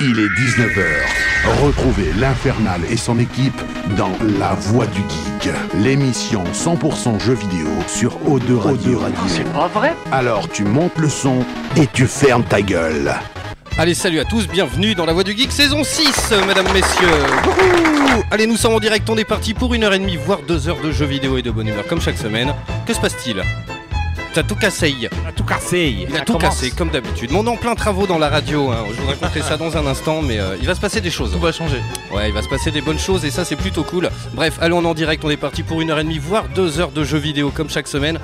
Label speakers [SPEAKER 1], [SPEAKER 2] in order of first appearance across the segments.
[SPEAKER 1] Il est 19h. Retrouvez l'Infernal et son équipe dans La Voix du Geek, l'émission 100% jeux vidéo sur O2 Radio.
[SPEAKER 2] C'est pas vrai
[SPEAKER 1] Alors tu montes le son et tu fermes ta gueule.
[SPEAKER 3] Allez, salut à tous, bienvenue dans la Voix du Geek saison 6, mesdames, messieurs. Wouhou Allez, nous sommes en direct, on est parti pour une heure et demie, voire deux heures de jeux vidéo et de bonne humeur, comme chaque semaine. Que se passe-t-il? T'as tout cassé.
[SPEAKER 4] a tout cassé.
[SPEAKER 3] Il a tout cassé, comme d'habitude. Mon en plein travaux dans la radio, hein. je vous raconterai ça dans un instant, mais euh, il va se passer des choses.
[SPEAKER 4] Tout va changer.
[SPEAKER 3] Ouais, il va se passer des bonnes choses et ça c'est plutôt cool. Bref, allons en direct, on est parti pour une heure et demie, voire deux heures de jeux vidéo comme chaque semaine.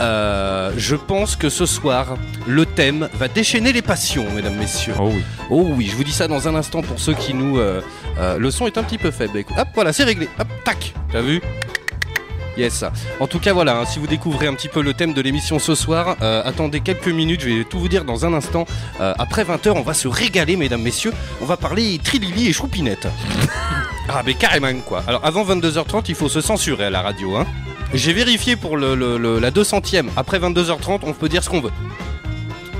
[SPEAKER 3] Euh, je pense que ce soir, le thème va déchaîner les passions, mesdames, messieurs.
[SPEAKER 4] Oh oui.
[SPEAKER 3] Oh oui, je vous dis ça dans un instant pour ceux qui nous... euh, le son est un petit peu faible. Hop, voilà, c'est réglé. Hop, tac, t'as vu? Yes. En tout cas, voilà, hein, si vous découvrez un petit peu le thème de l'émission ce soir, euh, attendez quelques minutes, je vais tout vous dire dans un instant. Euh, après 20h, on va se régaler, mesdames, messieurs. On va parler Trilili et Choupinette. ah, mais carrément, quoi. Alors, avant 22h30, il faut se censurer à la radio, hein. J'ai vérifié pour le, le- le- la 200ème. Après 22h30, on peut dire ce qu'on veut.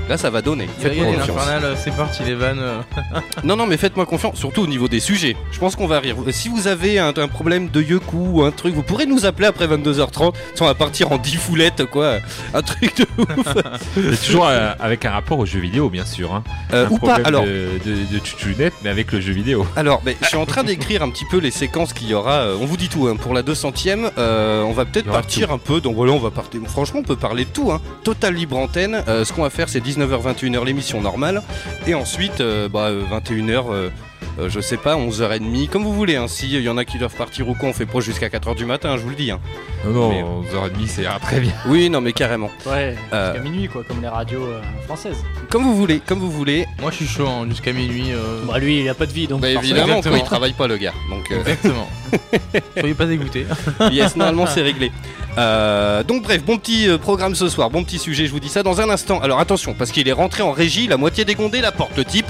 [SPEAKER 3] Là, ça va donner. Faites-moi confiance.
[SPEAKER 4] euh, c'est parti les vannes. euh.
[SPEAKER 3] Non, non, mais faites-moi confiance, surtout au niveau des sujets. Je pense qu'on va rire. Si vous avez un, un problème de Yoku ou un truc, vous pourrez nous appeler après 22h30. On va partir en 10 foulettes, quoi. Un truc de ouf.
[SPEAKER 5] Toujours euh, avec un rapport au jeu vidéo, bien sûr. Hein.
[SPEAKER 3] Euh,
[SPEAKER 5] Un
[SPEAKER 3] ou pas. Alors,
[SPEAKER 5] de, de, de mais avec le jeu vidéo.
[SPEAKER 3] alors je suis en train d'écrire un petit peu les séquences qu'il y aura. Euh, on vous dit tout, hein, pour la 200ème. euh, on va peut-être partir un peu. Donc voilà, on va partir. Franchement, on peut parler de tout. Hein. Total libre antenne. Euh, ce qu'on va faire, c'est 19h-21h l'émission normale. Et ensuite, euh, bah, 21h. euh, euh, je sais pas, 11h30, comme vous voulez. Hein. S'il y en a qui doivent partir ou quoi, on fait pro jusqu'à 4h du matin, je vous le dis. Hein.
[SPEAKER 5] Non,
[SPEAKER 3] Mais-
[SPEAKER 5] non, 11h30, c'est ah, très bien.
[SPEAKER 3] Oui, non, mais carrément.
[SPEAKER 2] Ouais,
[SPEAKER 3] Euh.
[SPEAKER 2] jusqu'à minuit quoi, comme les radios euh, françaises.
[SPEAKER 3] Comme vous voulez, comme vous voulez.
[SPEAKER 4] Moi je suis chaud hein, jusqu'à minuit. euh,
[SPEAKER 2] Bah lui, il a pas de vie donc.
[SPEAKER 3] Bah, évidemment, quoi, il travaille pas, le gars. Donc, euh,
[SPEAKER 4] Exactement. Soyez pas dégoûtés.
[SPEAKER 3] yes, normalement, c'est réglé. Euh, donc, bref, bon petit euh, programme ce soir, bon petit sujet, je vous dis ça dans un instant. Alors, attention, parce qu'il est rentré en régie, la moitié dégondée, la porte, le type.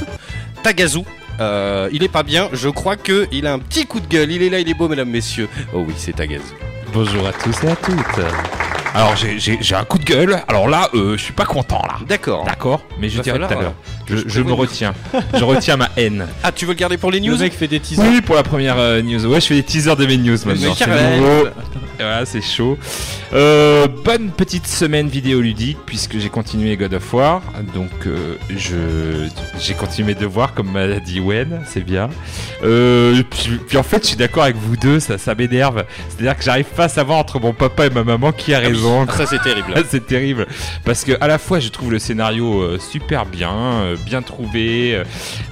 [SPEAKER 3] Tagazu. Euh, il est pas bien, je crois que il a un petit coup de gueule. Il est là, il est beau, mesdames, messieurs. Oh oui, c'est Tagazu.
[SPEAKER 5] Bonjour à tous et à toutes. Alors, j'ai- un coup de gueule. Alors là, euh, je suis pas content, là.
[SPEAKER 3] D'accord.
[SPEAKER 5] D'accord Mais je
[SPEAKER 3] Va
[SPEAKER 5] dirai tout à l'heure. Je,
[SPEAKER 3] je
[SPEAKER 5] je me retiens. je retiens ma haine.
[SPEAKER 3] Ah, tu veux le garder pour les
[SPEAKER 2] Le
[SPEAKER 3] news
[SPEAKER 2] mec fait des teasers.
[SPEAKER 5] Oui, pour la première euh, news. Ouais, je fais des teasers de mes news maintenant. C'est
[SPEAKER 3] carrément.
[SPEAKER 5] nouveau. Voilà, c'est chaud. Euh, bonne petite semaine vidéoludique puisque j'ai continué God of War. Donc, euh, je j'ai continué mes devoirs comme m'a dit Wen, c'est bien. Euh, puis, puis en fait, je suis d'accord avec vous deux, ça, ça m'énerve. C'est-à-dire que j'arrive pas à savoir entre mon papa et ma maman qui a raison.
[SPEAKER 3] Ah, ça, c'est terrible.
[SPEAKER 5] Ah, c'est terrible parce que à la fois je trouve le scénario super bien, bien trouvé,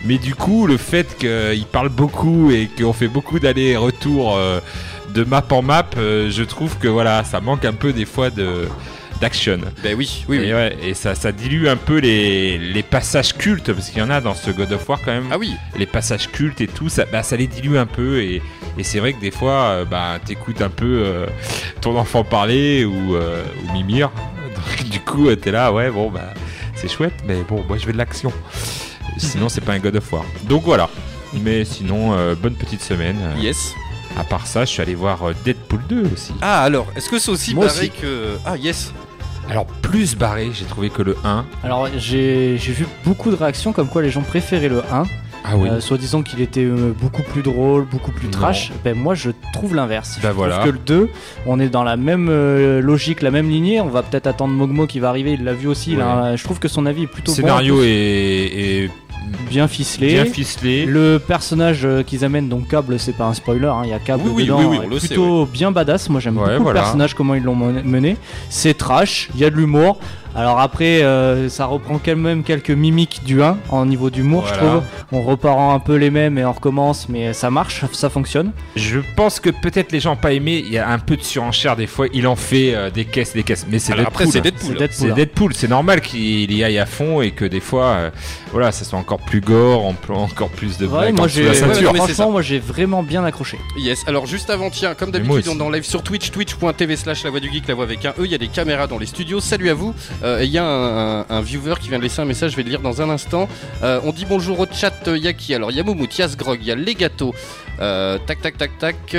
[SPEAKER 5] mais du coup le fait qu'il parle beaucoup et qu'on fait beaucoup d'allers-retours de map en map, euh, je trouve que voilà ça manque un peu des fois de d'action.
[SPEAKER 3] Ben oui, oui, oui.
[SPEAKER 5] Et, ouais, et ça, ça dilue un peu les, les passages cultes parce qu'il y en a dans ce God of War quand même
[SPEAKER 3] Ah oui.
[SPEAKER 5] les passages cultes et tout, ça, bah, ça les dilue un peu. Et, et c'est vrai que des fois, euh, bah, t'écoutes un peu euh, ton enfant parler ou, euh, ou Mimir. Donc, du coup, t'es là, ouais, bon, bah, c'est chouette, mais bon, moi je veux de l'action. Sinon, c'est pas un God of War. Donc voilà. Mais sinon, bonne petite semaine.
[SPEAKER 3] Yes.
[SPEAKER 5] À part ça, je suis allé voir euh, Deadpool 2 aussi.
[SPEAKER 3] Ah, alors, est-ce que c'est aussi
[SPEAKER 2] Moi
[SPEAKER 3] barré
[SPEAKER 2] aussi.
[SPEAKER 3] que. Ah, yes.
[SPEAKER 5] Alors, plus barré, j'ai trouvé que le 1.
[SPEAKER 2] Alors j'ai j'ai vu beaucoup de réactions comme quoi les gens préféraient le 1,
[SPEAKER 5] Ah oui.
[SPEAKER 2] euh, soit disant qu'il était euh, beaucoup plus drôle, beaucoup plus
[SPEAKER 5] Non.
[SPEAKER 2] trash. Ben moi je trouve l'inverse.
[SPEAKER 5] Bah
[SPEAKER 2] je
[SPEAKER 5] voilà.
[SPEAKER 2] trouve que le 2, on est dans la même euh, logique, la même lignée. On va peut-être attendre Mogmo qui va arriver, il l'a vu aussi. je trouve que son avis est plutôt
[SPEAKER 5] Le
[SPEAKER 2] bon,
[SPEAKER 5] scénario est
[SPEAKER 2] bien ficelé.
[SPEAKER 5] bien ficelé.
[SPEAKER 2] Le personnage euh, qu'ils amènent, donc Cable, c'est pas un spoiler, hein, il y a Cable
[SPEAKER 3] Oui,
[SPEAKER 2] dedans,
[SPEAKER 3] oui, oui, on
[SPEAKER 2] est
[SPEAKER 3] le sait,
[SPEAKER 2] plutôt bien badass. Moi j'aime
[SPEAKER 5] Ouais,
[SPEAKER 2] beaucoup
[SPEAKER 5] voilà.
[SPEAKER 2] le personnage, comment ils l'ont mené. C'est trash, il y a de l'humour. Alors après, euh, ça reprend quand même quelques mimiques du 1 en niveau d'humour, je trouve. On repart un peu les mêmes et on recommence, mais ça marche, ça fonctionne.
[SPEAKER 5] Je pense que peut-être les gens n'ont pas aimé. Il y a un peu de surenchère des fois. Il en fait euh, des caisses, des caisses. Mais c'est Deadpool.
[SPEAKER 3] c'est. Deadpool.
[SPEAKER 2] C'est Deadpool.
[SPEAKER 5] C'est
[SPEAKER 2] hein.
[SPEAKER 5] Deadpool. C'est normal qu'il y aille à fond et que des fois, euh, voilà, ça soit encore plus gore, en plan- encore plus de
[SPEAKER 2] Ouais,
[SPEAKER 5] blagues
[SPEAKER 2] moi j'ai,
[SPEAKER 3] ouais,
[SPEAKER 2] franchement, moi vraiment bien accroché.
[SPEAKER 3] Yes, alors juste avant, tiens, comme d'habitude, on est en live sur Twitch, twitch.tv slash la voix du geek, la voix avec un E, il y a des caméras dans les studios, salut à vous. Euh, Il y a un, viewer qui vient de laisser un message, je vais le lire dans un instant. Euh, on dit bonjour au chat, il Alors il y a il y a Legato. Euh, tac tac tac tac.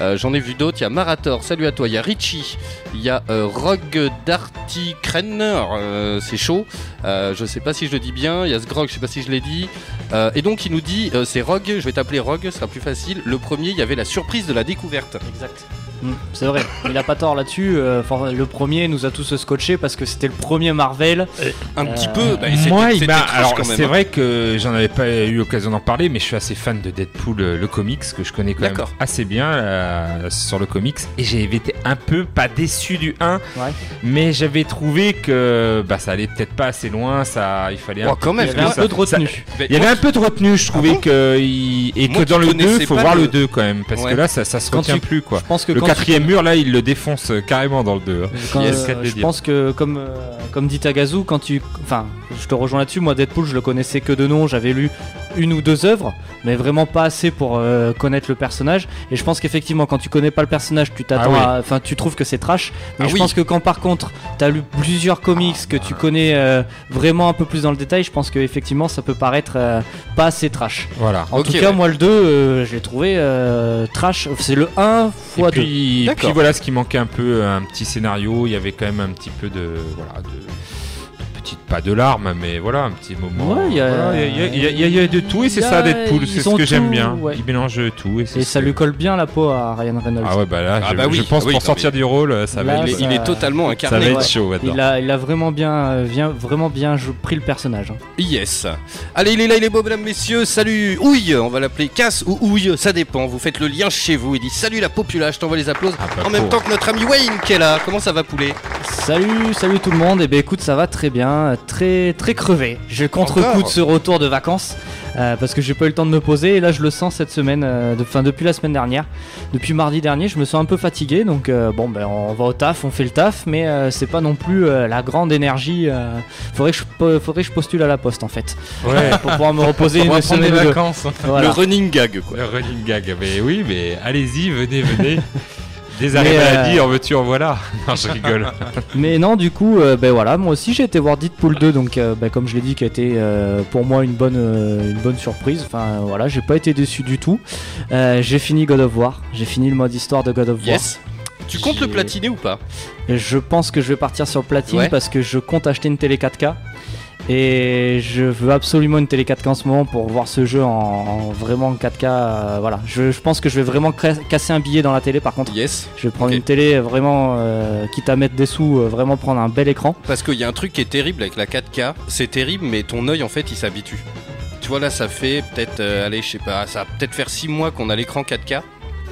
[SPEAKER 3] Euh, J'en ai vu d'autres. Il y a Marator, salut à toi. Il y a Richie. Il y a euh, Rogue Darty Krenner, euh, c'est chaud. Euh, je sais pas si je le dis bien. Il y a Sgrog, je sais pas si je l'ai dit. Euh, et donc il nous dit, euh, c'est Rogue, je vais t'appeler Rogue, ce sera plus facile. Le premier, il y avait la surprise de la découverte.
[SPEAKER 2] Exact. Mm, c'est vrai, il a pas tort là-dessus. euh, le premier nous a tous scotché parce que c'était le premier Marvel.
[SPEAKER 3] Un petit peu. bah,
[SPEAKER 5] Moi, il
[SPEAKER 3] c'était
[SPEAKER 5] m'a. Alors,
[SPEAKER 3] quand même,
[SPEAKER 5] c'est
[SPEAKER 3] hein.
[SPEAKER 5] vrai que j'en avais pas eu l'occasion d'en parler, mais je suis assez fan de Deadpool, le comics, que je connais quand même assez bien euh, sur le comics. Et j'ai été un peu pas déçu du 1,
[SPEAKER 2] Ouais.
[SPEAKER 5] mais j'avais trouvé que bah, ça allait peut-être pas assez loin. Ça, il fallait.
[SPEAKER 3] Oh,
[SPEAKER 5] un
[SPEAKER 3] quand
[SPEAKER 2] Il
[SPEAKER 3] même,
[SPEAKER 2] y avait un
[SPEAKER 5] ça-
[SPEAKER 2] peu de retenue.
[SPEAKER 5] Il y avait un peu de retenue, je trouvais
[SPEAKER 3] Ah bon
[SPEAKER 5] que il- et
[SPEAKER 3] Moi
[SPEAKER 5] que dans le
[SPEAKER 3] connaissais
[SPEAKER 5] 2, faut voir
[SPEAKER 3] le-
[SPEAKER 5] le 2 quand même, parce
[SPEAKER 3] Ouais.
[SPEAKER 5] que là, ça, ça se
[SPEAKER 2] Quand
[SPEAKER 5] retient
[SPEAKER 2] tu-
[SPEAKER 5] plus quoi.
[SPEAKER 2] Je pense que
[SPEAKER 5] Le
[SPEAKER 2] tu-
[SPEAKER 5] quatrième mur, là, il le défonce euh, carrément dans le 2. hein.
[SPEAKER 2] Quand,
[SPEAKER 5] Yes,
[SPEAKER 2] euh, je pense que comme euh, comme dit Tagazu, quand tu, enfin, je te rejoins là-dessus. Moi, Deadpool, je le connaissais que de nom. J'avais lu une ou deux œuvres, mais vraiment pas assez pour euh, connaître le personnage. Et je pense qu'effectivement, quand tu connais pas le personnage, tu t'attends,
[SPEAKER 5] Ah oui.
[SPEAKER 2] à- enfin, tu trouves que c'est trash. Mais
[SPEAKER 3] Ah
[SPEAKER 2] je
[SPEAKER 3] oui.
[SPEAKER 2] pense que quand par contre, t'as lu plusieurs comics que tu connais euh, vraiment un peu plus dans le détail, je pense que effectivement, ça peut paraître euh, pas assez trash.
[SPEAKER 5] Voilà.
[SPEAKER 2] En tout cas,
[SPEAKER 3] ouais.
[SPEAKER 2] moi, le 2, euh, je l'ai trouvé euh, trash. C'est le 1
[SPEAKER 5] Et
[SPEAKER 2] fois 2.
[SPEAKER 5] puis, et puis voilà ce qui manquait un peu, un petit scénario. Il y avait quand même un petit peu de voilà de, pas de larmes, mais voilà un petit moment.
[SPEAKER 2] Ouais, il y a-
[SPEAKER 5] Voilà, il y, a- il y a- il y a- il y a de tout et c'est ça Deadpool. C'est ce que j'aime bien.
[SPEAKER 2] ouais.
[SPEAKER 5] Il mélange tout et,
[SPEAKER 2] ça
[SPEAKER 5] que-
[SPEAKER 2] lui colle bien la peau à Ryan Reynolds.
[SPEAKER 5] Ah ouais bah là,
[SPEAKER 3] Ah
[SPEAKER 5] je,
[SPEAKER 3] bah oui,
[SPEAKER 5] je pense
[SPEAKER 3] ah oui,
[SPEAKER 5] pour sortir du rôle, ça va
[SPEAKER 3] il,
[SPEAKER 5] être,
[SPEAKER 3] est, il est totalement
[SPEAKER 5] ça va
[SPEAKER 3] incarné.
[SPEAKER 5] être
[SPEAKER 2] ouais.
[SPEAKER 5] chaud
[SPEAKER 2] Il a, il a vraiment bien, euh, bien, vraiment bien pris le personnage. hein.
[SPEAKER 3] Yes. Allez, il est là, il est beau, mesdames, messieurs. Salut, Ouille. On va l'appeler Casse ou Ouille, ça dépend. Vous faites le lien chez vous. Il dit Salut la populace, je t'envoie les applaudissements.
[SPEAKER 5] Ah,
[SPEAKER 3] en même temps que notre ami Wayne qui est là. Comment ça va, poulet?
[SPEAKER 2] Salut, salut tout le monde. Et ben écoute, ça va très bien, très, très crevé. Le contre-coup de ce retour de vacances euh, parce que j'ai pas eu le temps de me poser. Et là, je le sens cette semaine, euh, de, fin, depuis la semaine dernière, depuis mardi dernier, je me sens un peu fatigué. Donc euh, bon, ben on va au taf, on fait le taf, mais euh, c'est pas non plus euh, la grande énergie. euh, faudrait que je, faudrait que je postule à la poste en fait,
[SPEAKER 5] Ouais.
[SPEAKER 2] pour pouvoir me reposer une semaine deux.
[SPEAKER 4] vacances.
[SPEAKER 2] Voilà.
[SPEAKER 3] Le running gag, quoi.
[SPEAKER 5] Le running gag, mais oui, mais allez-y, venez, venez. Des arrêts
[SPEAKER 2] euh,
[SPEAKER 5] maladie, en veux-tu, en voilà. Non, je rigole.
[SPEAKER 2] Mais non, du coup, euh, ben voilà, moi aussi j'ai été voir Deadpool 2, donc euh, ben, comme je l'ai dit, qui a été euh, pour moi une bonne, euh, une bonne surprise. Enfin voilà, j'ai pas été déçu du tout. Euh, j'ai fini God of War, j'ai fini le mode histoire de God of War.
[SPEAKER 3] Yes. Tu comptes le platiner ou pas?
[SPEAKER 2] Je pense que je vais partir sur platine
[SPEAKER 3] Ouais.
[SPEAKER 2] parce que je compte acheter une télé 4K. Et je veux absolument une télé 4K en ce moment pour voir ce jeu en, en vraiment 4K. euh, voilà, je, je pense que je vais vraiment casser un billet dans la télé par contre.
[SPEAKER 3] Yes.
[SPEAKER 2] Je vais prendre une télé vraiment, euh, quitte à mettre des sous, euh, vraiment prendre un bel écran.
[SPEAKER 3] Parce qu'il y a un truc qui est terrible avec la 4K. C'est terrible, mais ton œil, en fait, il s'habitue. Tu vois, là, ça fait peut-être, allez, je sais pas, ça va peut-être faire 6 mois qu'on a l'écran 4K.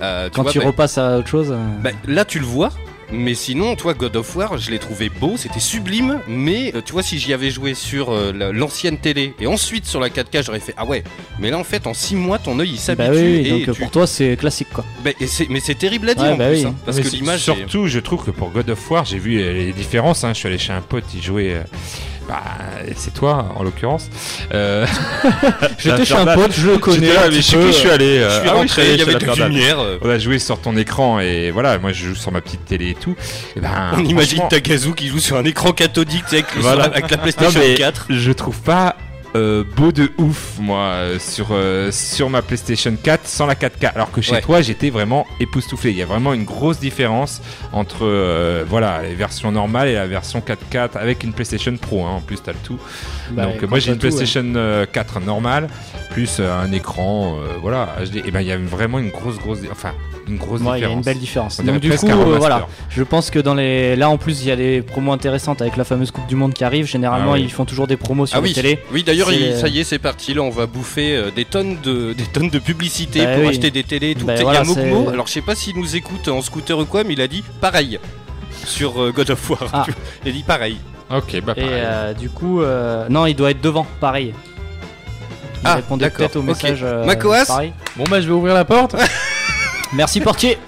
[SPEAKER 3] Euh,
[SPEAKER 2] Quand
[SPEAKER 3] vois,
[SPEAKER 2] tu
[SPEAKER 3] bah-
[SPEAKER 2] repasses à autre chose.
[SPEAKER 3] Bah, là, tu le vois. Mais sinon, toi, God of War, je l'ai trouvé beau, c'était sublime. Mais euh, tu vois, si j'y avais joué sur euh, la- l'ancienne télé et ensuite sur la 4K, j'aurais fait ah ouais. Mais là, en fait, en 6 mois, ton œil il s'habitue.
[SPEAKER 2] bah oui,
[SPEAKER 3] et
[SPEAKER 2] donc euh,
[SPEAKER 3] tu-
[SPEAKER 2] pour toi c'est classique quoi.
[SPEAKER 3] Bah, et mais c'est terrible à dire
[SPEAKER 2] Ouais,
[SPEAKER 3] en
[SPEAKER 2] bah
[SPEAKER 3] plus,
[SPEAKER 2] oui.
[SPEAKER 3] hein, parce
[SPEAKER 5] Mais
[SPEAKER 3] que l'image. est-
[SPEAKER 5] Surtout, je trouve que pour God of War, j'ai vu les différences. hein. Je suis allé chez un pote, il jouait. euh, bah, c'est toi en l'occurrence. Euh,
[SPEAKER 2] J'étais chez un pote, je le connais.
[SPEAKER 5] Là, mais qui je suis allé euh,
[SPEAKER 3] Je suis
[SPEAKER 5] ah
[SPEAKER 3] rentré,
[SPEAKER 5] allé
[SPEAKER 3] il y avait
[SPEAKER 5] la
[SPEAKER 3] lumières. euh,
[SPEAKER 5] On a joué sur ton écran et voilà, moi je joue sur ma petite télé et tout. Et ben,
[SPEAKER 3] On imagine Takazu qui joue sur un écran cathodique avec, le-
[SPEAKER 5] Voilà.
[SPEAKER 3] sur la- avec la PlayStation
[SPEAKER 5] Non, mais
[SPEAKER 3] 4.
[SPEAKER 5] Je trouve pas euh, beau de ouf, moi, euh, sur, euh, sur ma PlayStation 4 sans la 4K. Alors que chez
[SPEAKER 3] Ouais.
[SPEAKER 5] toi, j'étais vraiment époustouflé. Il y a vraiment une grosse différence entre voilà, les versions normales et la version 4K avec une PlayStation Pro. hein. En plus, tu as le tout.
[SPEAKER 2] bah,
[SPEAKER 5] Donc, moi, j'ai
[SPEAKER 2] t'as
[SPEAKER 5] une
[SPEAKER 2] tout.
[SPEAKER 5] PlayStation euh, 4 normale, plus un écran, voilà, HD. Et ben, il y a vraiment une grosse, grosse, enfin, une grosse
[SPEAKER 2] Ouais, il y a
[SPEAKER 5] différence.
[SPEAKER 2] une belle différence.
[SPEAKER 5] On
[SPEAKER 2] Donc du coup, euh, voilà, je pense que dans les, là en plus il y a des promos intéressantes avec la fameuse Coupe du Monde qui arrive. Généralement,
[SPEAKER 5] Ah oui.
[SPEAKER 2] ils font toujours des promos sur
[SPEAKER 3] Ah
[SPEAKER 2] les
[SPEAKER 3] oui,
[SPEAKER 2] télé.
[SPEAKER 3] oui d'ailleurs, ça y est, c'est parti. Là, on va bouffer euh, des tonnes de des tonnes de publicité
[SPEAKER 2] Bah
[SPEAKER 3] pour
[SPEAKER 2] oui.
[SPEAKER 3] acheter des télés et tout.
[SPEAKER 2] Bah
[SPEAKER 3] il y a
[SPEAKER 2] c'est-
[SPEAKER 3] Alors, je sais pas s'il nous écoute en scooter ou quoi, mais il a dit pareil sur euh, God of War.
[SPEAKER 2] Ah.
[SPEAKER 3] Il a dit pareil.
[SPEAKER 5] Ok, bah
[SPEAKER 2] Et
[SPEAKER 5] pareil.
[SPEAKER 2] euh, du coup, euh, non, il doit être devant, pareil. Il
[SPEAKER 3] Ah,
[SPEAKER 2] répondait
[SPEAKER 3] d'accord,
[SPEAKER 2] peut-être au
[SPEAKER 3] ok.
[SPEAKER 2] message. euh,
[SPEAKER 3] Macoas
[SPEAKER 2] pareil.
[SPEAKER 4] Bon bah je vais ouvrir la porte.
[SPEAKER 2] Merci portier.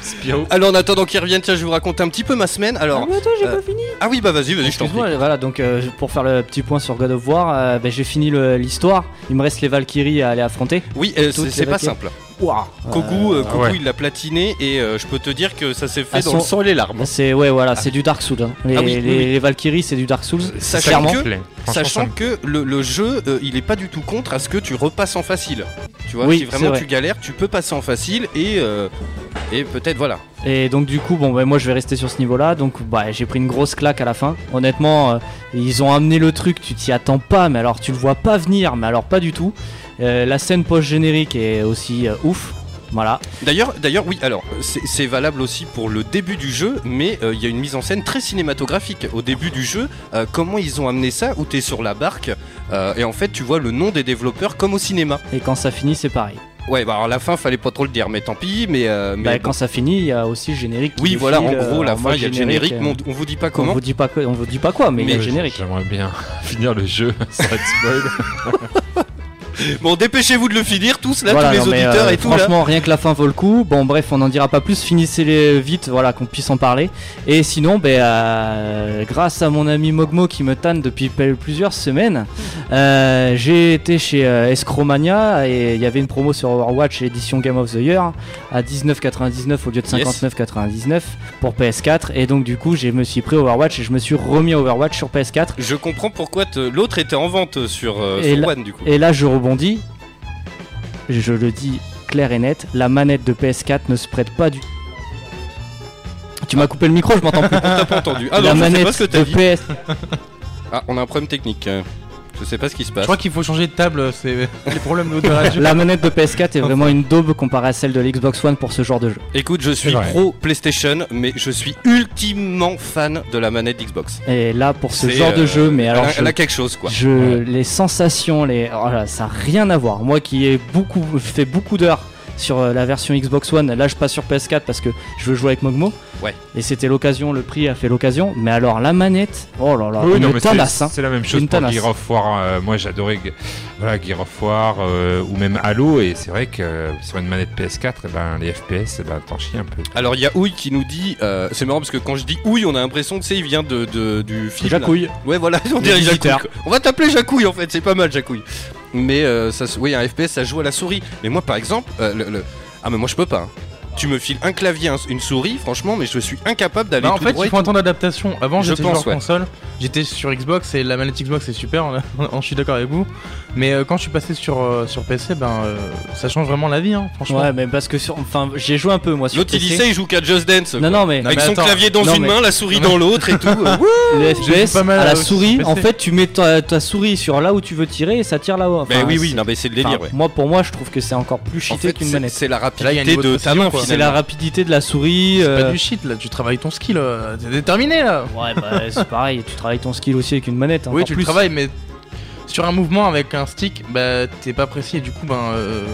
[SPEAKER 5] Spiro.
[SPEAKER 3] Alors, en attendant qu'il revienne, tiens, je vais vous raconter un petit peu ma semaine. Alors,
[SPEAKER 2] Ah, mais attends, j'ai
[SPEAKER 3] euh,
[SPEAKER 2] pas fini.
[SPEAKER 3] ah oui, bah vas-y, vas-y, je t'en prie.
[SPEAKER 2] Excuse-moi, voilà, donc euh, pour faire le petit point sur God of War, euh, ben, j'ai fini l'histoire. Il me reste les Valkyries à aller affronter.
[SPEAKER 3] Oui, euh, c'est pas
[SPEAKER 2] Valkyries.
[SPEAKER 3] simple.
[SPEAKER 2] Waouh
[SPEAKER 3] Kogu, euh,
[SPEAKER 5] Ah
[SPEAKER 3] Kogu,
[SPEAKER 5] ouais.
[SPEAKER 3] il l'a platiné et euh, je peux te dire que ça s'est fait
[SPEAKER 2] Ah,
[SPEAKER 3] dans
[SPEAKER 2] son-
[SPEAKER 3] le sang et les larmes.
[SPEAKER 2] C'est ouais voilà, c'est du Dark Souls. hein. Les,
[SPEAKER 3] Ah oui,
[SPEAKER 2] les,
[SPEAKER 3] oui.
[SPEAKER 2] les Valkyries, c'est du Dark Souls.
[SPEAKER 3] Sachant
[SPEAKER 2] clairement.
[SPEAKER 3] que- Sachant que le, le jeu, euh, il est pas du tout contre à ce que tu repasses en facile. Tu vois,
[SPEAKER 2] Oui,
[SPEAKER 3] si vraiment
[SPEAKER 2] vrai.
[SPEAKER 3] tu galères, tu peux passer en facile et, euh, et peut-être voilà.
[SPEAKER 2] Et donc du coup, bon, bah, moi je vais rester sur ce niveau-là. Donc bah, j'ai pris une grosse claque à la fin. Honnêtement, euh, ils ont amené le truc, tu t'y attends pas, mais alors tu le vois pas venir, mais alors pas du tout. Euh, la scène post-générique est aussi euh, ouf. Voilà.
[SPEAKER 3] D'ailleurs, d'ailleurs, oui. Alors, c'est c'est valable aussi pour le début du jeu, mais euh, il y a une mise en scène très cinématographique au début du jeu. euh, comment ils ont amené ça Où t'es sur la barque euh, et en fait tu vois le nom des développeurs comme au cinéma.
[SPEAKER 2] Et quand ça finit, c'est pareil.
[SPEAKER 3] Ouais, bah alors la fin fallait pas trop le dire, mais tant pis. Mais, euh, mais
[SPEAKER 2] Bah, quand ça finit, il y a aussi le générique. qui
[SPEAKER 3] oui, voilà. En gros,
[SPEAKER 2] euh,
[SPEAKER 3] la
[SPEAKER 2] en
[SPEAKER 3] fin il y a le générique,
[SPEAKER 2] euh,
[SPEAKER 3] mais on, on vous dit pas
[SPEAKER 2] on
[SPEAKER 3] comment.
[SPEAKER 2] vous dit pas quoi, on vous dit pas quoi, mais il y a le générique.
[SPEAKER 5] J'aimerais bien finir le jeu sans être spoil.
[SPEAKER 3] Bon, dépêchez-vous de le finir tous là,
[SPEAKER 2] Voilà,
[SPEAKER 3] tous les
[SPEAKER 2] non, mais,
[SPEAKER 3] auditeurs
[SPEAKER 2] euh,
[SPEAKER 3] et tout là.
[SPEAKER 2] Franchement, rien que la fin vaut le coup. Bon, bref, on n'en dira pas plus. Finissez-les vite, voilà, qu'on puisse en parler. Et sinon, ben, euh, grâce à mon ami Mogmo qui me tanne depuis plusieurs semaines, euh, j'ai été chez euh, Escromania et il y avait une promo sur Overwatch édition Game of the Year à 19,99 au lieu de
[SPEAKER 3] Yes.
[SPEAKER 2] 59,99 pour PS4. Et donc, du coup, je me suis pris Overwatch et je me suis remis à Overwatch sur PS4.
[SPEAKER 3] Je comprends pourquoi l'autre était en vente sur, euh,
[SPEAKER 2] Et
[SPEAKER 3] sur
[SPEAKER 2] là-
[SPEAKER 3] One du coup.
[SPEAKER 2] Et là, je rebondis. Je le dis clair et net, la manette de PS4 ne se prête pas du. Tu m'as coupé le micro, je m'entends plus.
[SPEAKER 3] T'as pas entendu Ah
[SPEAKER 2] la
[SPEAKER 3] non, je sais
[SPEAKER 2] manette
[SPEAKER 3] pas ce que t'as
[SPEAKER 2] de
[SPEAKER 3] dit.
[SPEAKER 2] PS.
[SPEAKER 3] Ah, on a un problème technique. Je sais pas ce qui se
[SPEAKER 4] Je
[SPEAKER 3] passe.
[SPEAKER 4] crois qu'il faut changer de table, c'est les problèmes de radio.
[SPEAKER 2] La manette de PS4 est vraiment une daube comparée à celle de l'Xbox One pour ce genre de jeu.
[SPEAKER 3] Écoute, je suis pro PlayStation, mais je suis ultimement fan de la manette Xbox.
[SPEAKER 2] Et là, pour ce genre de
[SPEAKER 3] euh,
[SPEAKER 2] jeu, mais alors.
[SPEAKER 3] elle, a,
[SPEAKER 2] je-
[SPEAKER 3] elle a quelque chose quoi.
[SPEAKER 2] Je, les sensations, les, oh là, ça n'a rien à voir. Moi qui ai beaucoup fait beaucoup d'heures sur euh, la version Xbox One, là je passe sur PS4 parce que je veux jouer avec Mogmo.
[SPEAKER 3] Ouais.
[SPEAKER 2] Et c'était l'occasion, le prix a fait l'occasion. Mais alors la manette, oh là là,
[SPEAKER 5] Oui,
[SPEAKER 2] une
[SPEAKER 5] c'est-
[SPEAKER 2] tanasse, hein.
[SPEAKER 5] c'est la même chose
[SPEAKER 2] Une
[SPEAKER 5] pour
[SPEAKER 2] tanasse.
[SPEAKER 5] Gear of War. euh, moi, j'adorais voilà, Gear of War euh, ou même Halo. Et c'est vrai que euh, sur une manette PS4, eh ben, les FPS, eh ben, t'en chies un peu.
[SPEAKER 3] Alors il y a Ouille qui nous dit, euh, c'est marrant parce que quand je dis Ouille, on a l'impression que c'est il vient de, de- du film. là.
[SPEAKER 2] Jacouille.
[SPEAKER 3] Ouais voilà, on dirait Jacouille. On va t'appeler Jacouille en fait, c'est pas mal Jacouille. Mais euh, ça, oui, un FPS ça joue à la souris. Mais moi par exemple, euh, le, ah mais moi je peux pas. Tu me files un clavier, un- une souris, franchement, mais je suis incapable d'aller
[SPEAKER 4] Bah, en fait,
[SPEAKER 3] droit.
[SPEAKER 4] il faut un temps d'adaptation. Avant,
[SPEAKER 3] Je
[SPEAKER 4] j'étais
[SPEAKER 3] ouais.
[SPEAKER 4] console, j'étais sur Xbox et la manette Xbox c'est super, on- je suis d'accord avec vous. Mais euh, quand je suis passé sur, euh, sur PC, ben euh, ça change vraiment la vie, hein, franchement.
[SPEAKER 2] Ouais, mais parce que sur, enfin, j'ai joué un peu moi sur
[SPEAKER 3] L'autre il il joue qu'à Just Dance.
[SPEAKER 2] Non,
[SPEAKER 3] quoi.
[SPEAKER 2] non, mais
[SPEAKER 4] Non,
[SPEAKER 3] Avec
[SPEAKER 4] mais
[SPEAKER 3] son
[SPEAKER 4] attends.
[SPEAKER 3] clavier dans
[SPEAKER 2] Non,
[SPEAKER 3] une
[SPEAKER 2] mais-
[SPEAKER 3] main, la souris
[SPEAKER 4] Non,
[SPEAKER 3] dans l'autre et tout. euh,
[SPEAKER 2] le FPS
[SPEAKER 4] pas mal,
[SPEAKER 2] à la souris,
[SPEAKER 4] sur
[SPEAKER 2] en fait, tu mets ta, ta souris sur là où tu veux tirer et ça tire là-haut. Enfin,
[SPEAKER 3] Ben oui, oui,
[SPEAKER 2] c'est-
[SPEAKER 3] non, mais c'est le
[SPEAKER 2] enfin,
[SPEAKER 3] délire, ouais.
[SPEAKER 2] Moi, pour moi, je trouve que c'est encore plus cheaté qu'une manette.
[SPEAKER 3] c'est la
[SPEAKER 4] Là, il y a un
[SPEAKER 3] rapidité
[SPEAKER 4] de
[SPEAKER 3] ta main.
[SPEAKER 2] C'est la rapidité de la souris.
[SPEAKER 4] C'est
[SPEAKER 2] euh,
[SPEAKER 4] pas du shit là, tu travailles ton skill, euh, t'es déterminé là.
[SPEAKER 2] Ouais, bah c'est pareil, tu travailles ton skill aussi avec une manette.
[SPEAKER 4] Oui,
[SPEAKER 2] encore
[SPEAKER 4] tu le travailles, mais sur un mouvement avec un stick, bah t'es pas précis et du coup, ben euh,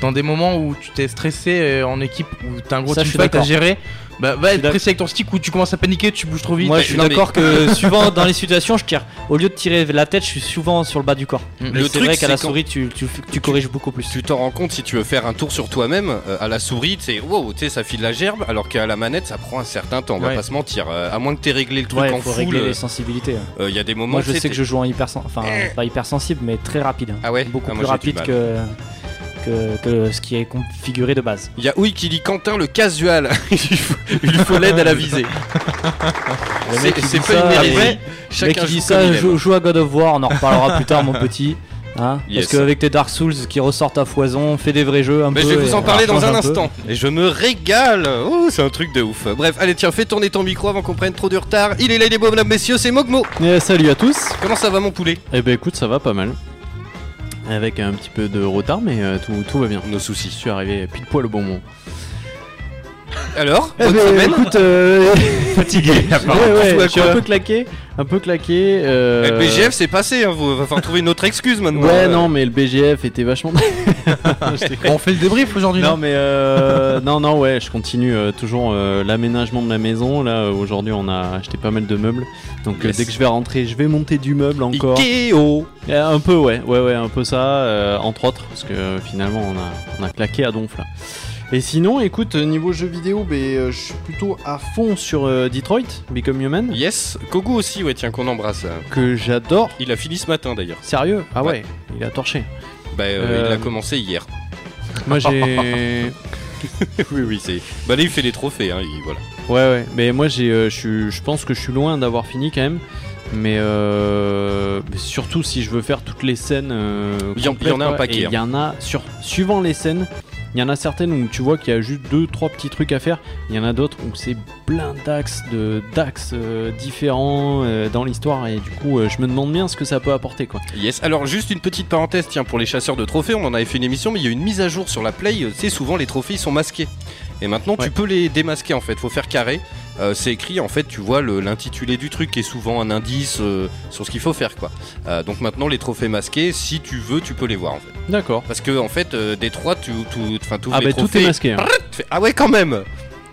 [SPEAKER 4] dans des moments où tu t'es stressé euh, en équipe, où t'as un gros teamfight à gérer, bah va être précis avec ton stick où tu commences à paniquer, tu bouges trop vite.
[SPEAKER 2] Moi,
[SPEAKER 3] mais-
[SPEAKER 2] je suis d'accord que suivant dans les situations, je tire. Au lieu de tirer la tête, je suis souvent sur le bas du corps.
[SPEAKER 4] Mm.
[SPEAKER 3] Le
[SPEAKER 2] c'est
[SPEAKER 3] truc,
[SPEAKER 2] vrai qu'à la souris, tu, tu, tu corriges beaucoup plus.
[SPEAKER 3] Tu t'en rends compte si tu veux faire un tour sur toi-même euh, à la souris, tu sais, wow, tu sais, ça file la gerbe, alors qu'à la manette, ça prend un certain temps. On va pas se mentir. Euh, à moins que t'aies réglé le truc
[SPEAKER 2] Ouais,
[SPEAKER 3] en
[SPEAKER 2] faut
[SPEAKER 3] full,
[SPEAKER 2] régler
[SPEAKER 3] euh,
[SPEAKER 2] les sensibilités.
[SPEAKER 3] il y a des moments.
[SPEAKER 2] Moi, je sais que je joue en hypersensible, enfin pas hypersensible, mais très rapide.
[SPEAKER 3] Ah ouais?
[SPEAKER 2] Beaucoup
[SPEAKER 3] Ah, moi,
[SPEAKER 2] plus rapide que, que, que ce qui est configuré de base.
[SPEAKER 3] Il y a Ouï qui dit Quentin le casual. il lui faut- il l'aide à la visée.
[SPEAKER 2] Le
[SPEAKER 3] C'est
[SPEAKER 2] mec, il
[SPEAKER 3] c'est
[SPEAKER 2] dit
[SPEAKER 3] pas
[SPEAKER 2] ça,
[SPEAKER 3] une hérésie.
[SPEAKER 2] Le mec
[SPEAKER 3] Chacun
[SPEAKER 2] qui
[SPEAKER 3] joue
[SPEAKER 2] dit ça,
[SPEAKER 3] il
[SPEAKER 2] joue, joue à God of War, on en reparlera plus tard, mon petit. Hein
[SPEAKER 3] Yes.
[SPEAKER 2] Parce qu'avec tes Dark Souls qui ressortent à foison, fais des vrais jeux un
[SPEAKER 3] Mais
[SPEAKER 2] peu.
[SPEAKER 3] je vais vous en parler dans un instant. Et je me régale. Oh, c'est un truc de ouf. Bref, allez, tiens, fais tourner ton micro avant qu'on prenne trop de retard. Il est là, les beaux mesdames, messieurs, c'est Mogmo.
[SPEAKER 6] Salut à tous.
[SPEAKER 3] Comment ça va, mon poulet?
[SPEAKER 6] Eh ben écoute, ça va pas mal. Avec un petit peu de retard, mais euh, tout, tout va bien.
[SPEAKER 3] Nos
[SPEAKER 6] Je
[SPEAKER 3] soucis.
[SPEAKER 6] suis arrivé pile poil au bon moment.
[SPEAKER 3] Alors,
[SPEAKER 6] Eh
[SPEAKER 3] bonne
[SPEAKER 6] ben,
[SPEAKER 3] semaine
[SPEAKER 6] écoute, euh,
[SPEAKER 5] Fatigué, apparemment.
[SPEAKER 6] ouais, je suis un peu claqué, un peu claqué. euh,
[SPEAKER 3] Le BGF, c'est passé. Hein. Vous va falloir trouver une autre excuse maintenant.
[SPEAKER 6] Ouais,
[SPEAKER 3] Euh,
[SPEAKER 6] non, mais le BGF était vachement.
[SPEAKER 4] On fait le débrief aujourd'hui,
[SPEAKER 6] non,
[SPEAKER 4] non
[SPEAKER 6] mais euh, non, non, ouais, je continue euh, toujours euh, l'aménagement de la maison. Là, euh, aujourd'hui, on a acheté pas mal de meubles. Donc, euh,
[SPEAKER 3] Yes.
[SPEAKER 6] dès que je vais rentrer, je vais monter du meuble encore.
[SPEAKER 3] Ikeo.
[SPEAKER 6] Euh, un peu, ouais, ouais, ouais, un peu ça, euh, entre autres, parce que euh, finalement, on a, on a claqué à donf là. Et sinon, écoute, euh, niveau jeux vidéo, ben, euh, je suis plutôt à fond sur euh, Detroit, Become Human,
[SPEAKER 3] Yes. Kogu aussi, ouais, tiens, qu'on embrasse.
[SPEAKER 6] que j'adore.
[SPEAKER 3] Il a fini ce matin d'ailleurs.
[SPEAKER 6] Sérieux? Ah
[SPEAKER 3] Ouais.
[SPEAKER 6] ouais, il a torché.
[SPEAKER 3] Bah, euh,
[SPEAKER 6] Euh,
[SPEAKER 3] il a commencé hier.
[SPEAKER 6] Moi j'ai.
[SPEAKER 3] oui, oui, c'est. Bah là, il fait les trophées, hein, il- voilà.
[SPEAKER 6] Ouais, ouais. Mais moi j'ai. euh, je suis- je pense que je suis loin d'avoir fini quand même. Mais euh, mais surtout si je veux faire toutes les scènes. euh,
[SPEAKER 3] Il y en-
[SPEAKER 6] complètes,
[SPEAKER 3] il y en a un
[SPEAKER 6] quoi.
[SPEAKER 3] paquet,
[SPEAKER 6] Et
[SPEAKER 3] hein.
[SPEAKER 6] Il y en a sur suivant les scènes. Il y en a certaines où tu vois qu'il y a juste deux, trois petits trucs à faire. Il y en a d'autres où c'est plein d'axes, de d'axes euh, différents euh, dans l'histoire et du coup euh, je me demande bien ce que ça peut apporter quoi.
[SPEAKER 3] Yes. Alors, juste une petite parenthèse, tiens, pour les chasseurs de trophées, on en avait fait une émission, mais il y a une mise à jour sur la Play. sais, souvent les trophées ils sont masqués. Et maintenant,
[SPEAKER 6] Ouais.
[SPEAKER 3] tu peux les démasquer en fait. Faut faire carré. Euh, c'est écrit en fait, tu vois l'intitulé du truc qui est souvent un indice euh, sur ce qu'il faut faire quoi. Euh, donc maintenant, les trophées masqués, si tu veux, tu peux les voir en fait.
[SPEAKER 6] D'accord.
[SPEAKER 3] Parce que en fait, euh, Détroit, tu, tu, enfin, tu
[SPEAKER 6] Ah bah tout
[SPEAKER 3] trophées.
[SPEAKER 6] est masqué. hein.
[SPEAKER 3] ah ouais, quand même.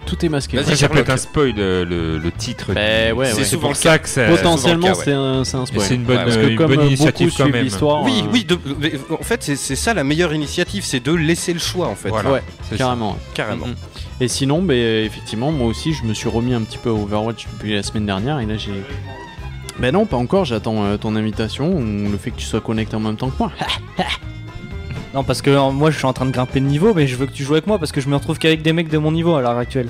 [SPEAKER 6] Tout est masqué.
[SPEAKER 3] Vas-y,
[SPEAKER 5] ça peut être un spoil euh, le, le titre.
[SPEAKER 6] Bah ouais,
[SPEAKER 3] C'est
[SPEAKER 6] ouais.
[SPEAKER 3] souvent
[SPEAKER 5] ça que ça-
[SPEAKER 6] Potentiellement c'est un, c'est un spoil.
[SPEAKER 5] c'est une bonne,
[SPEAKER 3] Ouais,
[SPEAKER 6] Parce
[SPEAKER 5] euh,
[SPEAKER 6] que
[SPEAKER 5] une
[SPEAKER 6] comme
[SPEAKER 5] bonne
[SPEAKER 6] euh,
[SPEAKER 5] initiative
[SPEAKER 6] beaucoup
[SPEAKER 5] quand
[SPEAKER 6] suivent
[SPEAKER 5] même.
[SPEAKER 6] l'histoire.
[SPEAKER 3] Oui,
[SPEAKER 6] euh,
[SPEAKER 3] oui. de- mais, en fait, c'est c'est ça la meilleure initiative, c'est de laisser le choix en fait.
[SPEAKER 5] Voilà.
[SPEAKER 6] Ouais, carrément.
[SPEAKER 3] Carrément.
[SPEAKER 6] Mhm. Et sinon, bah, effectivement, moi aussi, je me suis remis un petit peu à Overwatch depuis la semaine dernière et là j'ai. Ben non, pas encore, j'attends euh, ton invitation ou le fait que tu sois connecté en même temps que moi.
[SPEAKER 2] Non, parce que euh, moi je suis en train de grimper de niveau, mais je veux que tu joues avec moi parce que je me retrouve qu'avec des mecs de mon niveau à l'heure actuelle.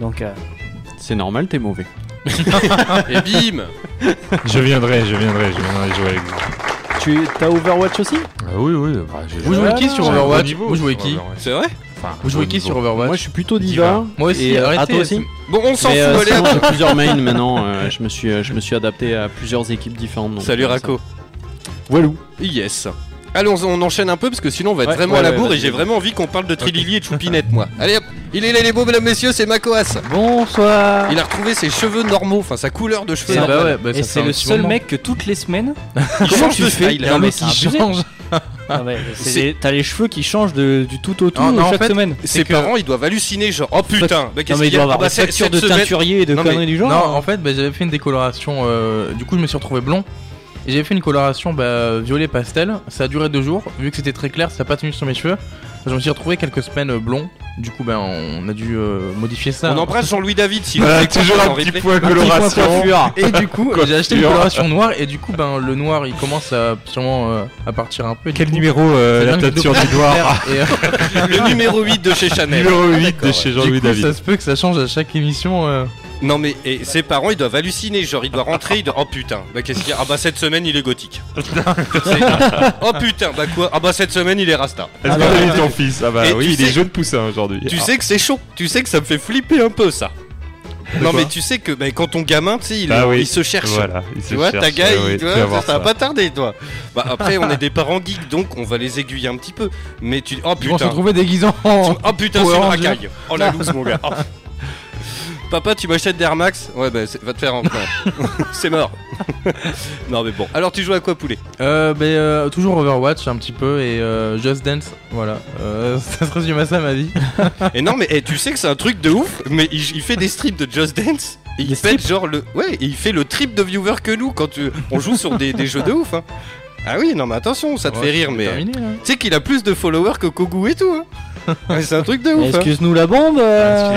[SPEAKER 2] Donc, euh,
[SPEAKER 6] C'est normal, t'es mauvais.
[SPEAKER 3] Et bim
[SPEAKER 5] Je viendrai, je viendrai, je viendrai jouer avec vous.
[SPEAKER 6] Tu t'as Overwatch aussi?
[SPEAKER 5] Ah oui, oui. bah, j'ai
[SPEAKER 4] Vous
[SPEAKER 5] joué.
[SPEAKER 4] jouez qui sur
[SPEAKER 5] J'ai un
[SPEAKER 4] Overwatch
[SPEAKER 5] niveau
[SPEAKER 4] Vous jouez
[SPEAKER 5] sur
[SPEAKER 4] qui
[SPEAKER 5] Overwatch.
[SPEAKER 3] C'est vrai
[SPEAKER 5] Enfin,
[SPEAKER 4] Vous jouez
[SPEAKER 5] bon
[SPEAKER 4] qui
[SPEAKER 5] niveau.
[SPEAKER 4] sur Overwatch
[SPEAKER 6] Moi, je suis plutôt diva.
[SPEAKER 5] Diva.
[SPEAKER 4] Moi aussi,
[SPEAKER 6] Et, euh,
[SPEAKER 4] arrêtez.
[SPEAKER 6] toi aussi
[SPEAKER 3] Bon, on s'en fout,
[SPEAKER 6] Mais euh,
[SPEAKER 3] allez hop.
[SPEAKER 6] j'ai plusieurs mains maintenant. euh, je me suis, euh, je me suis adapté à plusieurs équipes différentes. donc,
[SPEAKER 3] Salut
[SPEAKER 6] euh,
[SPEAKER 3] Rako.
[SPEAKER 6] ça- Walou.
[SPEAKER 3] Yes. Allez, on, on enchaîne un peu parce que sinon on va être
[SPEAKER 6] Ouais,
[SPEAKER 3] vraiment
[SPEAKER 6] ouais,
[SPEAKER 3] à la
[SPEAKER 6] ouais,
[SPEAKER 3] bourre et j'ai vraiment envie qu'on parle de Trilili et de Choupinette, moi. Allez hop, il est là, les beaux, mesdames, messieurs, c'est Makoas.
[SPEAKER 2] bonsoir
[SPEAKER 3] Il a retrouvé ses cheveux normaux, enfin sa couleur de cheveux
[SPEAKER 4] Ah bah ouais, bah
[SPEAKER 2] Et c'est le seul
[SPEAKER 4] moment.
[SPEAKER 2] mec que toutes les semaines,
[SPEAKER 3] Il
[SPEAKER 2] Comment
[SPEAKER 3] change
[SPEAKER 2] tu
[SPEAKER 3] de
[SPEAKER 2] fais
[SPEAKER 3] style.
[SPEAKER 4] Il y a un
[SPEAKER 2] Non, mais
[SPEAKER 4] mec
[SPEAKER 2] c'est
[SPEAKER 4] qui
[SPEAKER 2] abusé.
[SPEAKER 4] change.
[SPEAKER 2] Ah t'as les cheveux qui changent de, du tout au tout
[SPEAKER 4] Non, non, en
[SPEAKER 2] chaque
[SPEAKER 4] fait,
[SPEAKER 2] semaine.
[SPEAKER 3] Ses parents, ils doivent halluciner, genre, oh putain, bah, qu'est-ce
[SPEAKER 2] Non mais il
[SPEAKER 3] qu'il y
[SPEAKER 2] doit
[SPEAKER 3] a
[SPEAKER 2] avoir
[SPEAKER 3] Ah bah,
[SPEAKER 2] de teinturier et de
[SPEAKER 3] Non, mais-
[SPEAKER 2] conneries du genre.
[SPEAKER 4] Non, en fait, bah, j'avais fait une décoloration. euh, du coup, je me suis retrouvé blond. Et j'avais fait une coloration bah, violet pastel. Ça a duré deux jours. Vu que c'était très clair, ça n'a pas tenu sur mes cheveux. Je me suis retrouvé quelques semaines euh, blond. Du coup, ben, on a dû euh, modifier ça.
[SPEAKER 3] On embrasse Jean-Louis David nous écoute
[SPEAKER 5] toujours un petit point
[SPEAKER 6] Un petit point
[SPEAKER 5] coloration.
[SPEAKER 4] Et du coup, j'ai acheté une coloration noire. Et du coup, ben, le noir, il commence à sûrement euh, à partir un peu.
[SPEAKER 5] Quel
[SPEAKER 4] coup,
[SPEAKER 5] numéro euh, la
[SPEAKER 4] de
[SPEAKER 5] teinture du noir
[SPEAKER 4] Et, euh,
[SPEAKER 3] Le numéro 8 de chez Chanel.
[SPEAKER 5] Numéro 8 de
[SPEAKER 3] d'accord,
[SPEAKER 5] chez Jean-Louis David.
[SPEAKER 4] ça se peut que ça change à chaque émission.
[SPEAKER 3] Non mais et ses parents ils doivent halluciner, genre il doit rentrer, il doit... oh putain, bah qu'est-ce qu'il y a? Ah bah cette semaine il est gothique. C'est- oh putain, bah quoi? Ah bah cette semaine il est rasta.
[SPEAKER 5] Est-ce que t'as vu ton fils? Ah bah
[SPEAKER 3] Et
[SPEAKER 5] oui,
[SPEAKER 3] tu
[SPEAKER 5] il est
[SPEAKER 3] sais-
[SPEAKER 5] jaune poussin aujourd'hui.
[SPEAKER 3] Tu
[SPEAKER 5] Ah.
[SPEAKER 3] sais que c'est chaud, tu sais que ça me fait flipper un peu ça. Non mais tu sais que bah, quand ton gamin, tu sais, il,
[SPEAKER 5] Ah oui.
[SPEAKER 3] il se cherche.
[SPEAKER 5] Voilà, il se
[SPEAKER 3] Tu vois,
[SPEAKER 5] cherche,
[SPEAKER 3] ta gars,
[SPEAKER 5] ouais,
[SPEAKER 3] il-
[SPEAKER 5] ouais,
[SPEAKER 3] tu
[SPEAKER 5] tu
[SPEAKER 3] vois,
[SPEAKER 5] vas voir
[SPEAKER 3] ça, va pas tarder, toi. Bah après, on est des parents geeks, donc on va les aiguiller un petit peu. Mais tu, oh
[SPEAKER 4] Ils vont se
[SPEAKER 3] putain,
[SPEAKER 4] retrouver en-
[SPEAKER 3] oh putain, c'est une
[SPEAKER 4] Ranger.
[SPEAKER 3] racaille. Oh la loose, mon gars. Oh. Papa, tu m'achètes des Air Max Ouais, bah c'est- va te faire un. c'est mort. non, mais bon. Alors, tu joues à quoi, poulet?
[SPEAKER 4] Euh, ben, euh, toujours Overwatch un petit peu et euh, Just Dance, voilà. Euh, ça se résume à ça ma vie.
[SPEAKER 3] Et non, mais eh, tu sais que c'est un truc de ouf, mais il, il fait des strips de Just Dance. Et il fait genre le. Ouais, et il fait le trip de viewer que nous quand tu... on joue sur des, des jeux de ouf. Hein. Ah oui, non, mais attention, ça te
[SPEAKER 4] Ouais,
[SPEAKER 3] fait rire,
[SPEAKER 4] c'est
[SPEAKER 3] mais.
[SPEAKER 4] terminé, hein.
[SPEAKER 3] Tu sais qu'il a plus de followers que Kogu et tout. Hein. Ouais, c'est un truc de ouf. hein.
[SPEAKER 2] Excuse-nous la bombe. euh,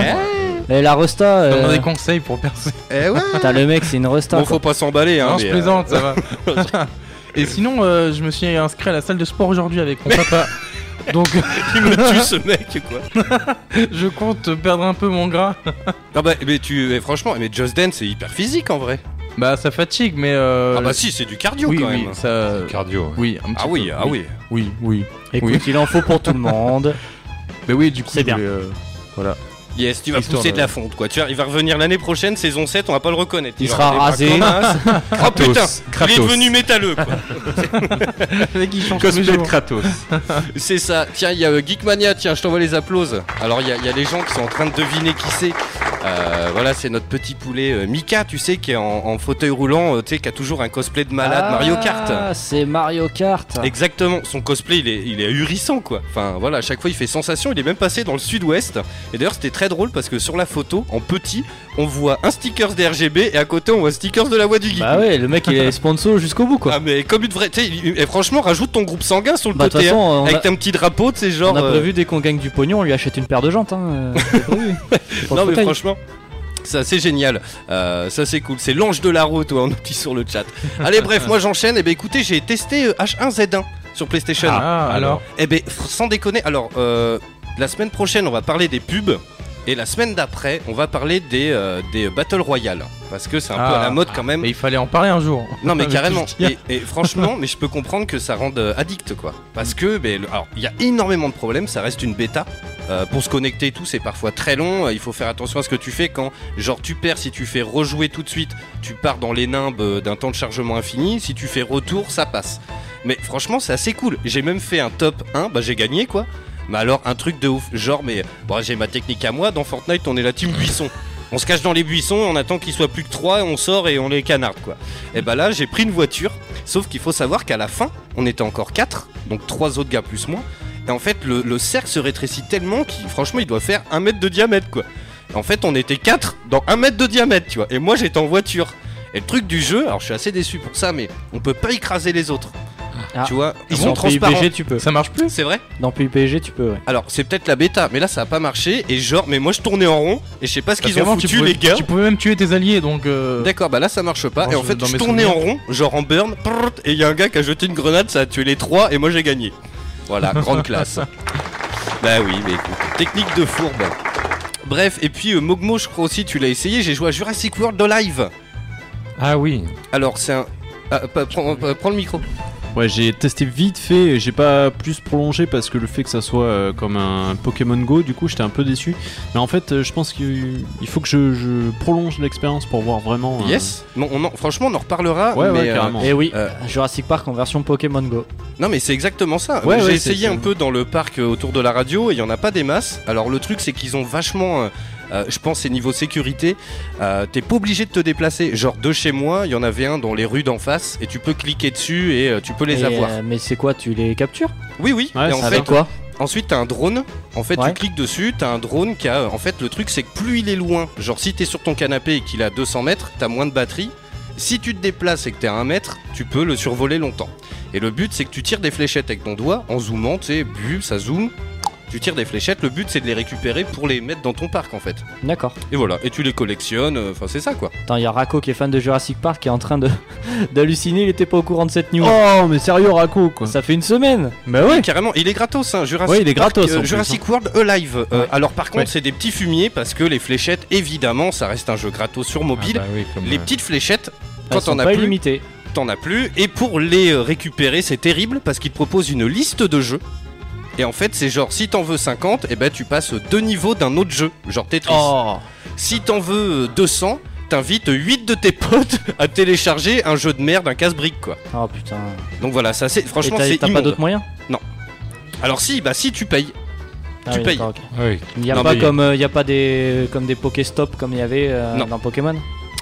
[SPEAKER 3] Eh,
[SPEAKER 2] Et la Resta.
[SPEAKER 4] Donne
[SPEAKER 2] euh,
[SPEAKER 4] des conseils pour percer.
[SPEAKER 3] eh ouais.
[SPEAKER 2] Putain, le mec, c'est une Resta.
[SPEAKER 3] Bon,
[SPEAKER 2] quoi.
[SPEAKER 3] faut pas s'emballer, hein.
[SPEAKER 4] non,
[SPEAKER 3] mais,
[SPEAKER 4] je
[SPEAKER 3] euh,
[SPEAKER 4] plaisante, ça va. et sinon, euh, je me suis inscrit à la salle de sport aujourd'hui avec mon papa. Donc,
[SPEAKER 3] Il me tue ce mec, quoi.
[SPEAKER 4] je compte perdre un peu mon gras.
[SPEAKER 3] Ah bah, mais tu. eh, franchement, mais Just Dance, c'est hyper physique en vrai.
[SPEAKER 4] Bah, ça fatigue, mais. Euh,
[SPEAKER 3] ah bah, si, c'est du cardio
[SPEAKER 4] oui,
[SPEAKER 3] quand
[SPEAKER 4] oui,
[SPEAKER 3] même.
[SPEAKER 4] ça.
[SPEAKER 5] Cardio. ouais.
[SPEAKER 4] Oui, un petit
[SPEAKER 3] Ah oui,
[SPEAKER 4] peu,
[SPEAKER 3] ah oui.
[SPEAKER 4] Oui, oui.
[SPEAKER 2] Écoute,
[SPEAKER 4] Oui.
[SPEAKER 2] il en faut pour tout le monde.
[SPEAKER 4] Mais oui, du coup,
[SPEAKER 2] C'est bien.
[SPEAKER 4] voulais, euh, voilà.
[SPEAKER 3] Yes, tu vas
[SPEAKER 4] Histoire
[SPEAKER 3] pousser
[SPEAKER 4] de-
[SPEAKER 3] la fonte, quoi. Tu vois, il va revenir l'année prochaine, saison 7, on va pas le reconnaître.
[SPEAKER 2] Il sera rasé.
[SPEAKER 3] oh
[SPEAKER 5] Kratos,
[SPEAKER 3] putain, il est
[SPEAKER 5] Kratos.
[SPEAKER 3] devenu métalleux, quoi.
[SPEAKER 4] Le mec, il change
[SPEAKER 5] Cosplay de. Kratos.
[SPEAKER 3] C'est ça. Tiens, il y a euh, Geekmania, tiens, je t'envoie les applauses. Alors, il y, y a les gens qui sont en train de deviner qui c'est. Euh, voilà, c'est notre petit poulet euh, Mika, tu sais, qui est en, en fauteuil roulant, euh, tu sais, qui a toujours un cosplay de malade Mario Kart.
[SPEAKER 2] Ah, c'est Mario Kart.
[SPEAKER 3] Exactement, son cosplay il est, il est ahurissant quoi. Enfin voilà, à chaque fois il fait sensation, il est même passé dans le sud-ouest. Et d'ailleurs c'était très drôle parce que sur la photo, en petit, on voit un stickers des RGB et à côté on voit stickers de la voix du geek.
[SPEAKER 2] Bah ouais, le mec il est sponsor jusqu'au bout quoi.
[SPEAKER 3] Ah mais comme une vraie, et franchement rajoute ton groupe sanguin sur le
[SPEAKER 2] Bah de toute
[SPEAKER 3] côté,
[SPEAKER 2] façon,
[SPEAKER 3] hein,
[SPEAKER 2] on
[SPEAKER 3] avec
[SPEAKER 2] a,
[SPEAKER 3] un petit drapeau, tu sais genre.
[SPEAKER 2] on a
[SPEAKER 3] euh,
[SPEAKER 2] prévu dès qu'on gagne du pognon, on lui achète une paire de jantes. Hein. euh, prévu.
[SPEAKER 3] Non mais franchement. Ça c'est génial, Euh, ça c'est cool, c'est l'ange de la route, toi, on nous dit sur le chat. Allez bref, moi j'enchaîne, et ben écoutez j'ai testé euh, H1Z1 sur PlayStation.
[SPEAKER 5] Ah, alors
[SPEAKER 3] Eh ben, sans déconner, alors, euh, la semaine prochaine, on va parler des pubs. Et la semaine d'après, on va parler des, euh, des Battle Royale. Parce que c'est un peu à la
[SPEAKER 4] Ah.
[SPEAKER 3] mode quand même.
[SPEAKER 4] Mais il fallait en parler un jour.
[SPEAKER 3] Non mais carrément. Et, et franchement, mais je peux comprendre que ça rende euh, addict quoi. Parce que, ben, alors, il y a énormément de problèmes. Ça reste une bêta. Euh, pour se connecter et tout, c'est parfois très long. Il faut faire attention à ce que tu fais quand, genre, tu perds. Si tu fais rejouer tout de suite, tu pars dans les nimbes d'un temps de chargement infini. Si tu fais retour, ça passe. Mais franchement, c'est assez cool. J'ai même fait un top 1. Bah, j'ai gagné quoi. Mais alors, un truc de ouf. Genre, mais bon, j'ai ma technique à moi. Dans Fortnite, on est la team buisson. On se cache dans les buissons, on attend qu'il soit plus que 3, on sort et on les canarde quoi. Et bah là, j'ai pris une voiture, sauf qu'il faut savoir qu'à la fin, on était encore 4, donc 3 autres gars plus moi. Et en fait, le, le cercle se rétrécit tellement qu'il, franchement, il doit faire 1 mètre de diamètre quoi. Et en fait, on était 4 dans 1 mètre de diamètre, tu vois. Et moi, j'étais en voiture. Et le truc du jeu, alors je suis assez déçu pour ça, mais on peut pas écraser les autres.
[SPEAKER 2] Ah.
[SPEAKER 3] Tu vois, ils
[SPEAKER 2] Dans
[SPEAKER 3] sont transparents.
[SPEAKER 2] PUBG, tu peux.
[SPEAKER 4] Ça marche plus
[SPEAKER 3] C'est vrai
[SPEAKER 2] Dans PUBG, tu peux, ouais.
[SPEAKER 3] Alors, c'est peut-être la bêta, mais là, ça a pas marché. Et genre, mais moi, je tournais en rond, et je sais pas ce qu'ils ont
[SPEAKER 4] tu
[SPEAKER 3] foutu,
[SPEAKER 4] pouvais-
[SPEAKER 3] les gars.
[SPEAKER 4] Tu pouvais même tuer tes alliés donc. euh,
[SPEAKER 3] D'accord, bah là ça marche pas. Et en fait,
[SPEAKER 4] dans
[SPEAKER 3] je
[SPEAKER 4] mes
[SPEAKER 3] tournais en
[SPEAKER 4] souvenirs.
[SPEAKER 3] rond, genre en burn, prrrt, et il y a un gars qui a jeté une grenade, ça a tué les trois, et moi j'ai gagné. Voilà, grande classe. Bah oui, mais écoute, technique de fourbe. Bref, et puis euh, Mogmo, je crois aussi, tu l'as essayé, j'ai joué à Jurassic World Live.
[SPEAKER 5] Ah oui.
[SPEAKER 3] Alors, c'est un. Ah, prends le micro.
[SPEAKER 6] Ouais, j'ai testé vite fait, et j'ai pas plus prolongé parce que le fait que ça soit euh, comme un Pokémon Go, du coup j'étais un peu déçu. Mais en fait, euh, je pense qu'il il faut que je, je prolonge l'expérience pour voir vraiment. euh,
[SPEAKER 3] Yes Non, on en- Franchement, on en reparlera.
[SPEAKER 6] Ouais,
[SPEAKER 3] mais,
[SPEAKER 6] ouais,
[SPEAKER 3] euh,
[SPEAKER 6] carrément.
[SPEAKER 2] Et oui,
[SPEAKER 3] Euh.
[SPEAKER 2] Jurassic Park en version Pokémon Go.
[SPEAKER 3] Non mais c'est exactement ça.
[SPEAKER 6] Ouais,
[SPEAKER 3] J'ai
[SPEAKER 6] ouais,
[SPEAKER 3] essayé
[SPEAKER 6] c'est-
[SPEAKER 3] un peu dans le parc euh, autour de la radio et il y en a pas des masses. Alors le truc c'est qu'ils ont vachement, euh, euh, je pense c'est niveau sécurité, euh, t'es pas obligé de te déplacer. Genre de chez moi, il y en avait un dans les rues d'en face et tu peux cliquer dessus et euh, tu peux les
[SPEAKER 2] Et,
[SPEAKER 3] avoir.
[SPEAKER 2] euh, mais c'est quoi Tu les captures?
[SPEAKER 3] Oui oui.
[SPEAKER 6] Ouais,
[SPEAKER 3] et en
[SPEAKER 6] ça
[SPEAKER 3] fait,
[SPEAKER 2] Avec quoi?
[SPEAKER 3] ensuite t'as un drone. En fait
[SPEAKER 2] Ouais.
[SPEAKER 3] tu cliques dessus, t'as un drone qui a. En fait le truc c'est que plus il est loin, genre si t'es sur ton canapé et qu'il est à 200 mètres, t'as moins de batterie. Si tu te déplaces et que t'es à 1 mètre, tu peux le survoler longtemps. Et le but, c'est que tu tires des fléchettes avec ton doigt en zoomant, tu sais, bu, ça zoome. Tu tires des fléchettes, le but c'est de les récupérer pour les mettre dans ton parc en fait.
[SPEAKER 2] D'accord.
[SPEAKER 3] Et voilà, et tu les collectionnes, euh, enfin c'est ça quoi.
[SPEAKER 2] Attends, il y a Rako qui est fan de Jurassic Park qui est en train de d'halluciner, il était pas au courant de cette news.
[SPEAKER 6] Oh, mais sérieux, Raco quoi.
[SPEAKER 2] Ça fait une semaine
[SPEAKER 6] Bah ouais.
[SPEAKER 3] Carrément, il est gratos, hein, Jurassic,
[SPEAKER 6] Ouais, il est
[SPEAKER 3] Park,
[SPEAKER 6] gratos,
[SPEAKER 3] euh,
[SPEAKER 6] plus,
[SPEAKER 3] Jurassic World Alive. Euh,
[SPEAKER 6] Ouais.
[SPEAKER 3] Alors par contre,
[SPEAKER 6] Ouais.
[SPEAKER 3] c'est des petits fumiers parce que les fléchettes, évidemment, ça reste un jeu gratos sur mobile.
[SPEAKER 5] Ah bah oui, comme,
[SPEAKER 3] Les
[SPEAKER 5] euh,
[SPEAKER 3] petites fléchettes, quand t'en as
[SPEAKER 2] pas
[SPEAKER 3] plus, t'en as plus. Et pour les récupérer, c'est terrible parce qu'ils te proposent une liste de jeux. Et en fait, c'est genre, si t'en veux 50, et ben tu passes deux niveaux d'un autre jeu, genre Tetris.
[SPEAKER 6] Oh.
[SPEAKER 3] Si t'en veux euh, 200, t'invites 8 de tes potes à télécharger un jeu de merde, un casse-brique quoi.
[SPEAKER 2] Oh putain.
[SPEAKER 3] Donc voilà, ça c'est franchement
[SPEAKER 2] t'as
[SPEAKER 3] c'est
[SPEAKER 2] t'as pas d'autres moyens?
[SPEAKER 3] Alors si, bah si tu payes.
[SPEAKER 2] Ah
[SPEAKER 3] Tu
[SPEAKER 2] oui,
[SPEAKER 3] payes.
[SPEAKER 2] d'accord, ok.
[SPEAKER 5] Oui.
[SPEAKER 2] Il y a
[SPEAKER 3] Non,
[SPEAKER 2] pas
[SPEAKER 3] mais-
[SPEAKER 2] comme euh, il y a pas des comme des Pokéstop comme il y avait euh,
[SPEAKER 3] Non.
[SPEAKER 2] dans Pokémon?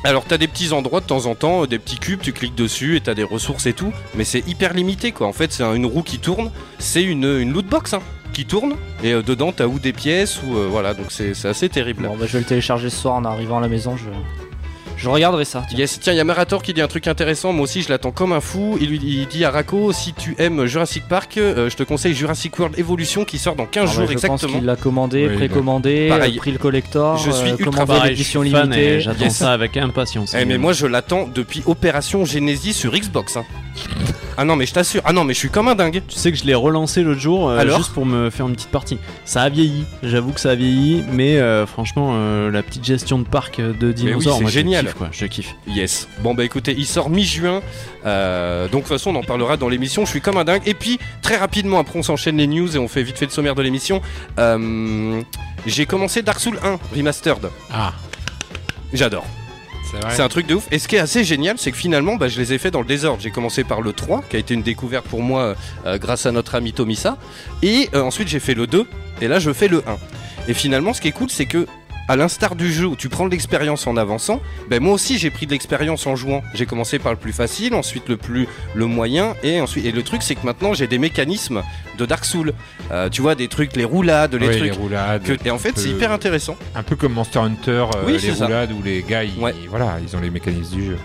[SPEAKER 3] Alors t'as des petits endroits de temps en temps, euh, des petits cubes, tu cliques dessus et t'as des ressources et tout, mais c'est hyper limité quoi. En fait c'est un- une roue qui tourne, c'est une, une loot box hein, qui tourne et euh, dedans t'as ou des pièces ou euh, voilà donc c'est c'est assez terrible.
[SPEAKER 2] Bon bah je vais le télécharger ce soir en arrivant à la maison, je je regarderai ça. tiens.
[SPEAKER 3] Yes, tiens, il y a Marator qui dit un truc intéressant, moi aussi je l'attends comme un fou. Il, lui, il dit à Rako, si tu aimes Jurassic Park, euh, je te conseille Jurassic World Evolution qui sort dans 15
[SPEAKER 2] Ah bah,
[SPEAKER 3] jours
[SPEAKER 2] je pense
[SPEAKER 3] exactement.
[SPEAKER 2] qu'il l'a commandé,
[SPEAKER 5] Oui,
[SPEAKER 2] précommandé,
[SPEAKER 3] Pareil.
[SPEAKER 2] pris le collector,
[SPEAKER 3] Je suis
[SPEAKER 2] euh,
[SPEAKER 3] ultra pareil,
[SPEAKER 2] l'édition
[SPEAKER 6] je suis fan et
[SPEAKER 2] limitée.
[SPEAKER 6] J'attends
[SPEAKER 3] Yes.
[SPEAKER 6] ça avec impatience.
[SPEAKER 3] Eh mais moi je l'attends depuis Opération Genesis sur Xbox. hein. Ah non mais je t'assure, ah non mais je suis comme un dingue.
[SPEAKER 6] Tu sais que je l'ai relancé l'autre jour euh,
[SPEAKER 3] Alors
[SPEAKER 6] juste pour me faire une petite partie. Ça a vieilli, j'avoue que ça a vieilli, mais euh, franchement, euh, la petite gestion de parc de dinosaures,
[SPEAKER 3] c'est
[SPEAKER 6] moi, je
[SPEAKER 3] génial.
[SPEAKER 6] kiffe quoi, je kiffe.
[SPEAKER 3] Yes. Bon bah écoutez, il sort mi-juin. Donc de toute façon on en parlera dans l'émission. Je suis comme un dingue. Et puis très rapidement après on s'enchaîne les news et on fait vite fait le sommaire de l'émission. J'ai commencé Dark Souls 1 remastered.
[SPEAKER 5] Ah,
[SPEAKER 3] J'adore.
[SPEAKER 5] C'est
[SPEAKER 3] un truc de ouf. Et ce qui est assez génial, c'est que finalement, bah, je les ai fait dans le désordre. J'ai commencé par le 3, qui a été une découverte pour moi euh, grâce à notre ami Tomisa. Et euh, ensuite, j'ai fait le 2. Et là, je fais le 1. Et finalement, ce qui est cool, c'est que, à l'instar du jeu où tu prends de l'expérience en avançant, ben moi aussi j'ai pris de l'expérience en jouant. J'ai commencé par le plus facile, ensuite le plus le moyen, et ensuite et le truc c'est que maintenant j'ai des mécanismes de Dark Souls. Euh, tu vois des trucs, les roulades, les
[SPEAKER 5] Oui,
[SPEAKER 3] trucs.
[SPEAKER 5] les roulades.
[SPEAKER 3] que- et en fait c'est hyper intéressant.
[SPEAKER 5] Un peu comme Monster Hunter, euh,
[SPEAKER 3] Oui,
[SPEAKER 5] les
[SPEAKER 3] ça.
[SPEAKER 5] roulades où les gars, ils,
[SPEAKER 3] Ouais.
[SPEAKER 5] voilà, ils ont les mécanismes du jeu.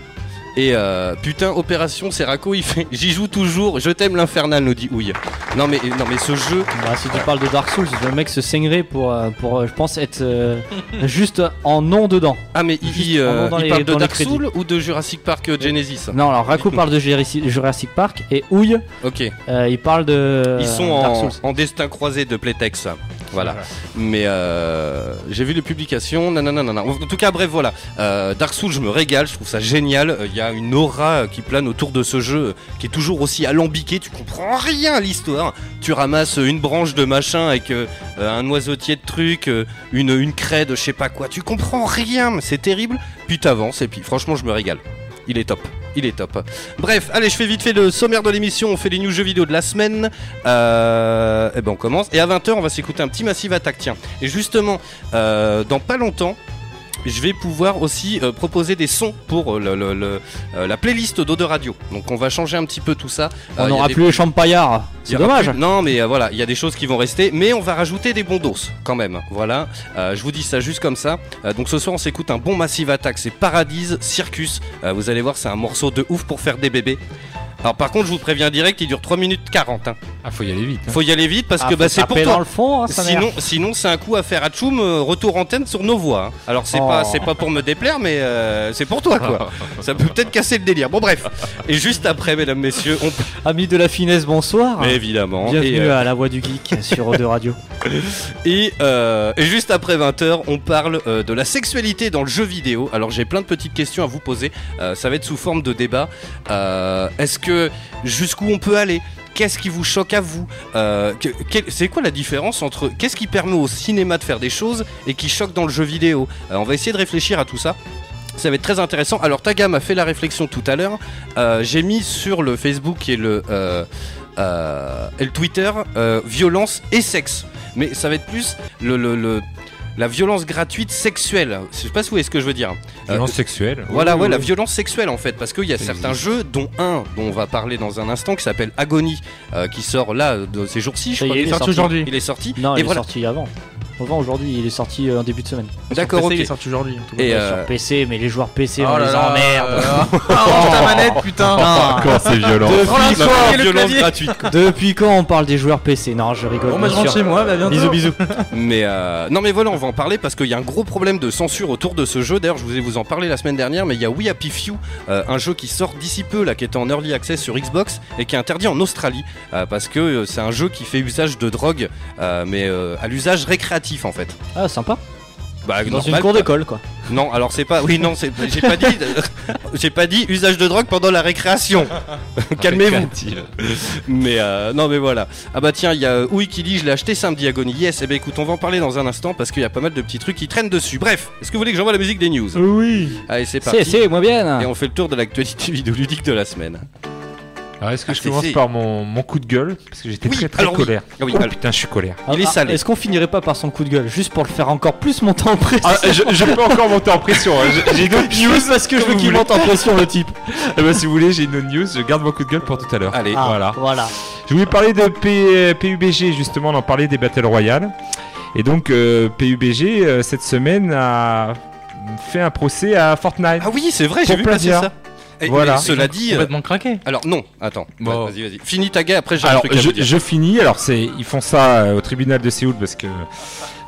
[SPEAKER 3] Et euh, putain, Opération Seraco, il fait J'y joue toujours, je t'aime l'infernal, nous dit Ouille. Non mais, non mais ce jeu,
[SPEAKER 2] Bah, si tu parles de Dark Souls, le mec se saignerait pour, euh, pour euh, je pense, être euh, juste en nom dedans.
[SPEAKER 3] ah mais il, euh,
[SPEAKER 2] les-
[SPEAKER 3] parle de Dark. Souls ou de Jurassic Park Genesis?
[SPEAKER 2] Non, alors Rako parle de Jurassic Park et Ouille,
[SPEAKER 3] Ok,
[SPEAKER 2] il parle de
[SPEAKER 3] ils sont
[SPEAKER 2] Dark
[SPEAKER 3] en,
[SPEAKER 2] Souls.
[SPEAKER 3] en destin croisé de Playtex. Voilà. Mais euh, j'ai vu les publications, nanana. En tout cas, bref, voilà. Euh, Dark Souls, je me régale, je trouve ça génial. Il y a une aura qui plane autour de ce jeu, qui est toujours aussi alambiqué. Tu comprends rien à l'histoire. Tu ramasses une branche de machin avec euh, un oiseautier de trucs, euh, une, une craie de je sais pas quoi. Tu comprends rien, mais c'est terrible. Puis t'avances, et puis franchement, je me régale. Il est top. Il est top. Bref, allez, je fais vite fait le sommaire de l'émission. On fait les news jeux vidéo de la semaine. Euh, et ben on commence. Et à 20h, on va s'écouter un petit Massive Attack. Tiens. Et justement, dans pas longtemps, je vais pouvoir aussi euh, proposer des sons pour euh, le- le- le- euh, la playlist d'Ode Radio. Donc on va changer un petit peu tout ça.
[SPEAKER 2] On n'aura
[SPEAKER 3] des-
[SPEAKER 2] plus les champaillards. C'est dommage.
[SPEAKER 3] plus- Non, mais voilà, il y a des choses qui vont rester, mais on va rajouter des bons dos quand même. Voilà, je vous dis ça juste comme ça. Donc ce soir, on s'écoute un bon Massive Attack, c'est Paradise Circus. Vous allez voir, c'est un morceau de ouf pour faire des bébés. Alors par contre, je vous préviens direct, il dure 3 minutes 40. hein.
[SPEAKER 5] Ah, faut y aller vite. hein.
[SPEAKER 3] Faut y aller vite parce
[SPEAKER 2] Ah,
[SPEAKER 3] que bah, c'est pour toi.
[SPEAKER 2] dans le fond, hein,
[SPEAKER 3] Sinon, sinon c'est un coup à faire à Tchoum, euh, retour antenne sur nos voix. hein. Alors c'est
[SPEAKER 2] Oh.
[SPEAKER 3] pas c'est pas pour me déplaire, mais euh, c'est pour toi quoi. Ça peut peut-être casser le délire. Bon bref. Et juste après, mesdames messieurs, on
[SPEAKER 2] Amis de la finesse, bonsoir.
[SPEAKER 3] Mais évidemment.
[SPEAKER 2] Bienvenue
[SPEAKER 3] Et, euh,
[SPEAKER 2] à la voix du geek sur Ode Radio.
[SPEAKER 3] Et, euh, et juste après 20h, on parle euh, de la sexualité dans le jeu vidéo. Alors j'ai plein de petites questions à vous poser. Euh, ça va être sous forme de débat. Euh, Est-ce que jusqu'où on peut aller Qu'est-ce qui vous choque à vous Euh, C'est quoi la différence entre qu'est-ce qui permet au cinéma de faire des choses et qui choque dans le jeu vidéo Euh, On va essayer de réfléchir à tout ça. Ça va être très intéressant. Alors Taga m'a fait la réflexion tout à l'heure. Euh, J'ai mis sur le Facebook et le, le Twitter violence et sexe. Mais ça va être plus le, le- le- la violence gratuite sexuelle. Je sais pas si vous voyez ce que je veux dire. Euh,
[SPEAKER 5] Violence sexuelle.
[SPEAKER 3] voilà,
[SPEAKER 5] Oui,
[SPEAKER 3] ouais,
[SPEAKER 5] oui,
[SPEAKER 3] la violence sexuelle en fait, parce qu'il y a certains
[SPEAKER 5] existe.
[SPEAKER 3] jeux, dont un dont on va parler dans un instant, qui s'appelle Agony, euh, qui sort là de ces jours-ci. Je crois
[SPEAKER 2] il est sorti
[SPEAKER 4] aujourd'hui.
[SPEAKER 3] Il est sorti.
[SPEAKER 2] Non,
[SPEAKER 3] et
[SPEAKER 2] il est sorti avant. Avant aujourd'hui, il est sorti euh, en début de semaine.
[SPEAKER 3] D'accord,
[SPEAKER 4] Sur
[SPEAKER 3] ok.
[SPEAKER 4] PC, Il est sorti aujourd'hui. en tout cas.
[SPEAKER 3] Et,
[SPEAKER 2] Ouais,
[SPEAKER 3] euh,
[SPEAKER 2] Sur PC, mais les joueurs PC,
[SPEAKER 4] Oh là
[SPEAKER 2] les
[SPEAKER 4] là,
[SPEAKER 2] emmerde.
[SPEAKER 4] euh, Arrange ta manette, putain.
[SPEAKER 5] Encore, c'est violent.
[SPEAKER 2] Depuis quand,
[SPEAKER 3] violence
[SPEAKER 4] clavier.
[SPEAKER 3] gratuite.
[SPEAKER 2] depuis quand on parle des joueurs PC Non, je rigole.
[SPEAKER 4] Bon, bah, je rentre
[SPEAKER 2] sûr.
[SPEAKER 4] chez moi, bah, bientôt.
[SPEAKER 2] Bisous, bisous.
[SPEAKER 3] Mais euh, non mais voilà, on va en parler parce qu'il y a un gros problème de censure autour de ce jeu. D'ailleurs, je vous ai vous en parlé la semaine dernière, mais il y a We Happy Few, euh, un jeu qui sort d'ici peu là, qui est en early access sur Xbox et qui est interdit en Australie euh, parce que euh, c'est un jeu qui fait usage de drogue, euh, mais euh, à l'usage récréatif en fait.
[SPEAKER 2] Ah, sympa.
[SPEAKER 3] Bah,
[SPEAKER 2] Dans
[SPEAKER 3] normal,
[SPEAKER 2] une cour d'école, quoi.
[SPEAKER 3] Non, alors c'est pas. Oui, non, c'est. J'ai pas dit. J'ai pas dit usage de drogue pendant la récréation. Calmez-vous. Mais euh, non, mais voilà. Ah bah tiens, il y a Ouï qui dit je l'ai acheté samedi Agony. Yes, et ben écoute, on va en parler dans un instant parce qu'il y a pas mal de petits trucs qui traînent dessus. Bref, est-ce que vous voulez que j'envoie la musique des news?
[SPEAKER 2] Oui.
[SPEAKER 3] Allez, c'est
[SPEAKER 2] C'est,
[SPEAKER 3] parti.
[SPEAKER 2] c'est, moi bien.
[SPEAKER 3] Et on fait le tour de l'actualité vidéoludique de la semaine.
[SPEAKER 5] Alors, est-ce que
[SPEAKER 3] Ah,
[SPEAKER 5] je commence par mon, mon coup de gueule Parce que j'étais
[SPEAKER 3] Oui,
[SPEAKER 5] très très
[SPEAKER 3] alors oui.
[SPEAKER 5] colère.
[SPEAKER 3] Ah oui,
[SPEAKER 5] oh
[SPEAKER 3] alors-
[SPEAKER 5] putain, je suis colère.
[SPEAKER 3] Il est salé.
[SPEAKER 2] Est-ce qu'on finirait pas par son coup de gueule Juste pour le faire encore plus monter en pression
[SPEAKER 5] Ah, je, je peux encore monter en pression. hein. J'ai- autre news.
[SPEAKER 2] Parce que je veux qu'il
[SPEAKER 5] voulez.
[SPEAKER 2] monte en pression, le type.
[SPEAKER 5] Eh ben, si vous voulez, j'ai une autre news. Je garde mon coup de gueule pour tout à l'heure.
[SPEAKER 3] Allez.
[SPEAKER 2] Ah,
[SPEAKER 5] voilà.
[SPEAKER 2] Voilà.
[SPEAKER 5] Je voulais parler de P- PUBG, justement, on en parlait des Battle Royale. Et donc, euh, PUBG, euh, cette semaine, a fait un procès à Fortnite.
[SPEAKER 3] Ah oui, c'est vrai, j'ai vu passer ça. Et,
[SPEAKER 5] Voilà.
[SPEAKER 3] mais cela dit. euh,
[SPEAKER 4] Complètement craqué.
[SPEAKER 3] alors non, attends.
[SPEAKER 4] Bon.
[SPEAKER 3] Vas-y, vas-y. Finis ta gueule, après j'ai un truc à
[SPEAKER 5] je,
[SPEAKER 3] vous dire.
[SPEAKER 5] je finis. Alors, c'est, ils font ça euh, au tribunal de Séoul parce que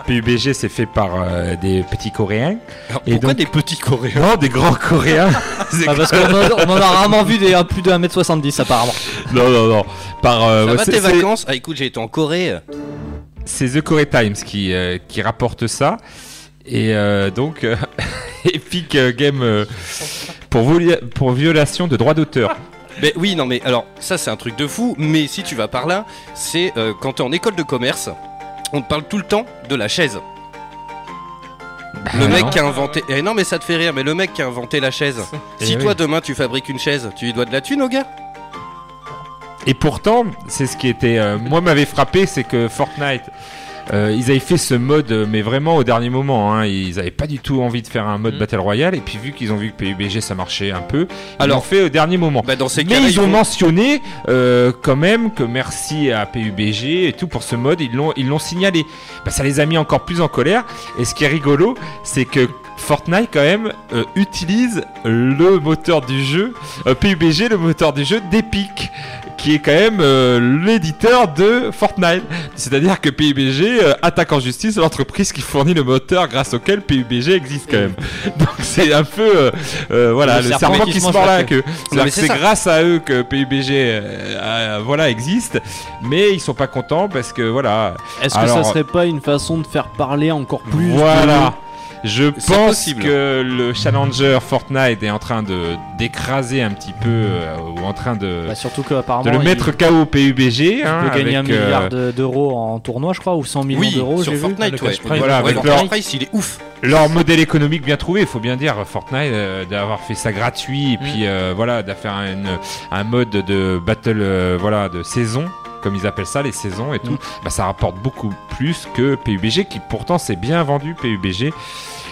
[SPEAKER 5] PUBG, c'est fait par euh, des petits Coréens.
[SPEAKER 3] Alors,
[SPEAKER 5] et
[SPEAKER 3] pourquoi
[SPEAKER 5] donc-
[SPEAKER 3] des petits coréens
[SPEAKER 5] Non, des grands Coréens. C'est
[SPEAKER 2] Ah, parce qu'on en, on en a rarement vu des plus de 1m70 apparemment.
[SPEAKER 5] Non, non, non. Par, euh,
[SPEAKER 3] Ça
[SPEAKER 5] ouais,
[SPEAKER 3] va
[SPEAKER 5] c'est-
[SPEAKER 3] tes
[SPEAKER 5] c'est-
[SPEAKER 3] vacances Ah écoute, j'ai été en Corée.
[SPEAKER 5] C'est The Korea Times qui, euh, qui rapporte ça. Et euh, donc, euh, Epic Game euh, pour, violation de droits d'auteur.
[SPEAKER 3] Mais oui, non, mais alors, ça c'est un truc de fou, mais si tu vas par là, c'est euh, quand t'es en école de commerce, on te parle tout le temps de la chaise. Le
[SPEAKER 5] Ah,
[SPEAKER 3] mec qui a inventé. Eh non, mais ça te fait rire, mais le mec qui a inventé la chaise.
[SPEAKER 5] Eh
[SPEAKER 3] si toi demain tu fabriques une chaise, tu lui dois de la thune au gars?
[SPEAKER 5] Et pourtant, c'est ce qui était. euh, moi, m'avait frappé, c'est que Fortnite euh, ils avaient fait ce mode, euh, mais vraiment au dernier moment. Hein, ils avaient pas du tout envie de faire un mode
[SPEAKER 4] Mm.
[SPEAKER 5] Battle Royale. Et puis vu qu'ils ont vu que PUBG ça marchait un peu, ils l'ont fait au dernier moment.
[SPEAKER 3] Bah, dans ces
[SPEAKER 5] Mais ils ont mentionné euh, quand même que merci à PUBG et tout pour ce mode, ils l'ont ils l'ont signalé. Bah, ça les a mis encore plus en colère. Et ce qui est rigolo, c'est que Fortnite quand même euh, utilise le moteur du jeu, euh, PUBG, le moteur du jeu d'Epic, qui est quand même euh, l'éditeur de Fortnite. C'est-à-dire que PUBG attaque en justice l'entreprise qui fournit le moteur grâce auquel PUBG existe quand même. Donc c'est un peu voilà
[SPEAKER 2] Le
[SPEAKER 5] le
[SPEAKER 2] serpent qui se
[SPEAKER 5] mord
[SPEAKER 2] la queue.
[SPEAKER 5] que
[SPEAKER 3] c'est
[SPEAKER 5] grâce à eux que PUBG voilà existe, mais ils sont pas contents parce que voilà
[SPEAKER 6] Est-ce que ça serait pas une façon de faire parler encore plus
[SPEAKER 5] Voilà. Je pense
[SPEAKER 3] possible.
[SPEAKER 5] que le challenger Fortnite est en train de d'écraser un petit peu euh, ou en train de,
[SPEAKER 2] Bah, surtout qu'apparemment.
[SPEAKER 5] de le
[SPEAKER 2] il-
[SPEAKER 5] mettre KO PUBG.
[SPEAKER 2] il
[SPEAKER 5] hein,
[SPEAKER 2] peut gagner un
[SPEAKER 5] avec, euh,
[SPEAKER 2] milliard de- d'euros en tournoi, je crois, ou 100 millions
[SPEAKER 3] Oui,
[SPEAKER 2] d'euros.
[SPEAKER 3] sur
[SPEAKER 2] vu.
[SPEAKER 3] Fortnite, ouais.
[SPEAKER 5] Voilà,
[SPEAKER 3] Ouais,
[SPEAKER 5] avec leur-
[SPEAKER 3] il est ouf.
[SPEAKER 5] leur modèle économique bien trouvé, il faut bien dire Fortnite euh, d'avoir fait ça gratuit et
[SPEAKER 4] Mm.
[SPEAKER 5] puis euh, voilà d'avoir un, un mode de battle euh, voilà de saison comme ils appellent ça les saisons et tout, bah, ça rapporte beaucoup plus que PUBG qui pourtant c'est bien vendu PUBG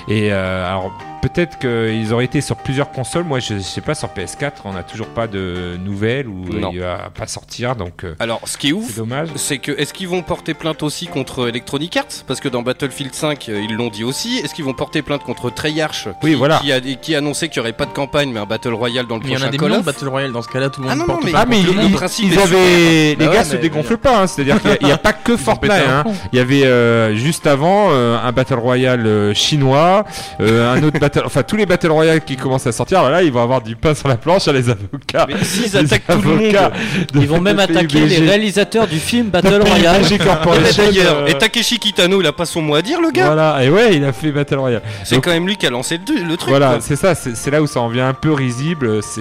[SPEAKER 5] et euh, alors peut-être qu'ils auraient été sur plusieurs consoles, moi je, je sais pas sur PS4 on n'a toujours pas de nouvelles ou
[SPEAKER 3] Non.
[SPEAKER 5] il va pas sortir donc euh,
[SPEAKER 3] Alors, ce qui est
[SPEAKER 5] c'est
[SPEAKER 3] ouf,
[SPEAKER 5] dommage.
[SPEAKER 3] c'est que est-ce qu'ils vont porter plainte aussi contre Electronic Arts? Parce que dans Battlefield 5, euh, ils l'ont dit aussi. Est-ce qu'ils vont porter plainte contre Treyarch qui,
[SPEAKER 5] Oui, voilà.
[SPEAKER 3] qui a, qui a annoncé qu'il n'y aurait pas de campagne, mais un Battle Royale dans le
[SPEAKER 4] Mais il y en
[SPEAKER 3] prochain
[SPEAKER 4] a des de
[SPEAKER 3] of?
[SPEAKER 4] Battle Royale dans ce cas-là, tout le monde
[SPEAKER 3] Ah non,
[SPEAKER 4] porte
[SPEAKER 3] non, mais-
[SPEAKER 5] Ah mais
[SPEAKER 3] le
[SPEAKER 5] ils, ils-
[SPEAKER 3] principe
[SPEAKER 5] ils avaient les
[SPEAKER 4] Bah ouais,
[SPEAKER 5] gars se dégonflent pas hein. c'est-à-dire qu'il n'y a, pas que Fortnite hein. Il y avait euh, juste avant euh, un Battle Royale euh, chinois, euh, un autre Battle, enfin tous les Battle Royale qui commencent à sortir, voilà, ils vont avoir du pain sur la planche à les avocats.
[SPEAKER 3] Mais s'ils
[SPEAKER 5] Les
[SPEAKER 3] attaquent tout le monde
[SPEAKER 2] Ils vont même attaquer les réalisateurs du film Battle Royale.
[SPEAKER 3] D'ailleurs, et Takeshi Kitano, il a pas son mot à dire, le gars
[SPEAKER 5] Voilà, et ouais, il a fait Battle Royale.
[SPEAKER 3] C'est quand même lui qui a lancé le, le truc.
[SPEAKER 5] Voilà, c'est ça, c'est là où ça en vient un peu risible. C'est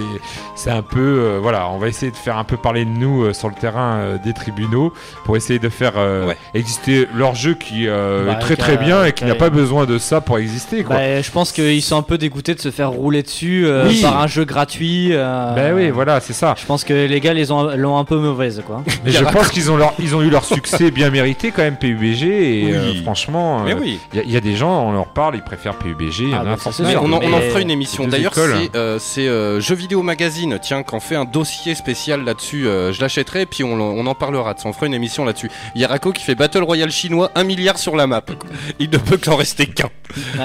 [SPEAKER 5] c'est un peu, euh, voilà, on va essayer de faire un peu parler de nous euh, sur le terrain euh, des tribunaux pour essayer de faire euh,
[SPEAKER 3] Ouais.
[SPEAKER 5] exister leur jeu qui euh,
[SPEAKER 2] Bah,
[SPEAKER 5] est très très bien et
[SPEAKER 2] qui
[SPEAKER 5] n'a pas besoin de ça pour exister, quoi.
[SPEAKER 2] Bah, je pense qu'ils sont un peu dégoûtés de se faire rouler dessus euh,
[SPEAKER 5] Oui.
[SPEAKER 2] par un jeu gratuit. euh,
[SPEAKER 5] Ben oui, voilà, c'est ça.
[SPEAKER 2] Je pense que les gars les ont l'ont un peu mauvaise quoi.
[SPEAKER 5] Et je pense qu'ils ont, leur, ils ont eu leur succès bien mérité quand même, PUBG. Et
[SPEAKER 3] Oui.
[SPEAKER 5] euh, franchement,
[SPEAKER 3] Mais
[SPEAKER 5] il
[SPEAKER 3] oui.
[SPEAKER 5] y, a- y a des gens, on leur parle, ils préfèrent PUBG. Il y en
[SPEAKER 2] Ah, ça.
[SPEAKER 3] Mais
[SPEAKER 2] sûr.
[SPEAKER 3] on, en, on en
[SPEAKER 2] Mais-
[SPEAKER 3] fera une émission. D'ailleurs, c'est euh, c'est, euh, Jeux Vidéo Magazine, tiens, qui en fait un dossier spécial là-dessus. euh, je l'achèterai, puis on, on en parlera. de ça, On fera une émission là-dessus. Il y a Rako qui fait Battle Royale chinois, 1 milliard sur la map. Il ne peut qu'en rester qu'un.
[SPEAKER 2] Ouais.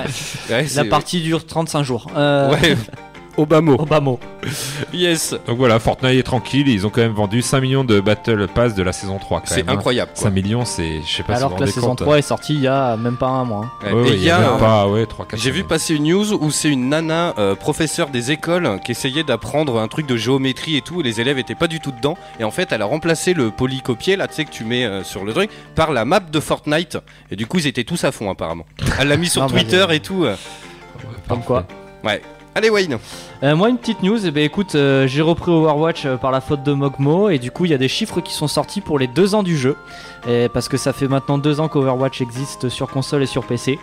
[SPEAKER 3] Ouais,
[SPEAKER 2] La partie dure 35 jours. Euh,
[SPEAKER 3] Ouais. Obama.
[SPEAKER 2] Obama.
[SPEAKER 3] Yes.
[SPEAKER 5] Donc voilà, Fortnite est tranquille. Ils ont quand même vendu 5 millions de Battle Pass de la saison 3. quand
[SPEAKER 3] C'est
[SPEAKER 5] hein.
[SPEAKER 3] incroyable. quoi.
[SPEAKER 5] 5 millions, c'est. Je sais pas
[SPEAKER 2] Alors
[SPEAKER 5] si
[SPEAKER 2] que la saison
[SPEAKER 5] compte.
[SPEAKER 2] 3 est sortie il y a même pas un mois. hein.
[SPEAKER 3] Ouais.
[SPEAKER 5] Ouais,
[SPEAKER 3] Et
[SPEAKER 5] ouais,
[SPEAKER 3] il y a,
[SPEAKER 5] même pas, ouais, 3, 4
[SPEAKER 3] J'ai vu passer une news où c'est une nana euh, professeure des écoles qui essayait d'apprendre un truc de géométrie et tout, et les élèves étaient pas du tout dedans. Et en fait, elle a remplacé le polycopier, là, tu sais, que tu mets euh, sur le truc, par la map de Fortnite. Et du coup, ils étaient tous à fond, apparemment. Elle l'a mis sur
[SPEAKER 2] Non,
[SPEAKER 3] Twitter et tout. euh.
[SPEAKER 2] Comme quoi.
[SPEAKER 3] Allez, Wayne.
[SPEAKER 2] Euh, moi une petite news, eh ben, écoute, euh, j'ai repris Overwatch euh, par la faute de Mogmo et du coup il y a des chiffres qui sont sortis pour les deux ans du jeu, Et parce que ça fait maintenant deux ans qu'Overwatch existe sur console et sur PC.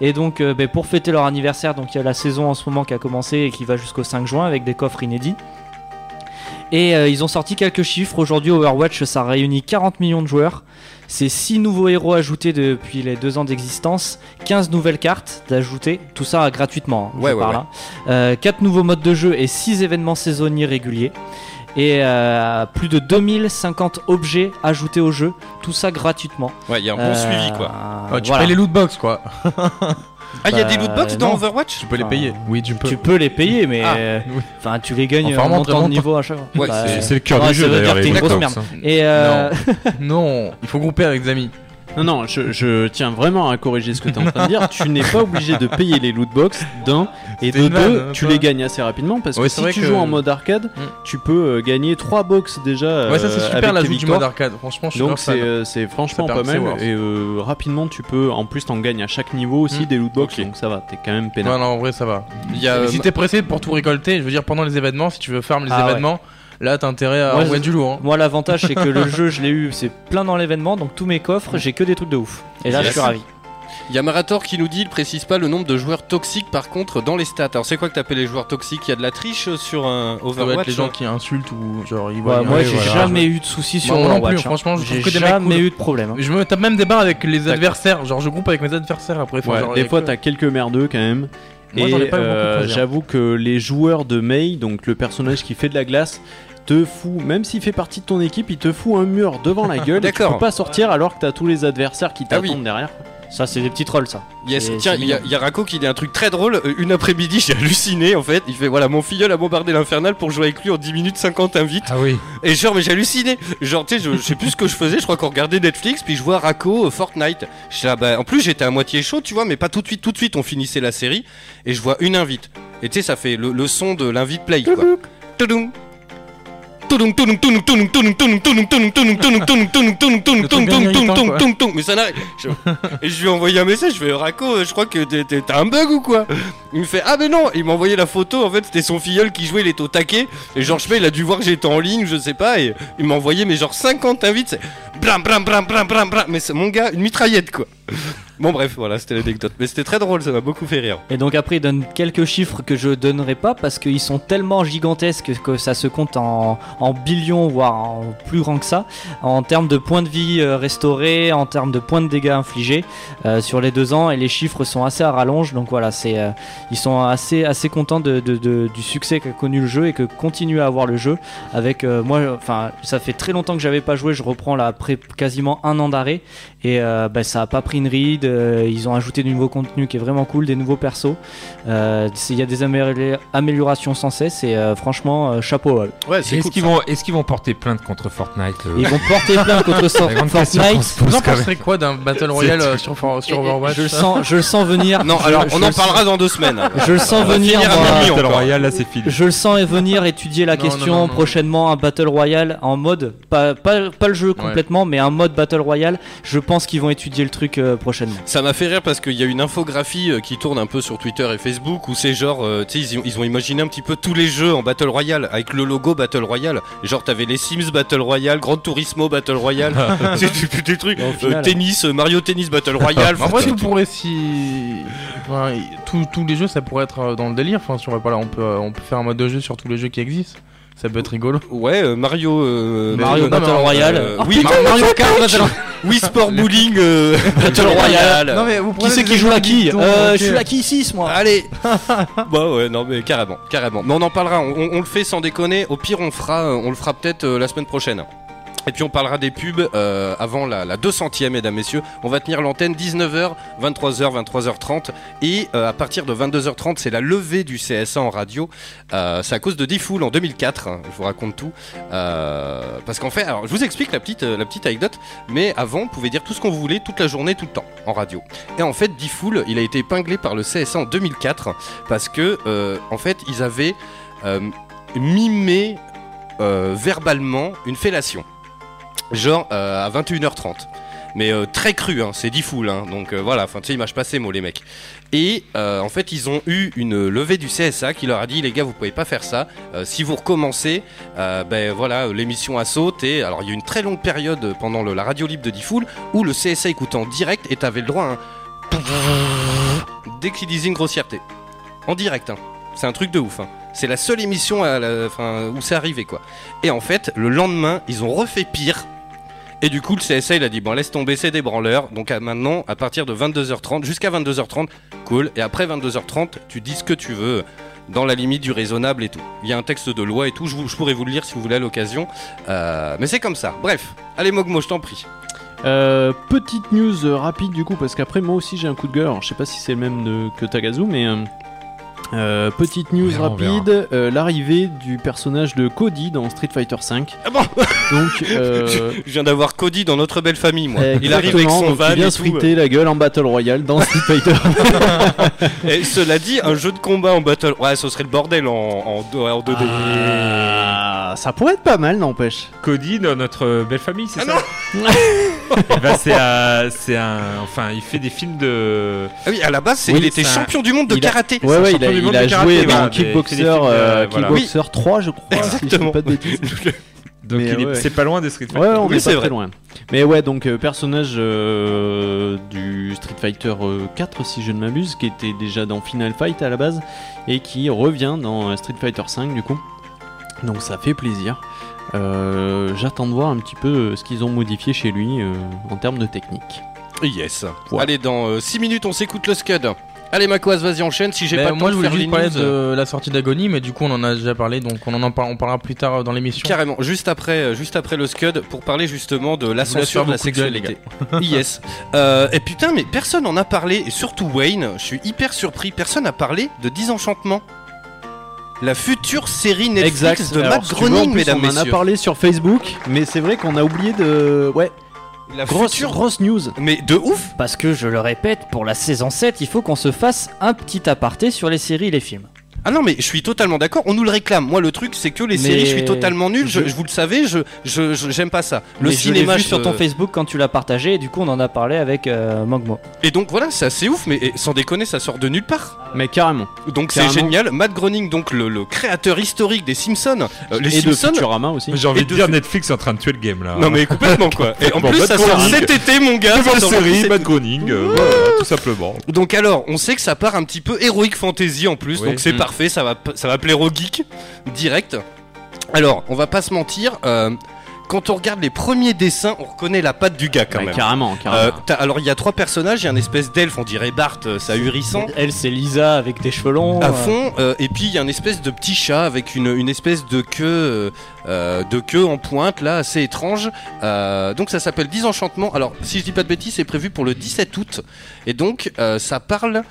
[SPEAKER 2] Et donc ben, pour fêter leur anniversaire, donc il y a la saison en ce moment qui a commencé et qui va jusqu'au 5 juin avec des coffres inédits. Et ils ont sorti quelques chiffres. Aujourd'hui, Overwatch, ça réunit 40 millions de joueurs. C'est 6 nouveaux héros ajoutés depuis les 2 ans d'existence. 15 nouvelles cartes d'ajoutées. Tout ça gratuitement. hein, je
[SPEAKER 3] Ouais, ouais,
[SPEAKER 2] parle, hein. Euh, 4 nouveaux modes de jeu et 6 événements saisonniers réguliers. Et euh, plus de 2050 objets ajoutés au jeu. Tout ça gratuitement.
[SPEAKER 3] Ouais, il y a un bon
[SPEAKER 2] Euh,
[SPEAKER 3] suivi, quoi.
[SPEAKER 4] Ouais, tu
[SPEAKER 2] voilà.
[SPEAKER 4] payes les lootbox quoi.
[SPEAKER 3] Ah, il y a
[SPEAKER 2] bah,
[SPEAKER 3] des lootbox dans
[SPEAKER 2] non.
[SPEAKER 3] Overwatch
[SPEAKER 4] Tu peux les
[SPEAKER 2] Enfin,
[SPEAKER 4] payer. Oui, tu peux.
[SPEAKER 2] Tu peux les payer, mais
[SPEAKER 3] Ah,
[SPEAKER 2] euh,
[SPEAKER 4] oui.
[SPEAKER 2] enfin tu les gagnes
[SPEAKER 4] Enfin,
[SPEAKER 2] en
[SPEAKER 4] vraiment
[SPEAKER 2] montant de niveau à chaque fois.
[SPEAKER 3] Ouais,
[SPEAKER 2] Bah,
[SPEAKER 3] c'est-
[SPEAKER 5] le cœur
[SPEAKER 2] Ouais,
[SPEAKER 5] du
[SPEAKER 2] ça
[SPEAKER 5] jeu
[SPEAKER 2] veut dire
[SPEAKER 5] d'ailleurs.
[SPEAKER 2] que t'es
[SPEAKER 5] les
[SPEAKER 2] une grosse
[SPEAKER 5] lootbox,
[SPEAKER 2] merde. Et euh,
[SPEAKER 4] Non, il faut grouper avec des amis.
[SPEAKER 6] Non, non, je, je tiens vraiment à corriger ce que tu es en train de dire. Tu n'es pas obligé de payer les lootbox d'un et de deux,
[SPEAKER 4] hein,
[SPEAKER 6] tu les gagnes assez rapidement parce
[SPEAKER 4] Ouais,
[SPEAKER 6] que si tu
[SPEAKER 4] que-
[SPEAKER 6] joues en mode arcade,
[SPEAKER 4] Mm.
[SPEAKER 6] tu peux euh, gagner trois box déjà.
[SPEAKER 4] Ouais, ça c'est
[SPEAKER 6] euh,
[SPEAKER 4] super
[SPEAKER 6] avec
[SPEAKER 4] la
[SPEAKER 6] tes
[SPEAKER 4] joue du mode arcade. Franchement, je suis
[SPEAKER 6] Donc c'est euh, c'est franchement pas mal et euh, rapidement tu peux en plus t'en gagnes à chaque niveau aussi
[SPEAKER 4] Mm.
[SPEAKER 6] des lootbox
[SPEAKER 3] Ok.
[SPEAKER 6] donc ça va t'es quand même
[SPEAKER 4] Non,
[SPEAKER 6] peinard.
[SPEAKER 4] non, en vrai, ça va.
[SPEAKER 3] Il y a,
[SPEAKER 4] Mais
[SPEAKER 3] euh,
[SPEAKER 4] si t'es pressé pour tout récolter, je veux dire, pendant les événements, si tu veux farm les
[SPEAKER 2] Ah ouais.
[SPEAKER 4] Là t'as intérêt à envoyer du lourd. hein.
[SPEAKER 2] moi l'avantage c'est que le jeu je l'ai eu, c'est plein dans l'événement, donc tous mes coffres j'ai que des trucs de ouf. Et là je suis ravi.
[SPEAKER 3] Il y a Marator qui nous dit, il précise pas le nombre de joueurs toxiques par contre dans les stats. Alors c'est quoi que t'appelles les joueurs toxiques? Il y a de la triche sur un Overwatch?
[SPEAKER 4] être les gens qui insultent ou genre ils
[SPEAKER 2] Ouais,
[SPEAKER 4] voient.
[SPEAKER 2] moi, j'ai
[SPEAKER 4] voilà.
[SPEAKER 2] jamais eu de soucis sur
[SPEAKER 4] Moi non
[SPEAKER 2] Overwatch.
[SPEAKER 4] plus,
[SPEAKER 2] hein.
[SPEAKER 4] franchement, je
[SPEAKER 2] j'ai
[SPEAKER 4] trouve que des mecs
[SPEAKER 2] jamais
[SPEAKER 4] cool.
[SPEAKER 2] eu de problème. hein.
[SPEAKER 4] Je me tape même des barres avec les adversaires, genre je groupe avec mes adversaires après. enfin,
[SPEAKER 6] Ouais,
[SPEAKER 4] genre,
[SPEAKER 6] des fois, t'as quelques merdeux quand même.
[SPEAKER 4] Moi,
[SPEAKER 6] et
[SPEAKER 4] j'en ai pas eu beaucoup de
[SPEAKER 6] euh, j'avoue que les joueurs de Mei, donc le personnage qui fait de la glace, te fout, même s'il fait partie de ton équipe, il te fout un mur devant la gueule. et tu
[SPEAKER 3] D'accord.
[SPEAKER 6] peux pas sortir alors que t'as tous les adversaires qui
[SPEAKER 3] Ah oui.
[SPEAKER 6] t'attendent derrière.
[SPEAKER 2] Ça, c'est des petits trolls, ça.
[SPEAKER 3] Yes,
[SPEAKER 2] C'est-
[SPEAKER 3] tiens, il y, a- y Rako qui dit un truc très drôle. Euh, Une après-midi, j'ai halluciné en fait. Il fait voilà, mon filleul a bombardé l'infernal pour jouer avec lui en 10 minutes 50 invites.
[SPEAKER 5] Ah oui.
[SPEAKER 3] Et genre, mais j'ai halluciné. Genre, tu sais, je, je sais plus ce que je faisais. Je crois qu'on regardait Netflix, puis je vois Rako euh, Fortnite. J'étais là, bah, en plus, j'étais à moitié chaud, tu vois, mais pas tout de suite. Tout de suite, on finissait la série et je vois une invite. Et tu sais, ça fait le, le son de l'invite play quoi. Mais ça. Je- Et je lui ai envoyé un message. Je fais Rako, je crois que t'as un bug ou quoi Il me fait Ah, mais non. Il m'a envoyé la photo. En fait, c'était son filleul qui jouait. Il était au taquet. Et genre, je sais pas, il a dû voir que j'étais en ligne, je sais pas. Et il m'a envoyé, mais genre 50 invites. C'est blam, blam, blam, blam, blam, blam. Mais c'est mon gars, une mitraillette quoi. Bon, bref, voilà, c'était l'anecdote. Mais c'était très drôle, ça m'a beaucoup fait rire.
[SPEAKER 2] Et donc après, il donne quelques chiffres que je donnerai pas parce qu'ils sont tellement gigantesques que ça se compte en, en billions, voire en plus grand que ça, en termes de points de vie euh, restaurés, en termes de points de dégâts infligés euh, sur les deux ans. Et les chiffres sont assez à rallonge. Donc voilà, c'est, euh, ils sont assez, assez contents de, du succès qu'a connu le jeu et que continue à avoir le jeu. Avec moi, enfin, ça fait très longtemps que j'avais pas joué. Je reprends là après quasiment un an d'arrêt et bah, ça a pas pris une ride. Euh, ils ont ajouté du nouveau contenu qui est vraiment cool, des nouveaux persos. Euh, Il y a des améli- améliorations sans cesse et euh, franchement, euh, chapeau. à eux.
[SPEAKER 3] Ouais,
[SPEAKER 5] Est-ce qu'ils vont, est-ce qu'ils vont porter plainte contre Fortnite euh,
[SPEAKER 2] Ils vont porter plainte contre Fortnite.
[SPEAKER 4] Vous en penserez quoi d'un Battle Royale euh, sur, For- sur Overwatch
[SPEAKER 2] je le sens, je le sens venir.
[SPEAKER 3] Non, alors
[SPEAKER 2] je
[SPEAKER 3] on en
[SPEAKER 2] sens-
[SPEAKER 3] parlera dans deux semaines.
[SPEAKER 2] Je le sens venir.
[SPEAKER 5] Battle. Royale, là, c'est fini.
[SPEAKER 2] Je le sens venir étudier la question prochainement un battle royale en mode pas, pas, pas le jeu complètement mais un mode battle royale. Je pense qu'ils vont étudier le truc euh, prochainement.
[SPEAKER 3] Ça m'a fait rire parce qu'il y a une infographie euh, qui tourne un peu sur Twitter et Facebook où c'est genre, euh, tu sais, ils, ont- ils ont imaginé un petit peu tous les jeux en Battle Royale avec le logo Battle Royale. Genre, t'avais les Sims Battle Royale, Gran Turismo Battle Royale, c'est des, des trucs, euh, tennis, euh, Mario Tennis Battle Royale.
[SPEAKER 4] En vrai, tout pourrait si. Enfin, tous- les jeux, ça pourrait être dans le délire. Enfin, si on va pas là, on peut, on peut faire un mode de jeu sur tous les jeux qui existent. Ça peut être rigolo.
[SPEAKER 3] Ouais, euh, Mario, euh,
[SPEAKER 2] Mario Battle
[SPEAKER 3] non,
[SPEAKER 2] Royale.
[SPEAKER 3] euh,
[SPEAKER 2] Oh,
[SPEAKER 3] oui,
[SPEAKER 2] putain,
[SPEAKER 3] Mar-
[SPEAKER 2] Mario Kart Battle
[SPEAKER 3] oui, Sport Bowling euh, Battle
[SPEAKER 2] Royale.
[SPEAKER 3] Royale.
[SPEAKER 4] Non, mais vous
[SPEAKER 2] Qui c'est qui joue la quille euh. Je suis la quille 6 moi.
[SPEAKER 3] Allez Bah ouais, non mais carrément, carrément. Mais on en parlera, on, on- on le fait sans déconner. Au pire, on, fera, on le fera peut-être euh, la semaine prochaine. Et puis on parlera des pubs euh, avant la, la 200ème, mesdames, messieurs. On va tenir l'antenne 19h, 23h, 23h30. Et euh, à partir de 22h30, c'est la levée du CSA en radio. Euh, c'est à cause de Diffoul en 2004. hein, je vous raconte tout. Parce qu'en fait, alors je vous explique la petite, la petite anecdote. Mais avant, on pouvait dire tout ce qu'on voulait toute la journée, tout le temps, en radio. Et en fait, Diffoul, il a été épinglé par le CSA en 2004 parce que, en fait, ils avaient mimé verbalement une fellation. Genre euh, à 21h30. Mais euh, très cru, hein, c'est Diffoul, hein, donc euh, voilà, enfin tu sais, image passée, moi les mecs. Et en fait, ils ont eu une levée du CSA qui leur a dit les gars, vous pouvez pas faire ça. Si vous recommencez, ben voilà, l'émission a sauté. Alors il y a eu une très longue période pendant le- la radio libre de Diffoul où le CSA écoutait en direct et t'avais le droit à un dès qu'il une grossièreté. En direct, hein. C'est un truc de ouf. hein. C'est la seule émission où c'est arrivé, quoi. Et en fait, le lendemain, ils ont refait pire. Et du coup, le CSA, il a dit Bon, laisse tomber, c'est des branleurs. Donc maintenant, à partir de 22h30, jusqu'à 22h30, cool. Et après 22h30, tu dis ce que tu veux, dans la limite du raisonnable et tout. Il y a un texte de loi et tout. Je, pourrais vous le lire si vous voulez à l'occasion. Euh, mais c'est comme ça. Bref, allez, Mogmo, je t'en prie.
[SPEAKER 6] Euh, petite news euh, rapide du coup, parce qu'après moi aussi j'ai un coup de gueule. Alors, je sais pas si c'est le même que Tagazu, mais euh, petite news
[SPEAKER 5] verra,
[SPEAKER 6] rapide euh, l'arrivée du personnage de Cody dans Street Fighter V.
[SPEAKER 3] Ah bon
[SPEAKER 6] Donc, euh,
[SPEAKER 3] Je viens d'avoir Cody dans notre belle famille, moi. Il arrive avec son
[SPEAKER 6] donc
[SPEAKER 3] van
[SPEAKER 6] il vient
[SPEAKER 3] et
[SPEAKER 6] se
[SPEAKER 3] tout.
[SPEAKER 6] friter la gueule en Battle Royale dans Street Fighter.
[SPEAKER 3] Et cela dit, un jeu de combat en battle, ouais, ce serait le bordel en, en, deux- en 2D.
[SPEAKER 6] Ah, ça pourrait être pas mal, n'empêche.
[SPEAKER 5] Cody dans notre belle famille, c'est
[SPEAKER 3] Ah
[SPEAKER 5] ça Eh ben, c'est un, c'est un, enfin, il fait des films de.
[SPEAKER 3] Ah oui, à la base, c'est-
[SPEAKER 5] Oui,
[SPEAKER 3] il était
[SPEAKER 5] c'est un-
[SPEAKER 3] champion du monde de karaté.
[SPEAKER 6] Ouais, ouais, il a, il joué dans
[SPEAKER 5] des- des
[SPEAKER 6] Kickboxer, euh,
[SPEAKER 5] euh, voilà.
[SPEAKER 6] Kickboxer 3, je crois, si je dis
[SPEAKER 3] Exactement.
[SPEAKER 6] pas de bêtises.
[SPEAKER 5] Donc
[SPEAKER 6] Mais
[SPEAKER 5] il est-
[SPEAKER 6] ouais.
[SPEAKER 5] c'est pas loin de Street Fighter.
[SPEAKER 6] Ouais, on
[SPEAKER 3] Oui,
[SPEAKER 6] est
[SPEAKER 3] c'est
[SPEAKER 6] pas
[SPEAKER 3] vrai.
[SPEAKER 6] très loin. Mais ouais, donc euh, personnage euh, du Street Fighter euh, 4, si je ne m'abuse, qui était déjà dans Final Fight à la base et qui revient dans euh, Street Fighter 5 du coup. Donc ça fait plaisir. Euh, J'attends de voir un petit peu euh, ce qu'ils ont modifié chez lui euh, en termes de technique.
[SPEAKER 3] Yes. Allez, dans 6 minutes, on s'écoute le Scud. Allez, Macoise, vas-y, enchaîne. Si j'ai
[SPEAKER 4] Ben,
[SPEAKER 3] pas le
[SPEAKER 4] moi, je
[SPEAKER 3] de
[SPEAKER 4] voulais juste parler
[SPEAKER 3] news,
[SPEAKER 4] de la sortie d'Agony, mais du coup, on en a déjà parlé, donc on en par- on parlera plus tard dans l'émission.
[SPEAKER 3] Carrément, juste après, juste après le Scud, pour parler justement de la
[SPEAKER 4] Je vous laisse
[SPEAKER 3] censure
[SPEAKER 4] faire
[SPEAKER 3] de la
[SPEAKER 4] beaucoup de gueule,
[SPEAKER 3] sexualité. yes. Euh, et putain, mais personne n'en a parlé, et surtout Wayne, je suis hyper surpris, personne n'a parlé de Disenchantement. La future série Netflix de
[SPEAKER 6] Alors,
[SPEAKER 3] Matt
[SPEAKER 6] si
[SPEAKER 3] Groening, mesdames,
[SPEAKER 6] on en a
[SPEAKER 3] messieurs.
[SPEAKER 6] parlé sur Facebook, mais c'est vrai qu'on a oublié de. Ouais,
[SPEAKER 3] La
[SPEAKER 6] grosse,
[SPEAKER 3] future.
[SPEAKER 6] grosse news.
[SPEAKER 3] Mais de ouf
[SPEAKER 2] Parce que je le répète, pour la saison 7, il faut qu'on se fasse un petit aparté sur les séries et les films.
[SPEAKER 3] Ah non, mais je suis totalement d'accord, on nous le réclame. Moi, le truc, c'est que les
[SPEAKER 2] Mais
[SPEAKER 3] séries, je suis totalement nul, je,
[SPEAKER 2] je-
[SPEAKER 3] je vous le savez, je je- je- j'aime pas ça. Le
[SPEAKER 2] Mais
[SPEAKER 3] cinéma,
[SPEAKER 2] je l'ai vu
[SPEAKER 3] je-
[SPEAKER 2] sur ton Facebook quand tu l'as partagé, et du coup on en a parlé avec euh, Mogmo.
[SPEAKER 3] Et donc voilà, c'est assez ouf, mais et, sans déconner, ça sort de nulle part.
[SPEAKER 6] Mais carrément.
[SPEAKER 3] Donc c'est génial. Matt Groening, donc le, le créateur historique des Simpsons. Euh, les
[SPEAKER 6] et de
[SPEAKER 3] Simpsons.
[SPEAKER 6] Futurama aussi.
[SPEAKER 5] J'ai envie
[SPEAKER 3] Et
[SPEAKER 5] de
[SPEAKER 3] de
[SPEAKER 5] dire
[SPEAKER 3] fu-
[SPEAKER 5] Netflix est en train de tuer le game là.
[SPEAKER 3] Non mais complètement quoi. Et en
[SPEAKER 5] Bon,
[SPEAKER 3] plus
[SPEAKER 5] Matt
[SPEAKER 3] ça sort
[SPEAKER 5] Groening.
[SPEAKER 3] cet été mon gars.
[SPEAKER 5] Nouvelle série,
[SPEAKER 3] 17.
[SPEAKER 5] Matt Groening, euh, tout simplement.
[SPEAKER 3] Donc alors, on sait que ça part un petit peu heroic fantasy en plus, donc c'est
[SPEAKER 6] Mm.
[SPEAKER 3] Parfait, ça va, ça va plaire aux geeks direct. Alors, on va pas se mentir, euh, quand on regarde les premiers dessins, on reconnaît la patte du gars quand même.
[SPEAKER 6] carrément,
[SPEAKER 3] Euh,
[SPEAKER 6] carrément.
[SPEAKER 3] alors il y a trois personnages, il y a une espèce d'elfe, on dirait Bart, euh, c'est ahurissant.
[SPEAKER 2] Elle, c'est Lisa avec des cheveux longs.
[SPEAKER 3] à
[SPEAKER 2] euh,
[SPEAKER 3] fond euh, et puis il y a une espèce de petit chat avec une, une espèce de queue euh, euh, de queue en pointe là assez étrange Euh, donc ça s'appelle Disenchantement alors si je dis pas de bêtises c'est prévu pour le 17 août et donc euh, ça parle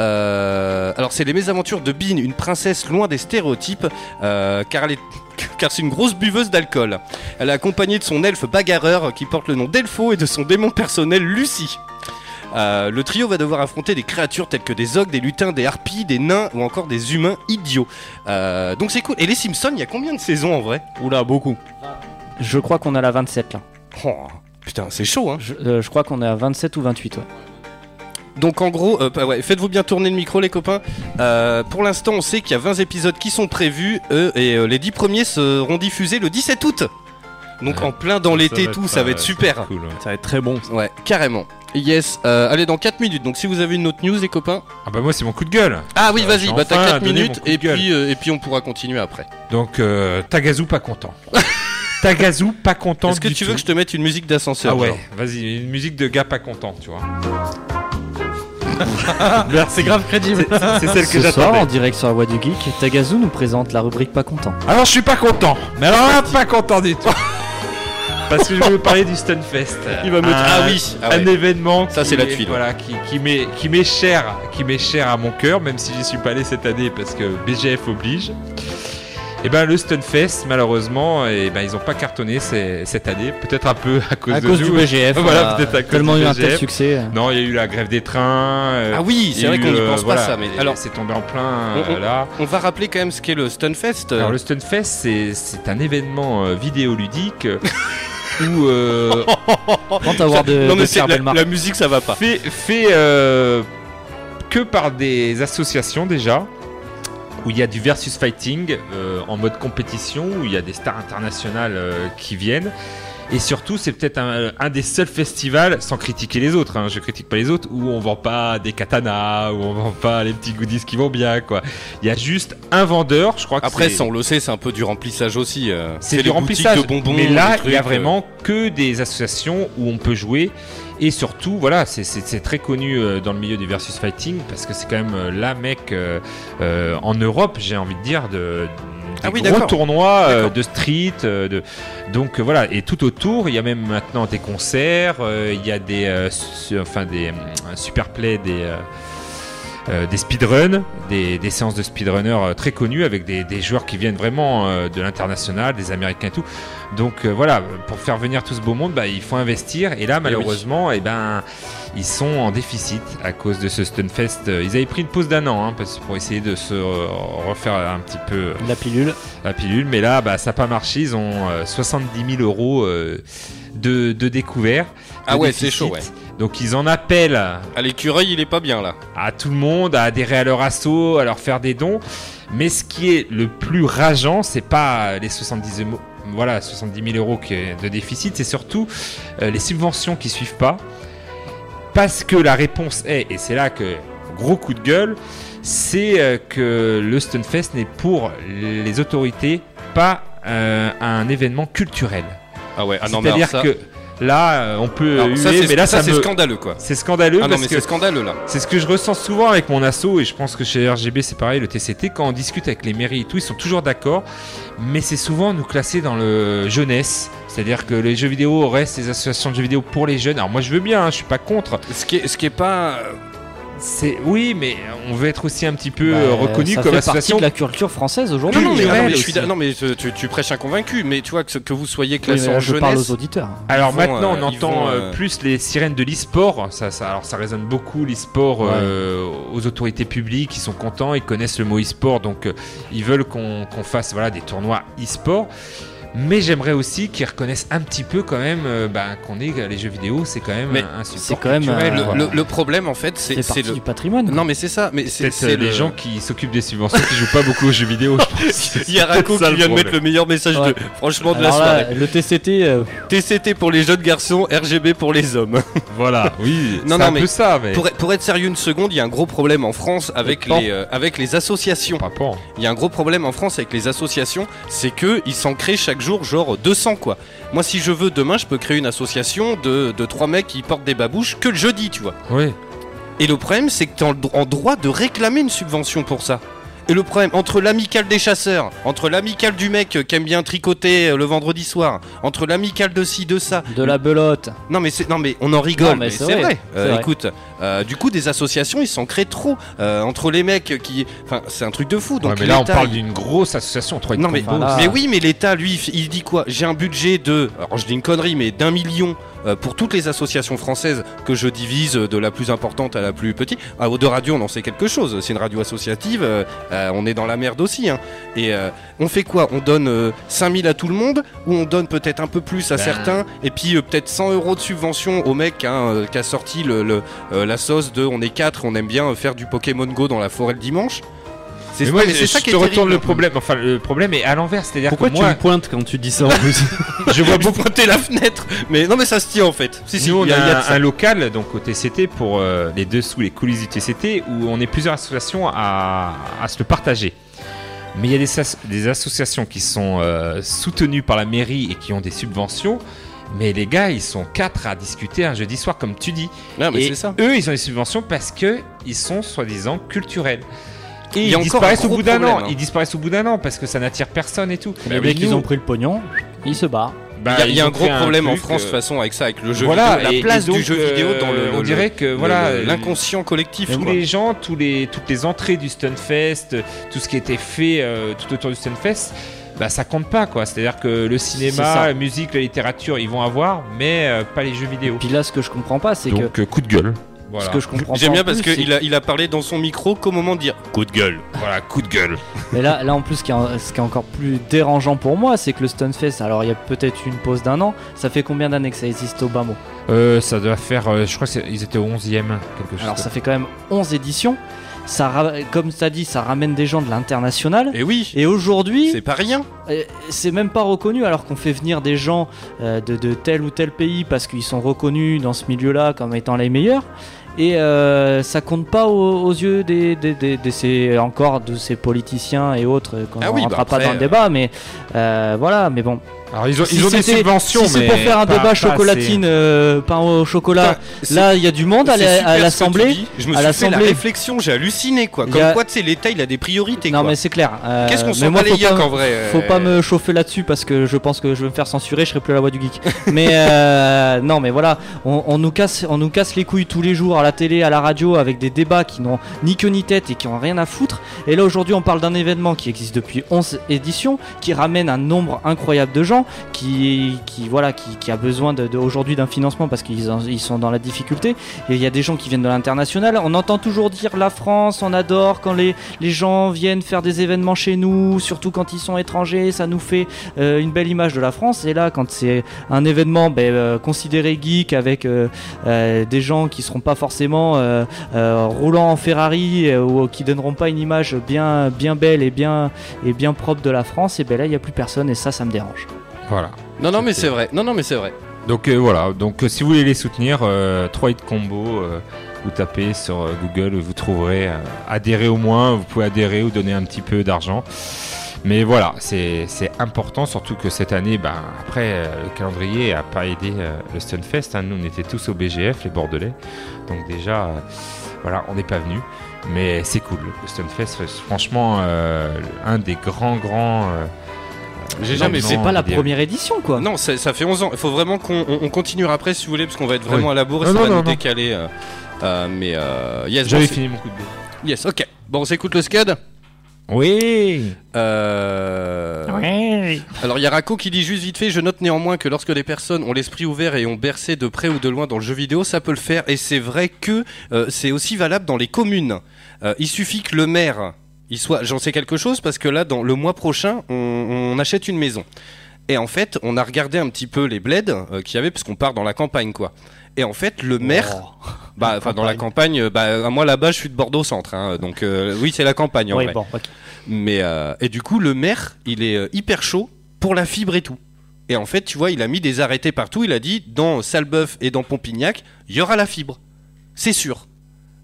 [SPEAKER 3] euh, alors c'est les mésaventures de Bean, une princesse loin des stéréotypes, euh, car elle est car c'est une grosse buveuse d'alcool. Elle est accompagnée de son elfe bagarreur qui porte le nom d'Elfo et de son démon personnel Lucie. Euh, le trio va devoir affronter des créatures telles que des ogres, des lutins, des harpies, des nains ou encore des humains idiots. Euh, donc c'est cool. Et les Simpsons, il y a combien de saisons en vrai?
[SPEAKER 6] Oula, beaucoup.
[SPEAKER 2] Je crois qu'on a la 27 là.
[SPEAKER 3] Oh, Putain, c'est chaud hein.
[SPEAKER 2] Je, euh, je crois qu'on est à 27 ou 28, ouais.
[SPEAKER 3] Donc en gros, euh, bah ouais, faites-vous bien tourner le micro les copains. Euh, pour l'instant, on sait qu'il y a 20 épisodes qui sont prévus eux, et euh, les 10 premiers seront diffusés le 17 août. Donc
[SPEAKER 5] Ouais.
[SPEAKER 3] en plein dans l'été tout, ça va
[SPEAKER 5] euh,
[SPEAKER 3] être super.
[SPEAKER 5] cool, ouais.
[SPEAKER 6] Ça va être très bon.
[SPEAKER 3] Ouais, carrément. Yes, euh, allez dans 4 minutes. Donc si vous avez une autre news les copains.
[SPEAKER 5] Ah bah moi c'est mon coup de gueule.
[SPEAKER 3] Ah oui,
[SPEAKER 5] Euh,
[SPEAKER 3] vas-y, bah t'as
[SPEAKER 5] enfin
[SPEAKER 3] 4
[SPEAKER 5] donné mon
[SPEAKER 3] minutes et puis, euh, et puis on pourra continuer après.
[SPEAKER 5] Donc euh, Tagazu pas content. Tagazu pas content
[SPEAKER 3] Est-ce que
[SPEAKER 5] du
[SPEAKER 3] tu
[SPEAKER 5] tout.
[SPEAKER 3] veux que je te mette une musique d'ascenseur
[SPEAKER 5] Ah ouais, vas-y, une musique de gars pas content, tu vois.
[SPEAKER 4] C'est grave crédible.
[SPEAKER 5] C'est celle que
[SPEAKER 2] Ce soir, en direct sur la voie du geek, Tagazu nous présente la rubrique Pas content.
[SPEAKER 5] Alors je suis pas content. Mais alors là, pas content du tout. Parce que je vais vous parler du Stunfest.
[SPEAKER 3] Il va me-
[SPEAKER 5] Un-
[SPEAKER 3] Ah oui, ah ouais.
[SPEAKER 5] un événement
[SPEAKER 3] Ça,
[SPEAKER 5] qui
[SPEAKER 3] c'est la
[SPEAKER 5] est-
[SPEAKER 3] tuile.
[SPEAKER 5] Voilà, qui, qui m'est qui m'est cher, qui m'est cher à mon cœur, même si j'y suis pas allé cette année parce que BGF oblige. Et ben le Stunfest, malheureusement, et ben ils ont pas cartonné ces- cette année, peut-être un peu à cause
[SPEAKER 2] À
[SPEAKER 5] de
[SPEAKER 2] cause du BGF.
[SPEAKER 5] Voilà,
[SPEAKER 2] on a
[SPEAKER 5] peut-être à cause
[SPEAKER 2] tellement
[SPEAKER 5] du
[SPEAKER 2] eu un tel
[SPEAKER 5] BGF.
[SPEAKER 2] succès.
[SPEAKER 5] Non, il y a eu la grève des trains. euh,
[SPEAKER 3] Ah oui, c'est vrai qu'on n'y
[SPEAKER 5] euh,
[SPEAKER 3] pense
[SPEAKER 5] voilà,
[SPEAKER 3] pas ça. Mais alors,
[SPEAKER 5] c'est tombé en plein
[SPEAKER 3] On-
[SPEAKER 5] euh, là.
[SPEAKER 3] on va rappeler quand même ce qu'est le Stunfest.
[SPEAKER 5] Alors le Stunfest, c'est c'est un événement euh, vidéoludique euh, où euh,
[SPEAKER 2] de,
[SPEAKER 3] non
[SPEAKER 2] de
[SPEAKER 3] mais c'est
[SPEAKER 2] faire
[SPEAKER 3] la,
[SPEAKER 2] belle marque.
[SPEAKER 3] la musique ça va pas.
[SPEAKER 5] fait, fait euh, que par des associations déjà, où il y a du versus fighting euh, en mode compétition, où il y a des stars internationales euh, qui viennent. Et surtout, c'est peut-être un, un des seuls festivals, sans critiquer les autres, hein, je critique pas les autres, où on vend pas des katanas, où on vend pas les petits goodies qui vont bien, quoi. Il y a juste un vendeur, je crois que
[SPEAKER 3] Après, ça on le sait, c'est un peu du remplissage aussi. euh,
[SPEAKER 5] c'est du remplissage.
[SPEAKER 3] de bonbons.
[SPEAKER 5] mais là, il y a
[SPEAKER 3] trucs,
[SPEAKER 5] vraiment que des associations où on peut jouer. Et surtout, voilà, c'est- très connu euh, dans le milieu du versus fighting parce que c'est quand même euh, la mec euh, en Europe, j'ai envie de dire, de des
[SPEAKER 3] Ah oui,
[SPEAKER 5] gros tournois euh, de street, euh, de donc euh, voilà. Et tout autour, il y a même maintenant des concerts, il y a des, su- enfin des super play, des euh, des speedruns, des, des séances de speedrunners euh, très connues avec des, des joueurs qui viennent vraiment euh, de l'international, des Américains et tout. Donc euh, voilà, pour faire venir tout ce beau monde, bah, il faut investir. Et là, malheureusement, eh ben, ils sont en déficit à cause de ce Stunfest. Euh, Ils avaient pris une pause d'un an hein, pour essayer de se euh, refaire un petit peu
[SPEAKER 2] La pilule.
[SPEAKER 5] la pilule. Mais là, bah, ça n'a pas marché. Ils ont euh, 70 000 euros euh, de, de découvert.
[SPEAKER 3] Ah ouais, c'est chaud, ouais.
[SPEAKER 5] Donc ils en appellent
[SPEAKER 3] Ah, l'écureuil, il est pas bien là.
[SPEAKER 5] à tout le monde, à adhérer à leur assaut, à leur faire des dons. Mais ce qui est le plus rageant, c'est pas les 70 000 voilà 70 000 euros de déficit, c'est surtout euh, les subventions qui suivent pas. Parce que la réponse est, et c'est là que gros coup de gueule, c'est euh, que le Stunfest n'est pour les autorités pas euh, un événement culturel.
[SPEAKER 3] Ah ouais, ah non, mais
[SPEAKER 5] C'est-à-dire
[SPEAKER 3] alors ça,
[SPEAKER 5] que là, euh, on peut
[SPEAKER 3] alors
[SPEAKER 5] huer,
[SPEAKER 3] ça, c'est
[SPEAKER 5] mais là,
[SPEAKER 3] ça,
[SPEAKER 5] ça,
[SPEAKER 3] c'est
[SPEAKER 5] me-
[SPEAKER 3] scandaleux quoi.
[SPEAKER 5] c'est scandaleux
[SPEAKER 3] Ah non,
[SPEAKER 5] parce
[SPEAKER 3] mais c'est scandaleux là.
[SPEAKER 5] c'est ce que je ressens souvent avec mon asso et je pense que chez RGB c'est pareil, le TCT, quand on discute avec les mairies et tout, ils sont toujours d'accord, mais c'est souvent nous classer dans le jeunesse. C'est-à-dire que les jeux vidéo restent des associations de jeux vidéo pour les jeunes. Alors moi je veux bien, hein, je suis pas contre.
[SPEAKER 3] Ce qui est, ce qui est pas.
[SPEAKER 5] C'est oui, mais on veut être aussi un petit peu
[SPEAKER 2] Bah,
[SPEAKER 5] euh, reconnu
[SPEAKER 2] ça
[SPEAKER 5] comme
[SPEAKER 2] fait
[SPEAKER 5] association.
[SPEAKER 2] partie de la culture française
[SPEAKER 3] Non,
[SPEAKER 2] aujourd'hui.
[SPEAKER 3] non, mais,
[SPEAKER 5] culturel
[SPEAKER 3] non, mais je suis non, mais tu, tu- tu prêches un convaincu, mais tu vois que, ce- que vous soyez classé en
[SPEAKER 2] je parle aux auditeurs.
[SPEAKER 5] Alors
[SPEAKER 3] vont,
[SPEAKER 5] maintenant,
[SPEAKER 3] euh,
[SPEAKER 5] on
[SPEAKER 3] ils
[SPEAKER 5] entend
[SPEAKER 3] vont,
[SPEAKER 5] euh,
[SPEAKER 3] euh,
[SPEAKER 5] plus les sirènes de l'e-sport. Ça, ça, alors ça résonne beaucoup l'e-sport euh, aux autorités publiques. Ils sont contents, ils connaissent le mot e-sport, donc euh, ils veulent qu'on qu'on fasse voilà des tournois e-sport. Mais j'aimerais aussi qu'ils reconnaissent un petit peu quand même euh, bah, qu'on est les jeux vidéo, c'est quand même
[SPEAKER 3] Mais
[SPEAKER 5] un, support
[SPEAKER 2] c'est quand même,
[SPEAKER 5] culturel,
[SPEAKER 2] euh,
[SPEAKER 3] Le,
[SPEAKER 5] quoi.
[SPEAKER 3] le- le problème en fait, c'est
[SPEAKER 2] C'est
[SPEAKER 3] le.
[SPEAKER 2] du patrimoine. quoi.
[SPEAKER 3] Non, mais c'est ça. Mais c'est
[SPEAKER 5] euh,
[SPEAKER 3] le-
[SPEAKER 5] les gens qui s'occupent des subventions qui jouent pas beaucoup aux jeux vidéo. Je pense.
[SPEAKER 3] Il y a
[SPEAKER 5] ça
[SPEAKER 3] qui vient de mettre le meilleur message
[SPEAKER 2] Ouais.
[SPEAKER 3] de franchement de la
[SPEAKER 2] là,
[SPEAKER 3] soirée.
[SPEAKER 2] le TCT, euh,
[SPEAKER 3] TCT pour les jeunes garçons, RGB pour les hommes.
[SPEAKER 5] Voilà, oui,
[SPEAKER 3] Non,
[SPEAKER 5] c'est
[SPEAKER 3] non,
[SPEAKER 5] un
[SPEAKER 3] mais
[SPEAKER 5] peu ça, mais
[SPEAKER 3] pour, être- pour être sérieux une seconde, il y a un gros problème en France avec les, euh, avec les associations. Il y a un gros problème en France avec les associations, c'est que ils s'en créent chaque jour genre 200 quoi. Moi si je veux demain, je peux créer une association de, de trois mecs qui portent des babouches que le jeudi, tu vois.
[SPEAKER 5] Oui.
[SPEAKER 3] Et le problème, c'est que tu es en droit de réclamer une subvention pour ça. Et le problème, entre l'amicale des chasseurs, entre l'amicale du mec qui aime bien tricoter euh, le vendredi soir, entre l'amicale de ci, de ça.
[SPEAKER 2] de la belote.
[SPEAKER 3] Non mais, c'est, non mais on en rigole,
[SPEAKER 2] Non,
[SPEAKER 3] mais,
[SPEAKER 2] mais
[SPEAKER 3] c'est
[SPEAKER 2] c'est
[SPEAKER 3] vrai.
[SPEAKER 2] vrai,
[SPEAKER 3] Euh,
[SPEAKER 2] vrai.
[SPEAKER 3] Écoute, euh, du coup des associations, ils s'en créent trop. Euh, entre les mecs qui... Enfin, c'est un truc de fou. Donc
[SPEAKER 5] Ouais, mais là, on
[SPEAKER 3] l'État,
[SPEAKER 5] parle d'une grosse association. Trois
[SPEAKER 3] Non mais, mais oui mais l'État lui il- dit quoi? J'ai un budget de alors je dis une connerie mais d'un million pour toutes les associations françaises que je divise de la plus importante à la plus petite. À de radio on en sait quelque chose. C'est une radio associative. euh, euh, on est dans la merde aussi. hein. Et euh, on fait quoi? On donne euh, 5000 à tout le monde ou on donne peut-être un peu plus à
[SPEAKER 5] Ben.
[SPEAKER 3] certains et puis euh, peut-être 100 euros de subvention au mec hein, euh, qui a sorti le, le- euh, la sauce de on est quatre, on aime bien euh, faire du Pokémon Go dans la forêt le dimanche? C'est
[SPEAKER 5] moi,
[SPEAKER 3] ça
[SPEAKER 5] je
[SPEAKER 3] qui
[SPEAKER 5] te retourne le problème. Enfin, le problème est à l'envers. C'est-à-dire
[SPEAKER 6] Pourquoi
[SPEAKER 5] que
[SPEAKER 6] tu me pointes quand tu dis ça en plus
[SPEAKER 5] je vois
[SPEAKER 3] Vous
[SPEAKER 5] beaucoup.
[SPEAKER 3] pointez la fenêtre Mais non mais ça se tient en fait. Si, si,
[SPEAKER 5] Nous, on
[SPEAKER 3] il y a-
[SPEAKER 5] a,
[SPEAKER 3] il y a de
[SPEAKER 5] un, local donc au TCT pour euh, les dessous, les coulisses du TCT, où on est plusieurs associations à, à se le partager. Mais il y a des, as- des associations qui sont euh, soutenues par la mairie et qui ont des subventions. Mais les gars, ils sont quatre à discuter un jeudi soir, comme tu dis.
[SPEAKER 3] Non mais
[SPEAKER 5] et
[SPEAKER 3] c'est ça.
[SPEAKER 5] eux, ils ont des subventions parce que ils sont soi-disant culturels. Et
[SPEAKER 3] Il
[SPEAKER 5] ils disparaissent au bout d'un an.
[SPEAKER 3] problème, hein.
[SPEAKER 5] Ils disparaissent au bout d'un an parce que ça n'attire personne et tout.
[SPEAKER 2] Mais
[SPEAKER 5] Mais
[SPEAKER 2] dès qu'ils
[SPEAKER 5] nous,
[SPEAKER 2] ont pris le pognon, ils se barrent.
[SPEAKER 5] bah,
[SPEAKER 3] Il y a, il y a
[SPEAKER 5] ils
[SPEAKER 3] un gros problème en France de
[SPEAKER 5] euh,
[SPEAKER 3] toute façon avec ça, avec le jeu
[SPEAKER 5] voilà,
[SPEAKER 3] vidéo,
[SPEAKER 5] et-
[SPEAKER 3] la place
[SPEAKER 5] et donc,
[SPEAKER 3] du jeu vidéo dans le,
[SPEAKER 5] euh,
[SPEAKER 3] le-
[SPEAKER 5] on dirait que
[SPEAKER 3] le-
[SPEAKER 5] voilà,
[SPEAKER 3] le-
[SPEAKER 5] euh,
[SPEAKER 3] l'inconscient collectif.
[SPEAKER 5] tous
[SPEAKER 3] quoi.
[SPEAKER 5] les gens, tous les, toutes les entrées du Stunfest, tout ce qui était fait euh, tout autour du Stunfest, bah ça compte pas quoi. C'est-à-dire que le cinéma, la musique, la littérature, ils vont avoir, mais euh, pas les jeux vidéo.
[SPEAKER 2] Puis là, ce que je comprends pas, c'est que
[SPEAKER 5] Donc coup de gueule. Voilà.
[SPEAKER 2] ce que je comprends
[SPEAKER 3] J'aime bien
[SPEAKER 2] en
[SPEAKER 3] parce qu'il a, il a parlé dans son micro qu'au moment de dire coup de gueule.
[SPEAKER 5] Voilà, coup de gueule.
[SPEAKER 2] Mais là, là en plus, ce qui, est, ce qui est encore plus dérangeant pour moi, c'est que le Stunfest, alors il y a peut-être une pause d'un an, ça fait combien d'années que ça existe au bas mot?
[SPEAKER 5] Euh, ça doit faire, euh, je crois qu'ils étaient au 11e, quelque chose.
[SPEAKER 2] Alors ça fait quand même 11 éditions. Ça, comme tu as dit, ça ramène des gens de l'international.
[SPEAKER 3] Et oui,
[SPEAKER 2] Et aujourd'hui,
[SPEAKER 3] c'est pas rien.
[SPEAKER 2] euh, c'est même pas reconnu alors qu'on fait venir des gens euh, de, de tel ou tel pays parce qu'ils sont reconnus dans ce milieu-là comme étant les meilleurs. Et euh, ça compte pas aux, aux yeux des, des, des- de ces, encore de ces politiciens et autres qu'on
[SPEAKER 3] Ah
[SPEAKER 2] ne
[SPEAKER 3] oui,
[SPEAKER 2] rentrera
[SPEAKER 3] bah
[SPEAKER 2] pas dans le débat, mais euh, voilà, mais bon.
[SPEAKER 5] Alors ils ont,
[SPEAKER 2] Si
[SPEAKER 5] ils ont des subventions,
[SPEAKER 2] si c'est pour faire un
[SPEAKER 5] pas-
[SPEAKER 2] débat
[SPEAKER 5] pas
[SPEAKER 2] chocolatine, euh, pain au chocolat,
[SPEAKER 3] c'est-
[SPEAKER 2] là il y a du monde à
[SPEAKER 3] c'est
[SPEAKER 2] à l'Assemblée.
[SPEAKER 3] Je me
[SPEAKER 2] à
[SPEAKER 3] suis fait la réflexion, j'ai halluciné quoi. Comme
[SPEAKER 2] a-
[SPEAKER 3] quoi, tu sais, l'État il a des priorités
[SPEAKER 2] Non
[SPEAKER 3] quoi.
[SPEAKER 2] mais c'est clair. euh,
[SPEAKER 3] Qu'est-ce qu'on s'en
[SPEAKER 2] moi,
[SPEAKER 3] bat les en vrai euh,
[SPEAKER 2] Faut pas me chauffer là-dessus parce que je pense que je vais me faire censurer, je serai plus la voix du geek. mais euh, non, mais voilà, on, on nous casse, on nous casse les couilles tous les jours à la télé, à la radio, avec des débats qui n'ont ni queue ni tête et qui ont rien à foutre. Et là aujourd'hui, on parle d'un événement qui existe depuis 11 éditions, qui ramène un nombre incroyable de gens, qui, voilà, qui, a besoin aujourd'hui d'un financement parce qu'ils sont dans la difficulté. Et il y a des gens qui viennent de l'international. On entend toujours dire la France, on adore quand les gens viennent faire des événements chez nous, surtout quand ils sont étrangers, ça nous fait euh, une belle image de la France. Et là, quand c'est un événement ben, euh, considéré geek avec euh, des gens qui seront pas forcément euh, euh, roulant en Ferrari ou qui donneront pas une image bien bien belle et bien bien propre de la France, et ben là il y a plus personne et ça, ça me dérange.
[SPEAKER 5] Voilà.
[SPEAKER 3] Non, non, mais c'est vrai. Non, non, mais c'est vrai.
[SPEAKER 5] Donc euh, voilà, donc euh, si vous voulez les soutenir, euh, 3 hit combo, euh, vous tapez sur Google, vous trouverez. adhérer au moins, vous pouvez adhérer ou donner un petit peu d'argent. Mais voilà, c'est important, surtout que cette année, ben, après, le calendrier a pas aidé le Stunfest. hein. Nous, on était tous au BGF, les Bordelais. Donc déjà, voilà, on n'est pas venus. Mais c'est cool, le Stunfest, franchement, un des grands, grands...
[SPEAKER 3] J'ai jamais.
[SPEAKER 2] C'est pas la première édition, quoi.
[SPEAKER 3] Non, ça, ça fait 11 ans. Il faut vraiment qu'on on, on continuera après si vous voulez, parce qu'on va être vraiment
[SPEAKER 5] Oui.
[SPEAKER 3] à la bourre et
[SPEAKER 5] Non,
[SPEAKER 3] ça
[SPEAKER 5] non,
[SPEAKER 3] va
[SPEAKER 5] non,
[SPEAKER 3] nous
[SPEAKER 5] non.
[SPEAKER 3] décaler. euh, euh, mais euh, yes, bon,
[SPEAKER 5] J'avais fini mon coup de boule.
[SPEAKER 3] yes, ok. Bon, on s'écoute le SCAD.
[SPEAKER 5] Oui
[SPEAKER 3] Euh... Alors il y a Rako qui dit juste vite fait, je note néanmoins que lorsque les personnes ont l'esprit ouvert et ont bercé de près ou de loin dans le jeu vidéo, ça peut le faire. Et c'est vrai que euh, c'est aussi valable dans les communes. Euh, il suffit que le maire, il soit, j'en sais quelque chose parce que là, dans le mois prochain, on, on achète une maison. Et en fait, on a regardé un petit peu les bleds euh, qu'il y avait, puisqu'on part dans la campagne, quoi. Et en fait, le maire,
[SPEAKER 2] Oh.
[SPEAKER 3] bah, enfin dans la campagne, euh, bah, moi là-bas, je suis de Bordeaux centre, hein, donc euh, oui, c'est la campagne en
[SPEAKER 2] Oui,
[SPEAKER 3] vrai.
[SPEAKER 2] bon.
[SPEAKER 3] Mais euh, et du coup, le maire, il est euh, hyper chaud pour la fibre et tout. Et en fait, tu vois, il a mis des arrêtés partout. Il a dit dans Salbeuf et dans Pompignac, il y aura la fibre, c'est sûr.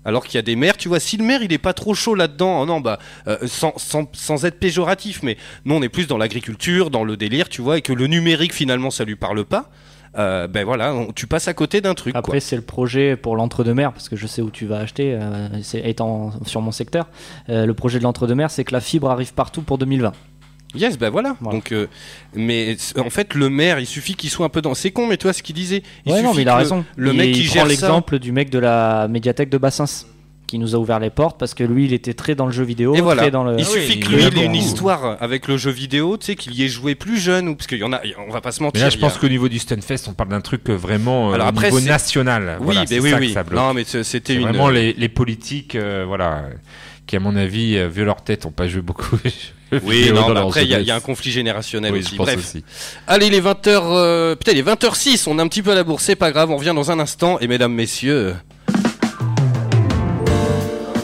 [SPEAKER 3] Alors qu'il y a des maires, tu vois, si le maire il est pas trop chaud là-dedans, oh non, bah, euh, sans, sans, sans être péjoratif, mais nous on est plus dans l'agriculture, dans le délire, tu vois, et que le numérique finalement ça lui parle pas, euh, ben voilà, on- tu passes à côté d'un truc.
[SPEAKER 2] Après, c'est le projet pour l'entre-deux-mer, parce que je sais où tu vas acheter, euh, étant sur mon secteur. Le projet de l'entre-deux-mer, c'est que la fibre arrive partout pour 2020.
[SPEAKER 3] Yes, ben voilà.
[SPEAKER 2] Voilà.
[SPEAKER 3] Donc, euh, mais en fait, le maire, il suffit qu'il soit un peu dans. C'est con, mais toi, ce qu'il disait. Il
[SPEAKER 2] ouais, non,
[SPEAKER 3] suffit
[SPEAKER 2] mais il a
[SPEAKER 3] que le-
[SPEAKER 2] raison.
[SPEAKER 3] Le
[SPEAKER 2] il,
[SPEAKER 3] mec
[SPEAKER 2] il
[SPEAKER 3] qui
[SPEAKER 2] prend l'exemple du mec de la médiathèque de Bassins, qui nous a ouvert les portes, parce que lui, il était très dans le jeu vidéo,
[SPEAKER 3] Et voilà.
[SPEAKER 2] très dans le.
[SPEAKER 3] Il
[SPEAKER 5] Ah oui,
[SPEAKER 3] suffit que lui, il ait une histoire avec le jeu vidéo, tu sais, qu'il y ait joué plus jeune, ou parce qu'il y en a, on va pas se
[SPEAKER 5] Mais
[SPEAKER 3] mentir.
[SPEAKER 5] là, je
[SPEAKER 3] a-
[SPEAKER 5] pense qu'au niveau du Stunfest, on parle d'un truc euh, vraiment euh,
[SPEAKER 3] Alors
[SPEAKER 5] au
[SPEAKER 3] après,
[SPEAKER 5] niveau national.
[SPEAKER 3] Oui,
[SPEAKER 5] Voilà,
[SPEAKER 3] mais
[SPEAKER 5] c'est
[SPEAKER 3] oui,
[SPEAKER 5] ça
[SPEAKER 3] oui.
[SPEAKER 5] que ça bloque.
[SPEAKER 3] Non, mais c'était une.
[SPEAKER 5] vraiment les, les politiques, euh, voilà, euh, qui à mon avis, euh, vu leur tête, ont pas joué beaucoup. jeux
[SPEAKER 3] Oui,
[SPEAKER 5] vidéo
[SPEAKER 3] non, après, il y, a- il y a un conflit générationnel
[SPEAKER 5] Oui,
[SPEAKER 3] aussi.
[SPEAKER 5] je pense
[SPEAKER 3] Bref.
[SPEAKER 5] aussi.
[SPEAKER 3] Allez, les 20h. Putain, les 20h06, on est un petit peu à la bourse, c'est pas grave, on revient dans un instant. Et mesdames, messieurs.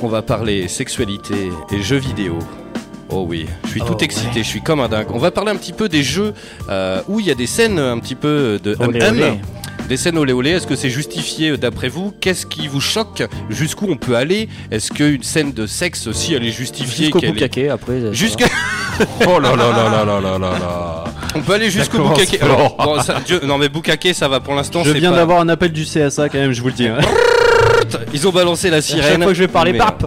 [SPEAKER 3] On va parler sexualité et jeux vidéo. Oh oui, je suis tout
[SPEAKER 2] Oh
[SPEAKER 3] excité, je suis comme un dingue. On va parler un petit peu des jeux euh, où il y a des scènes un petit peu de
[SPEAKER 2] Olé,
[SPEAKER 3] hum-hum.
[SPEAKER 2] olé.
[SPEAKER 3] Des scènes olé olé, est-ce que c'est justifié euh, d'après vous? Qu'est-ce qui vous choque? Jusqu'où on peut aller? Est-ce qu'une scène de sexe, euh, si elle est justifiée
[SPEAKER 2] Jusqu'au boucaquet après. Euh,
[SPEAKER 3] Jusqu'à.
[SPEAKER 5] oh là là là là là là là là
[SPEAKER 3] On peut aller jusqu'au boucaquet. Non mais boucaquet, ça va pour l'instant.
[SPEAKER 6] Je viens
[SPEAKER 3] pas...
[SPEAKER 6] d'avoir un appel du CSA quand même, je vous le dis. Hein.
[SPEAKER 3] Ils ont balancé la sirène.
[SPEAKER 2] À chaque fois que je vais parler, pape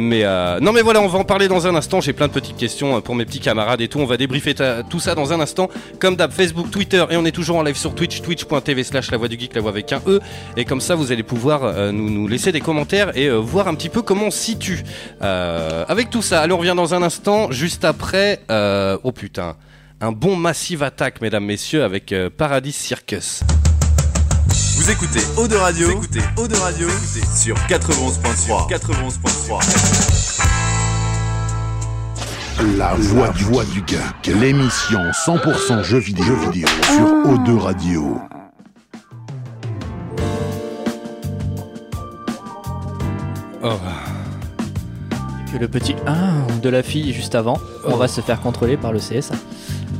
[SPEAKER 3] mais euh, non mais voilà, on va en parler dans un instant. J'ai plein de petites questions euh, pour mes petits camarades et tout. On va débriefer tout ça dans un instant. Comme d'hab, Facebook, Twitter et on est toujours en live sur Twitch, twitch.tv slash la voix du geek, la voix avec un E. Et comme ça, vous allez pouvoir euh, nous, laisser des commentaires et voir un petit peu comment on situe. Avec tout ça, allez, on revient dans un instant. Juste après, oh putain, un bon Massive Attack, mesdames, messieurs, avec Paradis Circus.
[SPEAKER 7] Vous écoutez Eau de Radio, vous écoutez Eau de Radio sur 91.3. 91.3.
[SPEAKER 1] La voix du, voix du geek, l'émission 100% jeux vidéo, jeux vidéo sur O2 Radio.
[SPEAKER 3] Oh.
[SPEAKER 2] Que le petit 1 de la fille juste avant, on
[SPEAKER 3] Oh.
[SPEAKER 2] va se faire contrôler par le CSA.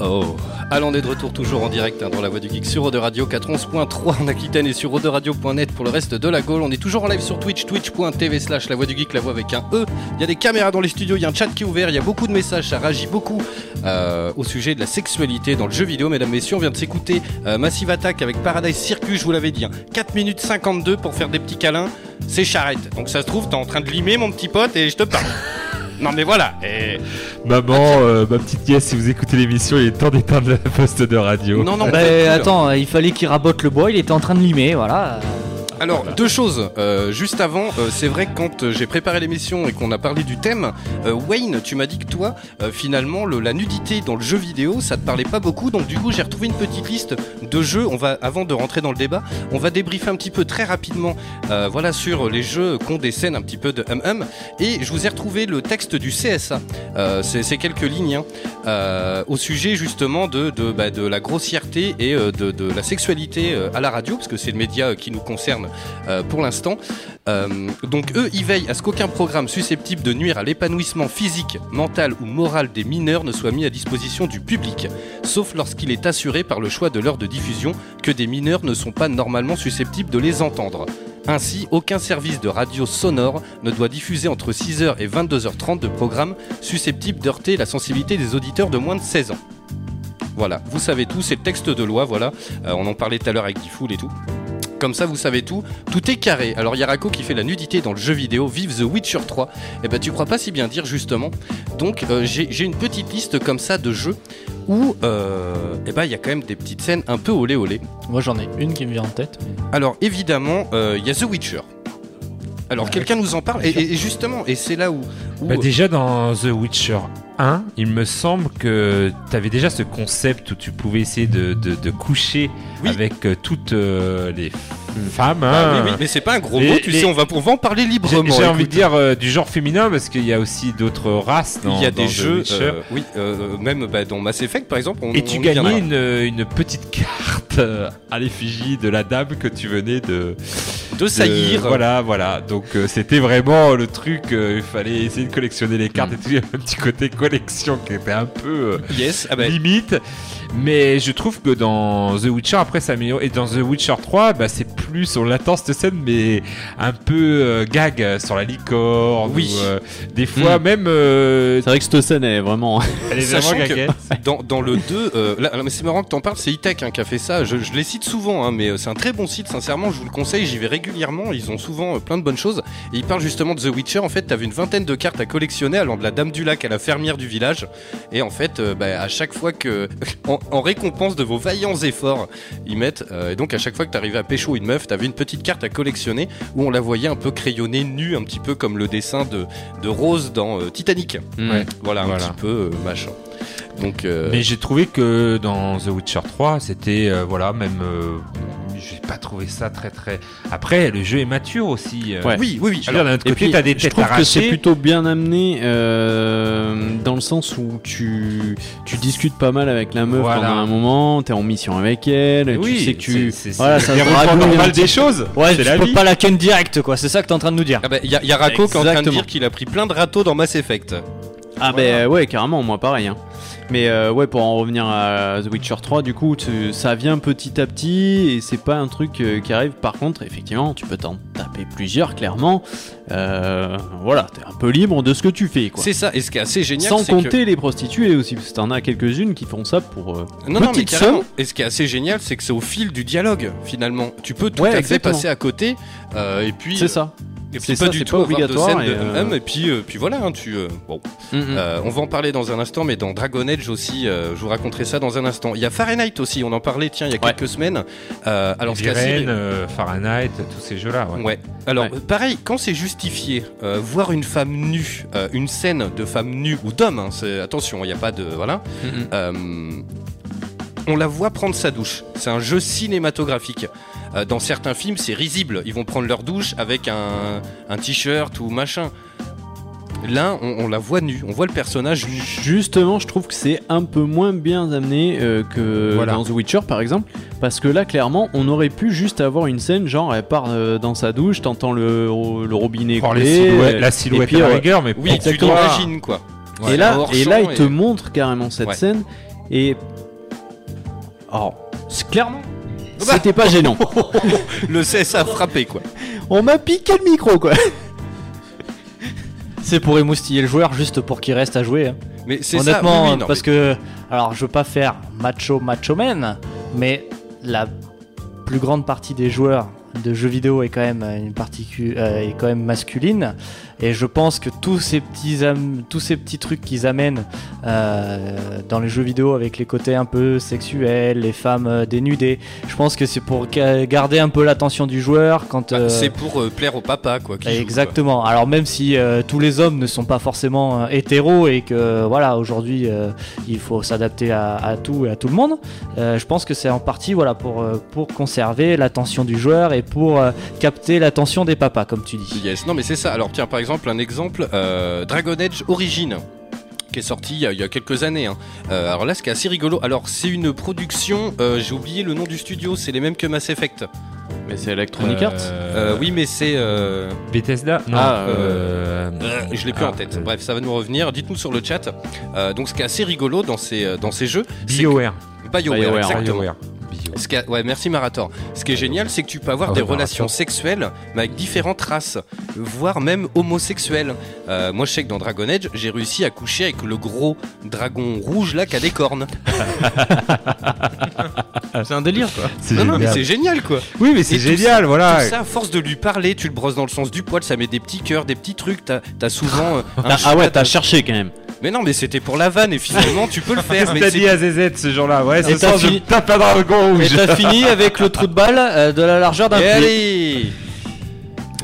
[SPEAKER 3] Oh, allons on est de retour toujours en direct hein, dans la voix du geek sur Eau de Radio 411.3 en Aquitaine et sur Radio.net pour le reste de la Gaule. On est toujours en live sur Twitch, twitch.tv slash la voix du geek, la voix avec un E. Il y a des caméras dans les studios, il y a un chat qui est ouvert, il y a beaucoup de messages, ça réagit beaucoup euh, au sujet de la sexualité dans le jeu vidéo. Mesdames, messieurs, on vient de s'écouter euh, Massive Attack avec Paradise Circus, je vous l'avais dit. hein. 4 minutes 52 pour faire des petits câlins, c'est charrette. Donc ça se trouve, t'es en train de limer mon petit pote et je te parle. Non mais voilà. Et...
[SPEAKER 5] Maman, euh, ma petite nièce, si vous écoutez l'émission, il est temps d'éteindre le poste de radio.
[SPEAKER 3] Non, non,
[SPEAKER 2] Bah, attends, il fallait qu'il rabote le bois, il était en train de limer, voilà.
[SPEAKER 3] Alors, deux choses. Euh, juste avant, euh, c'est vrai que quand euh, j'ai préparé l'émission et qu'on a parlé du thème, Wayne, tu m'as dit que toi, finalement, le- la nudité dans le jeu vidéo, ça te parlait pas beaucoup. Donc, du coup, j'ai retrouvé une petite liste de jeux. On va, avant de rentrer dans le débat, on va débriefer un petit peu très rapidement, voilà, sur les jeux qui ont des scènes un petit peu de hum hum. Et je vous ai retrouvé le texte du CSA. C'est quelques lignes hein, au sujet justement de bah, la grossièreté et de, la sexualité à la radio, parce que c'est le média qui nous concerne euh, pour l'instant. Euh, donc eux, ils veillent à ce qu'aucun programme susceptible de nuire à l'épanouissement physique, mental ou moral des mineurs ne soit mis à disposition du public, sauf lorsqu'il est assuré par le choix de l'heure de diffusion que des mineurs ne sont pas normalement susceptibles de les entendre. Ainsi, aucun service de radio sonore ne doit diffuser entre 6h et 22h30 de programmes susceptibles d'heurter la sensibilité des auditeurs de moins de 16 ans. Voilà, vous savez tout, c'est le texte de loi, voilà. Euh, on en parlait tout à l'heure avec Diffoul et tout. Comme ça, vous savez tout. Tout est carré. Alors, il y a Rako qui fait la nudité dans le jeu vidéo Vive The Witcher 3. Eh ben, tu crois pas si bien dire, justement. Donc, euh, j'ai une petite liste comme ça de jeux où, euh, eh ben, il y a quand même des petites scènes un peu olé olé.
[SPEAKER 2] Moi j'en ai une qui me vient en tête. mais-
[SPEAKER 3] Alors évidemment, euh, il y a The Witcher. Alors quelqu'un nous en parle et, justement, et c'est là où, où-
[SPEAKER 5] Bah, déjà dans The Witcher 1, il me semble que tu avais déjà ce concept où tu pouvais essayer de, de- de coucher
[SPEAKER 3] Oui.
[SPEAKER 5] avec euh, toutes euh, les femmes.
[SPEAKER 3] Ah,
[SPEAKER 5] hein.
[SPEAKER 3] oui, oui, mais c'est pas un gros
[SPEAKER 5] Les-
[SPEAKER 3] mot, tu
[SPEAKER 5] les-
[SPEAKER 3] sais, on va, on va en parler librement.
[SPEAKER 5] j'ai envie de dire euh, du genre féminin parce qu'il y a aussi d'autres races dans,
[SPEAKER 3] il y a
[SPEAKER 5] dans
[SPEAKER 3] des jeux, euh, oui, euh, même bah, dans Mass Effect par exemple, on,
[SPEAKER 5] Et tu gagnais une, une petite carte à l'effigie de la dame que tu venais de,
[SPEAKER 3] de saillir.
[SPEAKER 5] de- Voilà, voilà. Donc c'était vraiment le truc. il fallait essayer de collectionner les cartes et tout. Il y avait un petit côté collection qui était un peu
[SPEAKER 3] Yes, ah bah,
[SPEAKER 5] limite. Mais je trouve que dans The Witcher, après ça améliore. Et dans The Witcher 3, bah, c'est plus, on l'attend cette scène, mais un peu euh, gag sur la licorne.
[SPEAKER 3] Oui.
[SPEAKER 5] ou, euh, des fois,
[SPEAKER 6] Mm.
[SPEAKER 5] même. euh,
[SPEAKER 6] C'est vrai que cette scène est vraiment.
[SPEAKER 5] elle est vraiment gaguette.
[SPEAKER 3] dans, dans le 2, euh, là, mais c'est marrant que t'en parles, c'est E-Tech hein, qui a fait ça. Je, je les cite souvent, hein, mais c'est un très bon site, sincèrement, je vous le conseille, j'y vais régulièrement. Ils ont souvent euh, plein de bonnes choses. Et ils parlent justement de The Witcher. En fait, t'avais une vingtaine de cartes à collectionner, allant de la Dame du Lac à la fermière du village. Et en fait, euh, bah, à chaque fois que. En, en récompense de vos vaillants efforts, ils mettent. euh, et donc, à chaque fois que t'arrivais à pécho une meuf, t'avais une petite carte à collectionner où on la voyait un peu crayonnée, nue, un petit peu comme le dessin de, de Rose dans euh, Titanic.
[SPEAKER 5] Ouais.
[SPEAKER 3] Voilà, un
[SPEAKER 5] Voilà.
[SPEAKER 3] petit peu euh, machin. Donc. euh,
[SPEAKER 5] Mais j'ai trouvé que dans The Witcher 3, c'était euh, voilà, même euh, j'ai pas trouvé ça très très. Après, le jeu est mature aussi. euh.
[SPEAKER 6] Ouais.
[SPEAKER 3] Oui, oui, oui.
[SPEAKER 5] Je dire, d'un autre
[SPEAKER 6] Et
[SPEAKER 5] côté,
[SPEAKER 6] puis,
[SPEAKER 5] t'as des
[SPEAKER 6] je
[SPEAKER 5] têtes
[SPEAKER 6] trouve que c'est plutôt bien amené euh, dans le sens où tu, tu discutes pas mal avec la meuf
[SPEAKER 5] Voilà.
[SPEAKER 6] pendant un moment, t'es en mission avec elle,
[SPEAKER 5] Oui,
[SPEAKER 6] tu sais que tu.
[SPEAKER 5] c'est- c'est-
[SPEAKER 6] voilà,
[SPEAKER 5] c'est
[SPEAKER 6] ça se petit
[SPEAKER 5] des choses.
[SPEAKER 2] Ouais, tu
[SPEAKER 5] la
[SPEAKER 2] peux
[SPEAKER 5] vie.
[SPEAKER 2] pas la ken direct quoi, c'est ça que t'es en train de nous dire.
[SPEAKER 3] Ah bah, il y a, il y a Rako qui est en train de dire qu'il a pris plein de râteaux dans Mass Effect.
[SPEAKER 6] Ah ben ouais, carrément, moi pareil. hein. Mais euh, ouais, pour en revenir à The Witcher 3, du coup, tu- ça vient petit à petit et c'est pas un truc euh, qui arrive. Par contre, effectivement, tu peux t'en taper plusieurs, clairement. Euh, voilà, t'es un peu libre de ce que tu fais, quoi.
[SPEAKER 3] C'est ça, et ce qui est assez génial,
[SPEAKER 6] Sans compter les prostituées aussi, parce que t'en as quelques-unes qui font ça pour.
[SPEAKER 3] Non, non, mais carrément. Et ce qui est assez génial, c'est que c'est au fil du dialogue, finalement. Tu peux tout
[SPEAKER 6] Ouais,
[SPEAKER 3] à fait passer à côté, et puis...
[SPEAKER 6] C'est ça.
[SPEAKER 3] Et puis
[SPEAKER 6] C'est
[SPEAKER 3] pas
[SPEAKER 6] ça,
[SPEAKER 3] du tout
[SPEAKER 6] pas
[SPEAKER 3] avoir de
[SPEAKER 6] obligatoire
[SPEAKER 3] scène
[SPEAKER 6] et,
[SPEAKER 3] de
[SPEAKER 6] euh,
[SPEAKER 3] et puis, euh, puis voilà, hein, tu... euh, bon.
[SPEAKER 6] Mm, mm.
[SPEAKER 3] Euh, on va en parler dans un instant, mais dans Dragon Age aussi, euh, je vous raconterai ça dans un instant. Il y a Fahrenheit aussi, on en parlait, tiens, il y a
[SPEAKER 6] Ouais.
[SPEAKER 3] quelques semaines. Euh, alors,
[SPEAKER 5] Viren, euh, Fahrenheit, tous ces jeux-là. Ouais.
[SPEAKER 3] Ouais. Alors,
[SPEAKER 6] Ouais.
[SPEAKER 3] euh, pareil, quand c'est justifié, euh, voir une femme nue, euh, une scène de femme nue ou d'homme, hein, c'est- attention, il n'y a pas de. Voilà.
[SPEAKER 6] Mm.
[SPEAKER 3] Euh, on la voit prendre sa douche. C'est un jeu cinématographique. Euh, dans certains films, c'est risible. Ils vont prendre leur douche avec un, un t-shirt ou machin. Là, on, on la voit nue. On voit le personnage nu.
[SPEAKER 6] Justement, je trouve que c'est un peu moins bien amené euh, que
[SPEAKER 5] Voilà.
[SPEAKER 6] dans The Witcher par exemple, parce que là, clairement, on aurait pu juste avoir une scène genre elle part euh, dans sa douche, t'entends le, le robinet couler,
[SPEAKER 5] silhouettes-
[SPEAKER 6] euh,
[SPEAKER 5] la silhouette
[SPEAKER 6] et puis,
[SPEAKER 5] à la
[SPEAKER 6] euh,
[SPEAKER 5] rigueur, mais
[SPEAKER 3] Oui, tu t'imagines quoi.
[SPEAKER 6] et là, et là, il te montre carrément cette
[SPEAKER 3] Ouais.
[SPEAKER 6] scène et oh, c'est clairement.
[SPEAKER 3] Bah.
[SPEAKER 6] C'était pas gênant.
[SPEAKER 3] Le CSA a frappé quoi.
[SPEAKER 6] On m'a piqué le micro quoi.
[SPEAKER 2] C'est pour émoustiller le joueur juste pour qu'il reste à jouer. hein.
[SPEAKER 3] Mais c'est ça.
[SPEAKER 2] Honnêtement,
[SPEAKER 3] oui, oui, non,
[SPEAKER 2] parce
[SPEAKER 3] mais-
[SPEAKER 2] que alors je veux pas faire macho macho man, mais la plus grande partie des joueurs de jeux vidéo est quand même une particu- euh, est quand même masculine et je pense que tous ces petits tous ces petits trucs qu'ils amènent euh, dans les jeux vidéo avec les côtés un peu sexuels, les femmes euh, dénudées, je pense que c'est pour ga- garder un peu l'attention du joueur quand
[SPEAKER 3] Bah,
[SPEAKER 2] euh,
[SPEAKER 3] C'est pour euh, plaire au papa quoi. qui joue, quoi.
[SPEAKER 2] Exactement. Alors même si tous les hommes ne sont pas forcément hétéros et que voilà aujourd'hui il faut s'adapter à, à tout et à tout le monde, je pense que c'est en partie voilà pour pour conserver l'attention du joueur et pour capter l'attention des papas comme tu dis.
[SPEAKER 3] Yes, non mais c'est ça. Alors tiens, par exemple, un exemple, euh, Dragon Age Origin. qui est sorti il y a, il y a quelques années. hein. Euh, alors là, ce qui est assez rigolo, alors c'est une production, euh, j'ai oublié le nom du studio, c'est les mêmes que Mass Effect.
[SPEAKER 6] Mais c'est Electronic Arts.
[SPEAKER 3] Euh, oui, mais c'est. euh,
[SPEAKER 5] Bethesda Non.
[SPEAKER 6] Ah,
[SPEAKER 5] euh,
[SPEAKER 3] euh, je l'ai plus
[SPEAKER 5] ah,
[SPEAKER 3] en tête.
[SPEAKER 5] euh,
[SPEAKER 3] Bref, ça va nous revenir. Dites-nous sur le chat. Euh, donc, ce qui est assez rigolo dans ces, dans ces jeux, c'est
[SPEAKER 5] BioWare.
[SPEAKER 3] BioWare,
[SPEAKER 6] BioWare,
[SPEAKER 3] exactement.
[SPEAKER 5] BioWare. Bio.
[SPEAKER 3] Ce qui a- ouais, merci Marator. Ce qui est génial, c'est que tu peux avoir
[SPEAKER 5] Ah
[SPEAKER 3] des relations sexuelles, mais avec différentes races, voire même homosexuelles. Euh, moi, je sais que dans Dragon Age, j'ai réussi à coucher avec le gros dragon rouge là qui a des cornes.
[SPEAKER 4] C'est un délire quoi.
[SPEAKER 5] C'est
[SPEAKER 3] Non, non, mais
[SPEAKER 5] génial.
[SPEAKER 3] c'est génial quoi.
[SPEAKER 5] Oui, mais c'est génial, voilà.
[SPEAKER 3] Tout ça, à force de lui parler, tu le brosses dans le sens du poil, ça met des petits cœurs, des petits trucs. T'as as souvent. euh, un
[SPEAKER 6] Ah, ah ouais, t'as
[SPEAKER 3] t'as-
[SPEAKER 6] cherché quand même.
[SPEAKER 3] Mais non, mais c'était pour la vanne et finalement, tu peux le faire.
[SPEAKER 5] Qu'est-ce
[SPEAKER 3] mais
[SPEAKER 5] que t'as dit à ZZ ce jour-là Ouais, ce soir, je tape un dragon
[SPEAKER 2] Et t'as fini avec le trou de balle euh, de la largeur d'un
[SPEAKER 3] Et
[SPEAKER 2] pied.
[SPEAKER 3] allez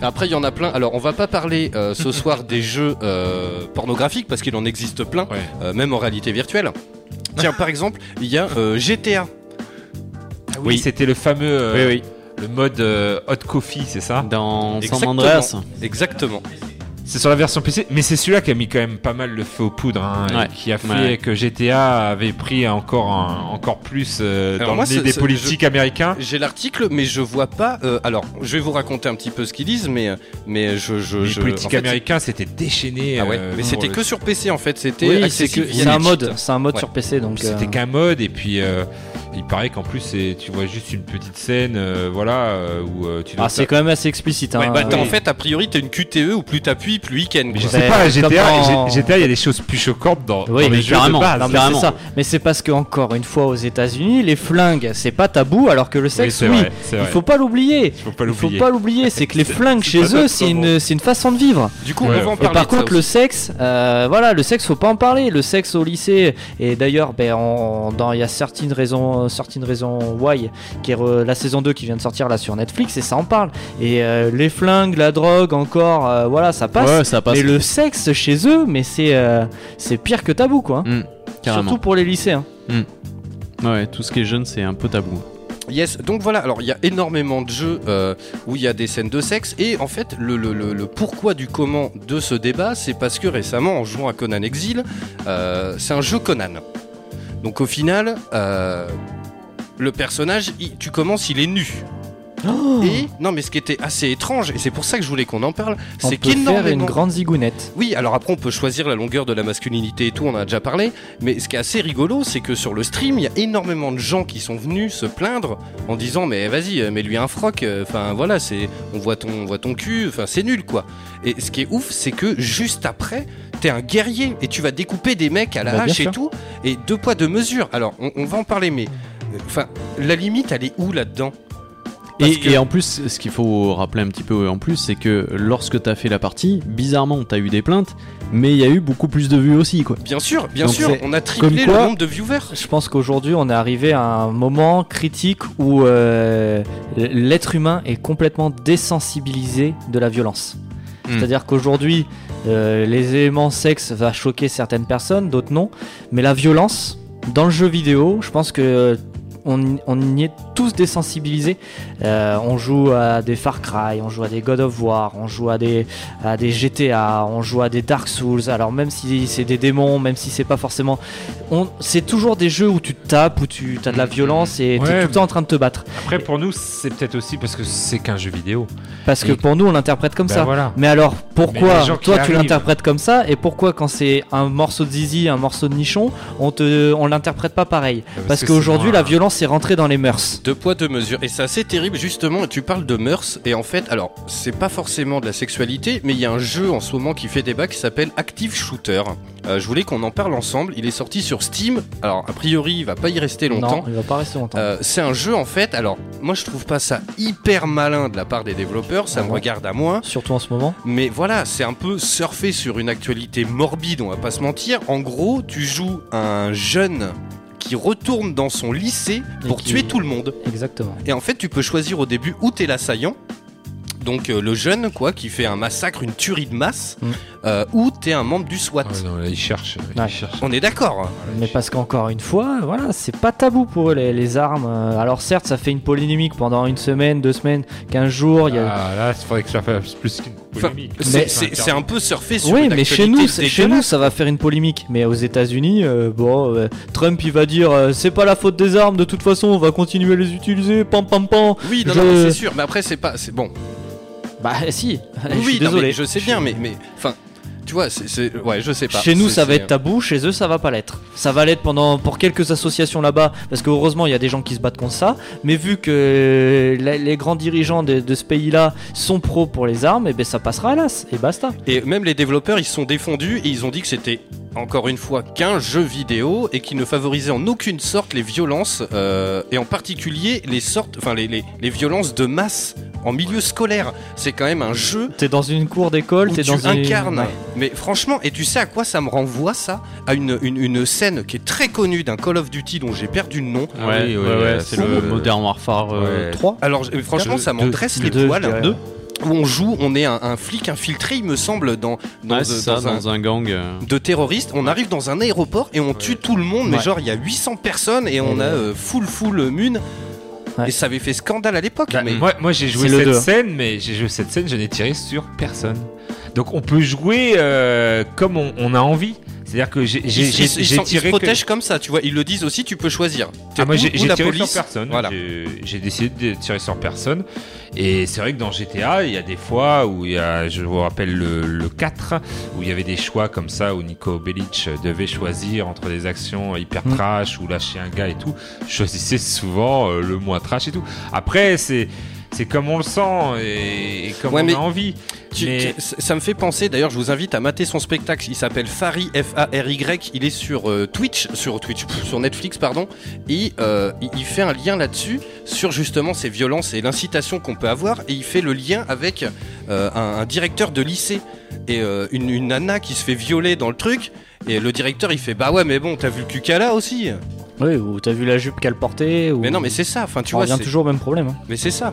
[SPEAKER 3] Après, il y en a plein. Alors, on va pas parler euh, ce soir des jeux euh, pornographiques parce qu'il en existe plein,
[SPEAKER 5] Ouais.
[SPEAKER 3] euh, même en réalité virtuelle. Tiens, par exemple, il y a euh, GTA.
[SPEAKER 5] Ah oui, c'était le fameux euh,
[SPEAKER 6] Oui, oui.
[SPEAKER 5] le mode euh, hot coffee, c'est ça?
[SPEAKER 6] Dans San. Andreas.
[SPEAKER 3] Exactement.
[SPEAKER 5] C'est sur la version PC, mais c'est celui-là qui a mis quand même pas mal le feu aux poudres, hein,
[SPEAKER 6] Ouais.
[SPEAKER 5] qui a fait
[SPEAKER 6] Ouais.
[SPEAKER 5] que GTA avait pris encore un- encore plus euh, dans
[SPEAKER 3] moi,
[SPEAKER 5] le nez
[SPEAKER 3] c'est-
[SPEAKER 5] des politiques américains.
[SPEAKER 3] J'ai l'article, mais je vois pas. euh, alors, je vais vous raconter un petit peu ce qu'ils disent, mais mais je je.
[SPEAKER 5] Les
[SPEAKER 3] je-
[SPEAKER 5] politiques
[SPEAKER 3] en fait,
[SPEAKER 5] américains s'étaient déchaînés.
[SPEAKER 3] Ah ouais.
[SPEAKER 5] euh,
[SPEAKER 3] mais c'était que sur PC en fait. C'était
[SPEAKER 2] Oui, c'est un mode, c'est un mode
[SPEAKER 3] Ouais.
[SPEAKER 2] sur PC donc.
[SPEAKER 5] C'était
[SPEAKER 2] euh,
[SPEAKER 5] qu'un mode et puis euh, il paraît qu'en plus c'est tu vois juste une petite scène euh, voilà euh, où euh, tu dois
[SPEAKER 2] Ah, c'est quand même assez explicite.
[SPEAKER 3] Ouais,
[SPEAKER 2] hein,
[SPEAKER 3] bah,
[SPEAKER 2] oui.
[SPEAKER 3] en fait, a priori, t'as une QTE où plus t'appuies, plus il ken.
[SPEAKER 5] mais je sais
[SPEAKER 2] Bah,
[SPEAKER 5] pas GTA GTA il y a des choses plus choquantes dans,
[SPEAKER 2] Oui,
[SPEAKER 5] dans
[SPEAKER 2] mais
[SPEAKER 5] les jeux
[SPEAKER 6] carrément.
[SPEAKER 5] de base.
[SPEAKER 2] Non, mais
[SPEAKER 6] Carrément.
[SPEAKER 2] c'est ça. Mais c'est parce que encore une fois aux États-Unis, les flingues, c'est pas tabou, alors que le sexe,
[SPEAKER 5] c'est
[SPEAKER 2] oui.
[SPEAKER 5] vrai,
[SPEAKER 2] Il faut pas l'oublier.
[SPEAKER 5] Faut pas
[SPEAKER 2] Il faut pas l'oublier. C'est que les flingues chez eux, c'est
[SPEAKER 5] moment.
[SPEAKER 2] une, c'est une façon de vivre.
[SPEAKER 3] Du coup, on va
[SPEAKER 2] par contre, le sexe, voilà, le sexe, faut pas en parler. Le sexe au lycée, et d'ailleurs, ben, il y a certaines raisons, certaines raisons why, qui est re- la saison 2 qui vient de sortir là sur Netflix, et ça en parle. Et euh, les flingues, la drogue, encore, euh, voilà, ça passe.
[SPEAKER 6] Ouais, ça passe.
[SPEAKER 2] Mais le sexe chez eux, mais c'est euh, c'est pire que tabou, quoi.
[SPEAKER 6] Mm, carrément.
[SPEAKER 2] Surtout pour les lycéens.
[SPEAKER 6] Ouais, tout ce qui est jeune, c'est un peu tabou.
[SPEAKER 3] Yes, donc voilà, alors il y a énormément de jeux euh, où il y a des scènes de sexe, et en fait, le, le- le- le pourquoi du comment de ce débat, c'est parce que récemment, en jouant à Conan Exil, euh, c'est un jeu Conan. Donc au final, euh, le personnage, tu commences, il est nu. Et non, mais ce qui était assez étrange, et c'est pour ça que je voulais qu'on en parle, c'est
[SPEAKER 2] peut faire une
[SPEAKER 3] qu'énormément.
[SPEAKER 2] grande zigounette.
[SPEAKER 3] Oui, alors après on peut choisir la longueur de la masculinité et tout, on en a déjà parlé, mais ce qui est assez rigolo, c'est que sur le stream, il y a énormément de gens qui sont venus se plaindre en disant mais vas-y, euh, mets-lui un froc, euh, enfin voilà, c'est on voit ton on voit ton cul, enfin c'est nul quoi. Et ce qui est ouf, c'est que juste après, t'es un guerrier et tu vas découper des mecs à la
[SPEAKER 2] Bah,
[SPEAKER 3] hache et tout, et deux poids deux mesures. Alors on, on va en parler, mais euh, enfin la limite, elle est où là-dedans?
[SPEAKER 6] Et,
[SPEAKER 3] que-
[SPEAKER 6] et en plus, ce qu'il faut rappeler un petit peu en plus, c'est que lorsque t'as fait la partie, bizarrement, t'as eu des plaintes, mais il y a eu beaucoup plus de vues aussi, quoi.
[SPEAKER 3] Bien sûr, bien
[SPEAKER 2] Donc
[SPEAKER 3] sûr, on a triplé
[SPEAKER 2] comme
[SPEAKER 3] le nombre de viewers.
[SPEAKER 2] Je pense qu'aujourd'hui, on est arrivé à un moment critique où euh, l'être humain est complètement désensibilisé de la violence.
[SPEAKER 4] Hmm.
[SPEAKER 2] C'est-à-dire qu'aujourd'hui, euh, les éléments sexe va choquer certaines personnes, d'autres non. Mais la violence, dans le jeu vidéo, je pense que on, on y est tous désensibilisés. Euh, on joue à des Far Cry, on joue à des God of War, on joue à des, à des GTA, on joue à des Dark Souls. Alors même si c'est des démons, même si c'est pas forcément, on, c'est toujours des jeux où tu te tapes, où tu as de la violence et tu es tout le temps en train de te battre.
[SPEAKER 5] Après pour nous c'est peut-être aussi parce que c'est qu'un jeu vidéo.
[SPEAKER 2] Parce que pour nous, on l'interprète comme
[SPEAKER 5] Bah,
[SPEAKER 2] ça.
[SPEAKER 5] voilà.
[SPEAKER 2] Mais alors, pourquoi toi tu l'interprètes comme ça et pourquoi quand c'est un morceau de zizi, un morceau de nichon, on te, on l'interprète pas pareil? Parce
[SPEAKER 5] que
[SPEAKER 2] qu'aujourd'hui, la violence est rentrée dans les mœurs.
[SPEAKER 3] Deux poids, deux mesures. Et c'est assez terrible, justement. Tu parles de mœurs. Et en fait, alors, c'est pas forcément de la sexualité, mais il y a un jeu en ce moment qui fait débat qui s'appelle Active Shooter. Euh, je voulais qu'on en parle ensemble. Il est sorti sur Steam. Alors, a priori, il va pas y rester longtemps.
[SPEAKER 2] Non, il va pas rester longtemps.
[SPEAKER 3] Euh, c'est un jeu en fait. Alors, moi je trouve pas ça hyper malin de la part des développeurs. Ça
[SPEAKER 2] Ah
[SPEAKER 3] me
[SPEAKER 2] bon
[SPEAKER 3] regarde à moi.
[SPEAKER 2] Surtout en ce moment.
[SPEAKER 3] Mais voilà, c'est un peu surfer sur une actualité morbide, on va pas se mentir. En gros, tu joues un jeune qui retourne dans son lycée pour
[SPEAKER 2] qui-
[SPEAKER 3] tuer tout le monde.
[SPEAKER 2] Exactement.
[SPEAKER 3] Et en fait, tu peux choisir au début où t'es l'assaillant. donc euh, le jeune quoi, qui fait un massacre, une tuerie de masse,
[SPEAKER 2] Mm.
[SPEAKER 3] Euh, ou t'es un membre du SWAT.
[SPEAKER 5] Non, là, il cherche. il
[SPEAKER 2] Ouais.
[SPEAKER 5] cherche.
[SPEAKER 3] On est d'accord.
[SPEAKER 2] Mais parce qu'encore une fois, voilà, c'est pas tabou pour eux les, les armes. Euh, Alors certes, ça fait une polémique pendant une semaine, deux semaines, quinze jours. Il y a...
[SPEAKER 5] Ah, là, il faudrait que ça fasse plus qu'une
[SPEAKER 3] Enfin,
[SPEAKER 5] polémique.
[SPEAKER 3] c'est-
[SPEAKER 2] Mais-
[SPEAKER 3] c'est c'est un peu surfé sur
[SPEAKER 2] Oui,
[SPEAKER 3] une
[SPEAKER 2] mais chez
[SPEAKER 3] actualité
[SPEAKER 2] nous, c'est- chez nous,
[SPEAKER 3] dégueulasse.
[SPEAKER 2] ça va faire une polémique. Mais aux États-Unis, euh, bon, euh, Trump, il va dire, euh, c'est pas la faute des armes. De toute façon, on va continuer à les utiliser. Pam, pam, pam.
[SPEAKER 3] Oui, non,
[SPEAKER 2] Je-
[SPEAKER 3] non, mais c'est sûr. Mais après, c'est pas. C'est bon.
[SPEAKER 2] Bah si. je
[SPEAKER 3] oui,
[SPEAKER 2] suis
[SPEAKER 3] non,
[SPEAKER 2] désolé.
[SPEAKER 3] mais je sais bien, mais mais enfin, tu vois, c'est c'est- ouais, je sais pas.
[SPEAKER 2] Chez nous, ça va être tabou. Chez eux, ça va pas l'être. Ça va l'être pendant pour quelques associations là-bas, parce que heureusement, il y a des gens qui se battent contre ça. Mais vu que les grands dirigeants de, de ce pays-là sont pros pour les armes, et ben ça passera à l'as et basta.
[SPEAKER 3] Et même les développeurs, ils se sont défendus et ils ont dit que c'était encore une fois qu'un jeu vidéo et qui ne favorisait en aucune sorte les violences euh, et en particulier les sortes, enfin les, les, les violences de masse en milieu scolaire. C'est quand même un jeu
[SPEAKER 2] T'es dans une cour d'école, t'es
[SPEAKER 3] tu
[SPEAKER 2] dans une.
[SPEAKER 3] incarnes.
[SPEAKER 2] Ouais.
[SPEAKER 3] Mais franchement, et tu sais à quoi ça me renvoie ça? À une, une, une scène qui est très connue d'un Call of Duty dont j'ai perdu le nom.
[SPEAKER 5] Ah
[SPEAKER 6] ouais,
[SPEAKER 5] oui,
[SPEAKER 6] ouais,
[SPEAKER 5] ouais,
[SPEAKER 6] c'est le Modern Warfare euh,
[SPEAKER 5] Ouais.
[SPEAKER 6] 3.
[SPEAKER 3] Alors euh, franchement, ça m'en dresse
[SPEAKER 2] le
[SPEAKER 3] les
[SPEAKER 2] deux,
[SPEAKER 3] poils. Deux. Où on joue, on est un, un flic infiltré, il me semble, dans, dans,
[SPEAKER 6] Ouais,
[SPEAKER 3] euh,
[SPEAKER 6] c'est ça,
[SPEAKER 3] dans un,
[SPEAKER 6] dans un gang. euh,
[SPEAKER 3] de terroristes. On arrive dans un aéroport et on tue tout le monde, mais
[SPEAKER 2] Ouais.
[SPEAKER 3] genre il y a 800 personnes et on a euh, full full mune.
[SPEAKER 2] Ouais.
[SPEAKER 3] Et ça avait fait scandale à l'époque.
[SPEAKER 5] Bah,
[SPEAKER 3] mais...
[SPEAKER 5] Moi, moi j'ai joué cette
[SPEAKER 2] deux.
[SPEAKER 5] scène, mais j'ai joué cette scène, je n'ai tiré sur personne. Donc on peut jouer euh, comme on, on a envie. C'est-à-dire que j'ai
[SPEAKER 3] Ils,
[SPEAKER 5] j'ai-
[SPEAKER 3] ils- se
[SPEAKER 5] tiré que-
[SPEAKER 3] protègent comme ça, tu vois. Ils le disent aussi, tu peux choisir.
[SPEAKER 5] Ah, moi j'ai tiré
[SPEAKER 3] police.
[SPEAKER 5] sur personne.
[SPEAKER 3] Voilà.
[SPEAKER 5] J'ai- J'ai décidé de tirer sur personne. Et c'est vrai que dans GTA, il y a des fois où il y a, je vous rappelle le, le 4, où il y avait des choix comme ça, où Nico Bellic devait choisir entre des actions hyper
[SPEAKER 2] Mm.
[SPEAKER 5] trash ou lâcher un gars et tout. Je choisissais souvent euh, le moins trash et tout. Après, c'est. C'est comme on le sent et, et comme
[SPEAKER 3] Ouais,
[SPEAKER 5] on
[SPEAKER 3] mais
[SPEAKER 5] a envie.
[SPEAKER 3] Tu-
[SPEAKER 5] Mais-
[SPEAKER 3] tu- ça me fait penser, d'ailleurs, je vous invite à mater son spectacle. Il s'appelle Fary, F-A-R-Y. Il est sur euh, Twitch, sur Twitch, pff, sur Netflix, pardon. Et euh, il, fait un lien là-dessus, sur justement ces violences et l'incitation qu'on peut avoir. Et il fait le lien avec euh, un, un directeur de lycée et euh, une, une nana qui se fait violer dans le truc. Et le directeur, il fait Bah ouais, mais bon, t'as vu le Kukala aussi
[SPEAKER 2] Oui, ou t'as vu la jupe qu'elle portait. Ou...
[SPEAKER 3] Mais non, mais c'est ça. Enfin, tu
[SPEAKER 2] on
[SPEAKER 3] vois, c'est-
[SPEAKER 2] toujours au même problème. hein.
[SPEAKER 3] Mais c'est ça.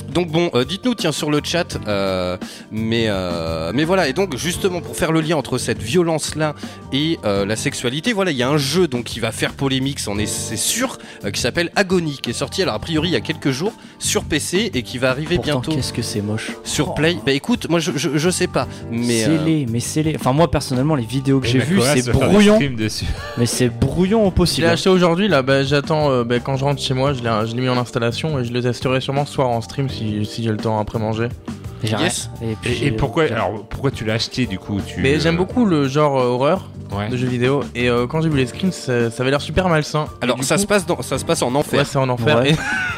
[SPEAKER 3] Donc bon, euh, dites-nous tiens sur le chat, euh, mais euh, mais voilà et donc justement pour faire le lien entre cette violence là et euh, la sexualité, voilà il y a un jeu donc qui va faire polémique, c'en est c'est sûr, euh, qui s'appelle Agony, qui est sorti alors a priori il y a quelques jours sur PC et qui va arriver
[SPEAKER 2] Pourtant,
[SPEAKER 3] bientôt
[SPEAKER 2] qu'est-ce que c'est moche.
[SPEAKER 3] sur
[SPEAKER 2] Oh.
[SPEAKER 3] Play. Bah écoute, moi je, je, je sais pas, mais
[SPEAKER 2] c'est
[SPEAKER 3] euh,
[SPEAKER 2] les, mais c'est les. Enfin, moi personnellement, les vidéos que
[SPEAKER 5] Et
[SPEAKER 2] j'ai vues, c'est brouillon. Mais c'est brouillon au
[SPEAKER 4] Je
[SPEAKER 2] possible.
[SPEAKER 4] l'ai acheté aujourd'hui, là, bah, j'attends, euh, bah, quand je rentre chez moi, je l'ai je l'ai mis en installation et je le testerai sûrement ce soir en stream si, si j'ai le temps après manger.
[SPEAKER 2] J'ai
[SPEAKER 3] Yes.
[SPEAKER 2] rien. Et, puis,
[SPEAKER 5] Et, et pourquoi,
[SPEAKER 2] euh,
[SPEAKER 5] alors, pourquoi tu l'as acheté du coup tu,
[SPEAKER 4] Mais
[SPEAKER 5] euh,
[SPEAKER 4] j'aime beaucoup le genre euh, horreur
[SPEAKER 5] Ouais.
[SPEAKER 4] de jeux vidéo et euh, quand j'ai vu les screens, ça, ça avait l'air super malsain.
[SPEAKER 3] Alors ça
[SPEAKER 4] coup-
[SPEAKER 3] se passe dans, ça se passe en enfer.
[SPEAKER 4] Ouais, c'est en enfer.
[SPEAKER 2] Ouais.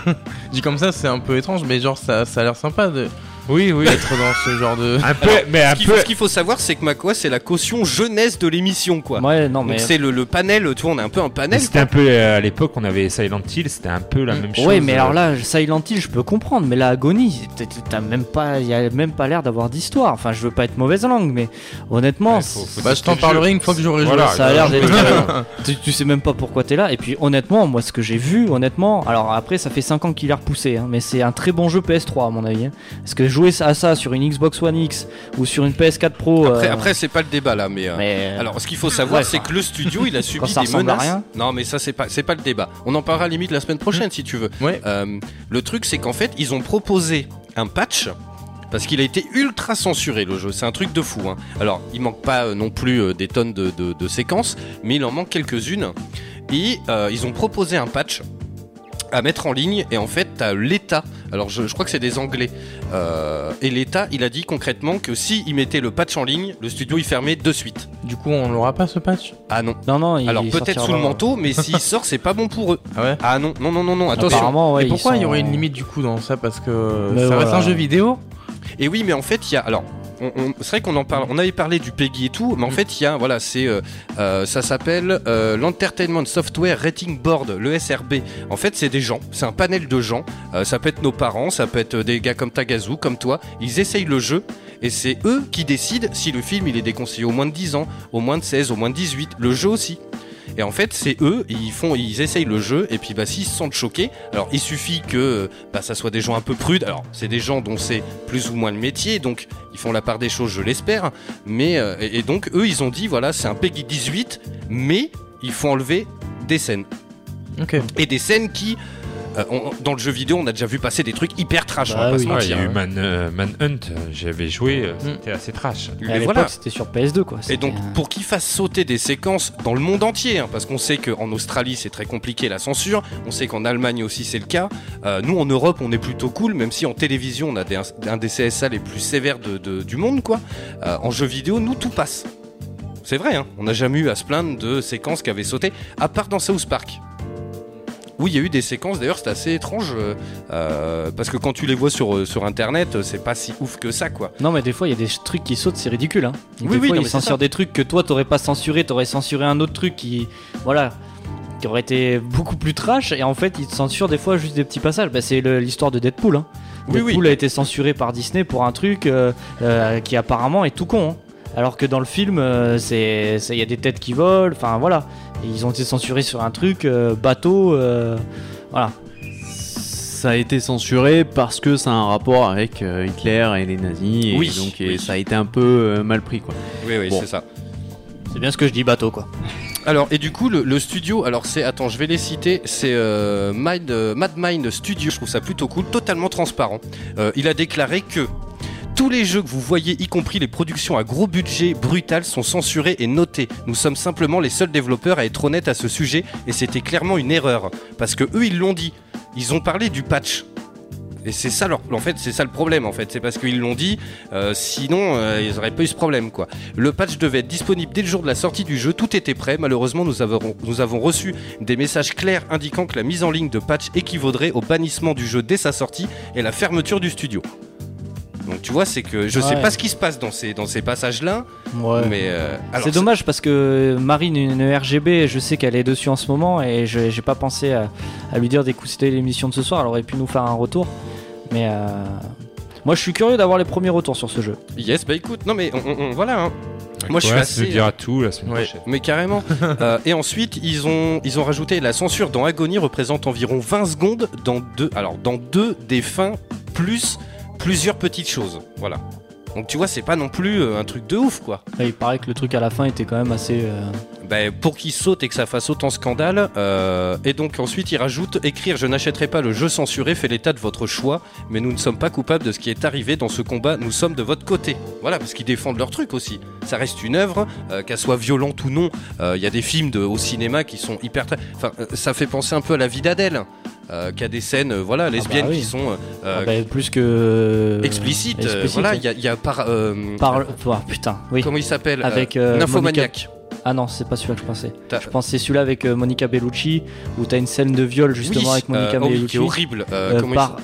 [SPEAKER 4] Et... Dit comme ça, c'est un peu étrange, mais genre, ça, ça a l'air sympa de-
[SPEAKER 5] Oui, oui.
[SPEAKER 4] d'être dans ce genre de.
[SPEAKER 5] un peu, mais
[SPEAKER 3] Ce
[SPEAKER 5] un
[SPEAKER 3] qu'il
[SPEAKER 5] peu.
[SPEAKER 3] faut, ce qu'il faut savoir, c'est que Macwa, c'est la caution jeunesse de l'émission, quoi.
[SPEAKER 2] Ouais, non, mais.
[SPEAKER 3] Donc c'est le, le panel, tu vois, on est un peu un panel.
[SPEAKER 5] C'était un peu euh, à l'époque, on avait Silent Hill, c'était un peu la même chose.
[SPEAKER 2] Ouais, mais
[SPEAKER 5] euh,
[SPEAKER 2] alors là, Silent Hill, je peux comprendre, mais la Agonie, t'as- t'as même pas, y a même pas l'air d'avoir d'histoire. Enfin, je veux pas être mauvaise langue, mais honnêtement,
[SPEAKER 5] Ouais, faut- faut
[SPEAKER 4] Bah, je
[SPEAKER 5] tester
[SPEAKER 4] t'en
[SPEAKER 5] le
[SPEAKER 4] parlerai une fois que j'aurai
[SPEAKER 5] Voilà,
[SPEAKER 4] joué.
[SPEAKER 2] ça a l'air
[SPEAKER 5] je-
[SPEAKER 2] d'être. tu, tu sais même pas pourquoi t'es là. Et puis, honnêtement, moi, ce que j'ai vu, honnêtement, alors après, ça fait 5 ans qu'il est repoussé, hein, mais c'est un très bon jeu PS3 à mon avis. hein. Parce que jouer à ça sur une Xbox One X ou sur une PS4 Pro.
[SPEAKER 3] Après,
[SPEAKER 2] euh,
[SPEAKER 3] après c'est pas le débat là, mais. euh,
[SPEAKER 2] mais,
[SPEAKER 3] Alors, ce qu'il faut savoir,
[SPEAKER 2] Ouais,
[SPEAKER 3] c'est que le studio, il a subi
[SPEAKER 2] ça
[SPEAKER 3] des
[SPEAKER 2] à
[SPEAKER 3] menaces.
[SPEAKER 2] rien.
[SPEAKER 3] Non, mais ça, c'est pas, c'est pas le débat. On en parlera limite la semaine prochaine, si tu veux.
[SPEAKER 4] Ouais.
[SPEAKER 3] Euh, le truc, c'est qu'en fait, ils ont proposé un patch. Parce qu'il a été ultra censuré le jeu, c'est un truc de fou. hein. Alors, il manque pas euh, non plus euh, des tonnes de, de- de séquences, mais il en manque quelques-unes. Et euh, ils ont proposé un patch à mettre en ligne, et en fait, t'as l'État. Alors, je, je crois que c'est des Anglais. Euh, et l'État, il a dit concrètement que si il mettait le patch en ligne, le studio il fermait de suite.
[SPEAKER 4] Du coup, on l'aura pas ce patch?
[SPEAKER 3] Ah non.
[SPEAKER 2] Non, non, il
[SPEAKER 3] Alors peut-être sous le manteau, mais s'il sort, c'est pas bon pour eux.
[SPEAKER 4] Ah ouais?
[SPEAKER 3] Ah non, non, non, non, non, attention.
[SPEAKER 2] Apparemment, ouais,
[SPEAKER 4] Et pourquoi il y aurait une limite du coup dans ça? Parce que
[SPEAKER 2] Mais
[SPEAKER 4] ça reste
[SPEAKER 2] voilà.
[SPEAKER 4] un jeu vidéo?
[SPEAKER 3] Et oui, mais en fait, il y a. Alors. c'est vrai qu'on en parle, on avait parlé du PEGI et tout, mais en fait il y a, voilà, c'est, euh, euh, ça s'appelle euh, l'Entertainment Software Rating Board, le SRB. En fait, c'est des gens, c'est un panel de gens. euh, ça peut être nos parents, ça peut être des gars comme Tagazu, comme toi. Ils essayent le jeu et c'est eux qui décident si le film il est déconseillé au moins de 10 ans, au moins de 16, au moins de 18, le jeu aussi. Et en fait, c'est eux, ils font, ils essayent le jeu, et puis bah s'ils se sentent choqués, alors il suffit que bah, ça soit des gens un peu prudes. Alors c'est des gens dont c'est plus ou moins le métier, donc ils font la part des choses, je l'espère. Mais euh, et, et donc eux, ils ont dit voilà, c'est un Peggy 18, mais il faut enlever des scènes
[SPEAKER 4] Ok.
[SPEAKER 3] et des scènes qui euh, on- dans le jeu vidéo, on a déjà vu passer des trucs hyper trash. on va
[SPEAKER 2] Bah
[SPEAKER 3] pas
[SPEAKER 2] oui.
[SPEAKER 3] se
[SPEAKER 5] Ouais, il y
[SPEAKER 3] mentir,
[SPEAKER 5] a eu
[SPEAKER 3] hein.
[SPEAKER 5] Man, euh, Manhunt, euh, j'avais joué, euh, c'était assez trash.
[SPEAKER 2] Et
[SPEAKER 3] Mais
[SPEAKER 2] à l'époque,
[SPEAKER 3] voilà.
[SPEAKER 2] c'était sur PS2 quoi.
[SPEAKER 3] Et
[SPEAKER 2] C'était
[SPEAKER 3] donc,
[SPEAKER 2] un-
[SPEAKER 3] pour qu'ils fassent sauter des séquences dans le monde entier, hein, parce qu'on sait qu'en Australie c'est très compliqué la censure, on sait qu'en Allemagne aussi c'est le cas. Euh, nous en Europe on est plutôt cool, même si en télévision on a des, un des CSA les plus sévères de- de- du monde, quoi. Euh, en jeu vidéo, nous tout passe. C'est vrai, hein, on n'a jamais eu à se plaindre de séquences qui avaient sauté, à part dans South Park. Oui, il y a eu des séquences, d'ailleurs, c'était assez étrange, euh, euh, parce que quand tu les vois sur, euh, sur internet, c'est pas si ouf que ça, quoi.
[SPEAKER 2] Non mais des fois il y a des trucs qui sautent, c'est ridicule. Hein.
[SPEAKER 3] Oui,
[SPEAKER 2] des
[SPEAKER 3] oui,
[SPEAKER 2] fois
[SPEAKER 3] non,
[SPEAKER 2] ils
[SPEAKER 3] c'est
[SPEAKER 2] censurent des trucs que toi t'aurais pas censuré, t'aurais censuré un autre truc qui, voilà, qui aurait été beaucoup plus trash. Et en fait ils te censurent des fois juste des petits passages. Bah, c'est l'histoire de Deadpool. Hein.
[SPEAKER 3] Oui, oui.
[SPEAKER 2] Deadpool a été censuré par Disney pour un truc euh, euh, qui apparemment est tout con. hein. Alors que dans le film, euh, c'est il y a des têtes qui volent. Enfin voilà, Et ils ont été censurés sur un truc euh, bateau. euh, voilà.
[SPEAKER 6] Ça a été censuré parce que ça a un rapport avec euh, Hitler et les nazis. Et
[SPEAKER 3] Oui,
[SPEAKER 6] donc et
[SPEAKER 3] oui.
[SPEAKER 6] ça a été un peu euh, mal pris quoi.
[SPEAKER 3] Oui, oui,
[SPEAKER 6] Bon.
[SPEAKER 3] c'est ça.
[SPEAKER 2] C'est bien ce que je dis bateau quoi.
[SPEAKER 3] Alors, et du coup, le, le studio, alors c'est, attends, je vais les citer, c'est euh, euh, Mad Mind Studio, je trouve ça plutôt cool, totalement transparent. Euh, il a déclaré que tous les jeux que vous voyez, y compris les productions à gros budget brutal, sont censurés et notés. Nous sommes simplement les seuls développeurs à être honnêtes à ce sujet, et c'était clairement une erreur. Parce que eux, ils l'ont dit. Ils ont parlé du patch. Et c'est ça le problème en fait, c'est parce qu'ils l'ont dit. euh, sinon, euh, ils auraient pas eu ce problème quoi. Le patch devait être disponible dès le jour de la sortie du jeu, tout était prêt. Malheureusement, nous avons reçu des messages clairs indiquant que la mise en ligne de patch équivaudrait au bannissement du jeu dès sa sortie et la fermeture du studio. Donc tu vois, c'est que je sais
[SPEAKER 2] Ouais.
[SPEAKER 3] pas ce qui se passe dans ces, dans ces passages-là,
[SPEAKER 2] Ouais.
[SPEAKER 3] mais euh, alors,
[SPEAKER 2] C'est dommage parce que Marine, une RGB, je sais qu'elle est dessus en ce moment et je- j'ai pas pensé à, à lui dire d'écouter l'émission de ce soir. Elle aurait pu nous faire un retour. Mais euh, moi je suis curieux d'avoir les premiers retours sur ce jeu.
[SPEAKER 3] Yes, bah écoute, non mais on- on- on- voilà. hein. Moi, je suis assez-
[SPEAKER 5] Ça nous dira tout la semaine
[SPEAKER 4] Ouais.
[SPEAKER 5] prochaine.
[SPEAKER 3] Mais carrément. Euh, et ensuite, ils ont, ils ont rajouté la censure dans Agony représente environ 20 secondes dans deux, alors dans deux des fins plus plusieurs petites choses. Voilà. Donc tu vois, c'est pas non plus euh, un truc de ouf quoi.
[SPEAKER 2] Il paraît que le truc à la fin était quand même assez. euh,
[SPEAKER 3] Ben, pour qu'il saute et que ça fasse autant scandale. euh, et donc ensuite, il rajoute écrire Je n'achèterai pas le jeu censuré fait l'état de votre choix, mais nous ne sommes pas coupables de ce qui est arrivé dans ce combat. Nous sommes de votre côté. Voilà, parce qu'ils défendent leur truc aussi. Ça reste une œuvre, euh, qu'elle soit violente ou non. Il y a des films de, au cinéma qui sont hyper. Enfin, ça fait penser un peu à la vie d'Adèle, euh, qui a des scènes, euh, voilà, lesbiennes
[SPEAKER 2] oui.
[SPEAKER 3] qui sont euh,
[SPEAKER 2] ah bah, plus que.
[SPEAKER 3] explicites. euh,
[SPEAKER 2] explicite,
[SPEAKER 3] voilà, il y a, il y a par. euh,
[SPEAKER 2] Par... oh, putain, oui.
[SPEAKER 3] Comment il s'appelle euh,
[SPEAKER 2] Avec, euh,
[SPEAKER 3] Nymphomaniac.
[SPEAKER 2] Ah non, c'est pas celui-là que je pensais. Je pensais celui-là avec euh, Monica Bellucci, où t'as une scène de viol justement
[SPEAKER 3] Oui,
[SPEAKER 2] avec Monica
[SPEAKER 3] euh, oh oui, qui
[SPEAKER 2] Bellucci.
[SPEAKER 3] est horrible. Euh,
[SPEAKER 2] Euh,
[SPEAKER 3] il
[SPEAKER 2] par,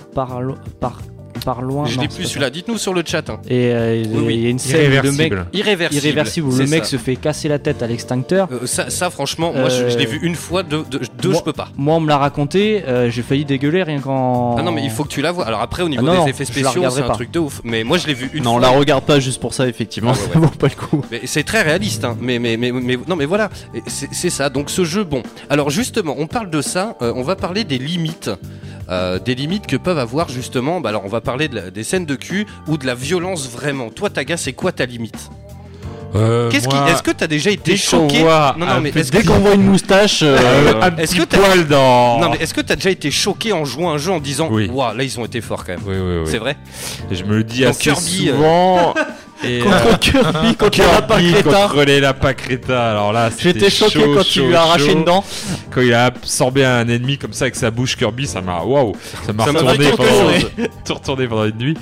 [SPEAKER 2] par, par, par loin.
[SPEAKER 3] Je
[SPEAKER 2] non,
[SPEAKER 3] l'ai plus celui-là. Dites-nous sur le chat. hein.
[SPEAKER 2] Et euh, il
[SPEAKER 3] Oui, oui.
[SPEAKER 2] y a une scène où le mec
[SPEAKER 5] Irréversible.
[SPEAKER 3] Irréversible.
[SPEAKER 2] irréversible où le mec
[SPEAKER 3] ça.
[SPEAKER 2] se fait casser la tête à l'extincteur.
[SPEAKER 3] Euh, ça, ça, franchement, moi je, je l'ai
[SPEAKER 2] Euh,
[SPEAKER 3] vu une fois, deux, deux, deux,
[SPEAKER 2] moi-
[SPEAKER 3] je peux pas.
[SPEAKER 2] Moi, on me l'a raconté, euh, j'ai failli dégueuler rien qu'en.
[SPEAKER 3] Ah non, mais il faut que tu la vois. Alors après, au niveau
[SPEAKER 2] Ah non,
[SPEAKER 3] des
[SPEAKER 2] non,
[SPEAKER 3] effets
[SPEAKER 2] je la
[SPEAKER 3] spéciaux, c'est un
[SPEAKER 2] pas.
[SPEAKER 3] truc de ouf. Mais moi je l'ai vu une
[SPEAKER 6] non, on
[SPEAKER 3] fois.
[SPEAKER 6] la regarde pas juste pour ça effectivement,
[SPEAKER 3] Ah ouais,
[SPEAKER 6] ça vaut pas le coup.
[SPEAKER 3] Mais c'est très réaliste, hein. mais, mais, mais, mais non, mais voilà, c'est ça. Donc ce jeu, bon. Alors justement, on parle de ça, on va parler des limites. Des limites que peuvent avoir justement, bah alors on va parler de la- des scènes de cul ou de la violence vraiment. Toi, Taga, c'est quoi ta limite
[SPEAKER 5] Euh,
[SPEAKER 3] Qu'est-ce qui, est-ce que t'as déjà été
[SPEAKER 5] dès
[SPEAKER 3] choqué
[SPEAKER 5] voit
[SPEAKER 3] Non, non,
[SPEAKER 5] un
[SPEAKER 3] mais
[SPEAKER 5] petit-
[SPEAKER 3] est-ce que
[SPEAKER 6] Dès qu'on voit une moustache, euh,
[SPEAKER 5] euh, un
[SPEAKER 3] est-ce
[SPEAKER 5] petit
[SPEAKER 3] que t'as-
[SPEAKER 5] poil dans.
[SPEAKER 3] non, mais est-ce que t'as déjà été choqué en jouant un jeu en disant,
[SPEAKER 5] Oui.
[SPEAKER 3] waouh, là ils ont été forts quand même.
[SPEAKER 5] Oui, oui, oui.
[SPEAKER 3] C'est vrai.
[SPEAKER 5] Et Je me le dis
[SPEAKER 3] Dans
[SPEAKER 5] assez
[SPEAKER 3] Kirby, euh,
[SPEAKER 5] Et, euh,
[SPEAKER 6] contre Kirby, contre la
[SPEAKER 5] Kirby
[SPEAKER 6] Creta.
[SPEAKER 5] contre les lapins crétins. Alors là,
[SPEAKER 6] J'étais
[SPEAKER 5] c'était
[SPEAKER 6] choqué
[SPEAKER 5] chaud,
[SPEAKER 6] quand
[SPEAKER 5] chaud,
[SPEAKER 6] tu lui as arraché une dent.
[SPEAKER 5] Quand il a absorbé un ennemi comme ça avec sa bouche Kirby, ça m'a waouh, ça m'a
[SPEAKER 3] Ça m'a
[SPEAKER 5] retourné pendant, retourné pendant une nuit.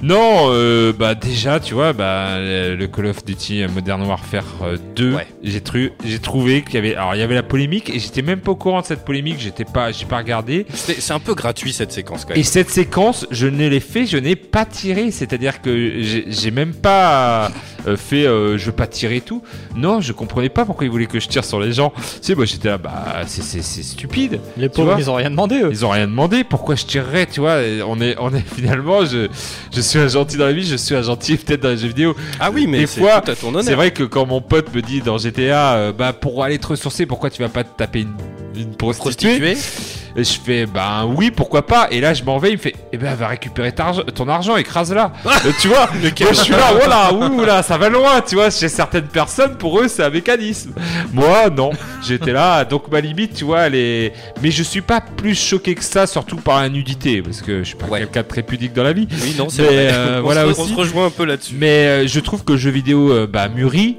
[SPEAKER 5] Non, euh, bah déjà, tu vois, bah le Call of Duty Modern Warfare euh, 2,
[SPEAKER 3] Ouais.
[SPEAKER 5] j'ai tru- j'ai trouvé qu'il y avait alors il y avait la polémique et j'étais même pas au courant de cette polémique, j'étais pas j'ai pas regardé.
[SPEAKER 3] C'est c'est un peu gratuit cette séquence quand même.
[SPEAKER 5] Et cette séquence, je ne l'ai fait, je n'ai pas tiré. C'est-à-dire que j'ai j'ai même pas euh, fait euh, je veux pas tirer et tout. Non, je comprenais pas pourquoi il voulait que je tire sur les gens. Tu sais, moi j'étais là, bah c'est- c'est c'est stupide.
[SPEAKER 2] Les pauvres, ils ont rien demandé eux.
[SPEAKER 5] Ils ont rien demandé, pourquoi je tirerais, tu vois? Et On est, on est finalement, je, je suis un gentil dans la vie, je suis un gentil peut-être dans les jeux vidéo.
[SPEAKER 3] Ah oui, mais
[SPEAKER 5] Des
[SPEAKER 3] c'est
[SPEAKER 5] fois. C'est vrai que quand mon pote me dit dans GTA, euh, bah pour aller te ressourcer, pourquoi tu vas pas te taper une, une prostituée?
[SPEAKER 3] Prostituée.
[SPEAKER 5] Je fais, ben oui, pourquoi pas. Et là, je m'en vais, il me fait, eh ben va récupérer ton argent, écrase-la. Tu vois, moi, je suis là, voilà, ouh là, ça va loin, tu vois. Chez certaines personnes, pour eux, c'est un mécanisme. Moi, non. J'étais là, donc ma limite, tu vois, elle est. Mais je suis pas plus choqué que ça, surtout par la nudité, parce que je suis pas
[SPEAKER 3] Ouais.
[SPEAKER 5] quelqu'un de très pudique dans la vie.
[SPEAKER 3] Oui, non, c'est vrai.
[SPEAKER 5] euh,
[SPEAKER 3] on,
[SPEAKER 5] voilà
[SPEAKER 3] se,
[SPEAKER 5] aussi.
[SPEAKER 3] on se rejoint un peu là-dessus.
[SPEAKER 5] Mais euh, je trouve que le jeu vidéo euh, bah, mûrit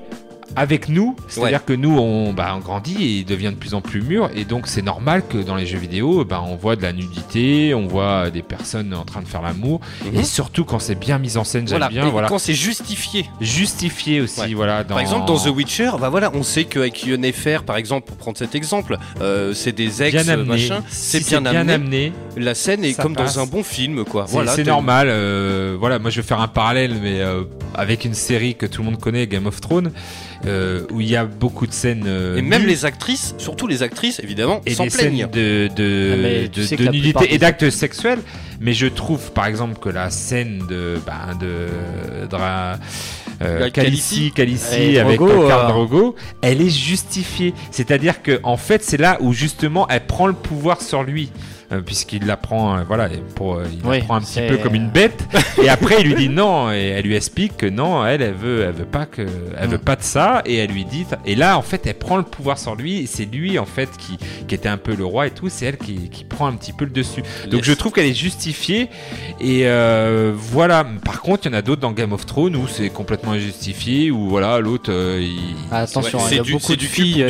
[SPEAKER 5] avec nous, c'est-à-dire
[SPEAKER 3] Ouais.
[SPEAKER 5] que nous on, bah, on grandit et il devient de plus en plus mûr et donc c'est normal que dans les jeux vidéo bah, on voit de la nudité, on voit des personnes en train de faire l'amour
[SPEAKER 3] Mhm.
[SPEAKER 5] et surtout quand c'est bien mis en scène, j'aime
[SPEAKER 3] Voilà,
[SPEAKER 5] bien,
[SPEAKER 3] et
[SPEAKER 5] voilà.
[SPEAKER 3] quand c'est justifié.
[SPEAKER 5] Justifié aussi,
[SPEAKER 3] Ouais.
[SPEAKER 5] voilà. Dans...
[SPEAKER 3] Par exemple, dans The Witcher, bah voilà, on sait qu'avec Yennefer, par exemple, pour prendre cet exemple, euh, c'est des ex,
[SPEAKER 5] bien amené,
[SPEAKER 3] machin,
[SPEAKER 5] Si
[SPEAKER 3] c'est bien, amené.
[SPEAKER 5] amené,
[SPEAKER 3] La scène est comme
[SPEAKER 5] passe.
[SPEAKER 3] dans un bon film, quoi.
[SPEAKER 5] c'est
[SPEAKER 3] Voilà,
[SPEAKER 5] c'est normal. euh, voilà, moi je vais faire un parallèle, mais euh, avec une série que tout le monde connaît, Game of Thrones, euh, où il y a beaucoup de scènes. euh,
[SPEAKER 3] Et même
[SPEAKER 5] nues.
[SPEAKER 3] les actrices, surtout les actrices, évidemment,
[SPEAKER 5] et
[SPEAKER 3] s'en
[SPEAKER 5] des scènes de, de,
[SPEAKER 2] Ah,
[SPEAKER 5] de- de nudité et d'actes sexuels. Mais je trouve, par exemple, que la scène de, ben, de, euh, avec
[SPEAKER 2] Drogo,
[SPEAKER 5] Drogo, elle est justifiée. C'est-à-dire que, en fait, c'est là où justement elle prend le pouvoir sur lui. Euh, puisqu'il la prend, euh, voilà, pour, euh, il
[SPEAKER 2] Oui,
[SPEAKER 5] la prend un petit peu comme une bête, et après il lui dit non, et elle lui explique que non, elle, elle veut, elle veut pas que, elle
[SPEAKER 2] Mm.
[SPEAKER 5] veut pas de ça, et elle lui dit, et là en fait elle prend le pouvoir sur lui, et c'est lui en fait qui, qui était un peu le roi et tout, c'est elle qui, qui prend un petit peu le dessus. Donc
[SPEAKER 3] Yes.
[SPEAKER 5] je trouve qu'elle est justifiée, et euh, voilà. Par contre, il y en a d'autres dans Game of Thrones où c'est complètement injustifié, où voilà, l'autre, euh, il...
[SPEAKER 2] Ah, attention,
[SPEAKER 3] Ouais,
[SPEAKER 2] il y a
[SPEAKER 3] du-
[SPEAKER 2] beaucoup de filles.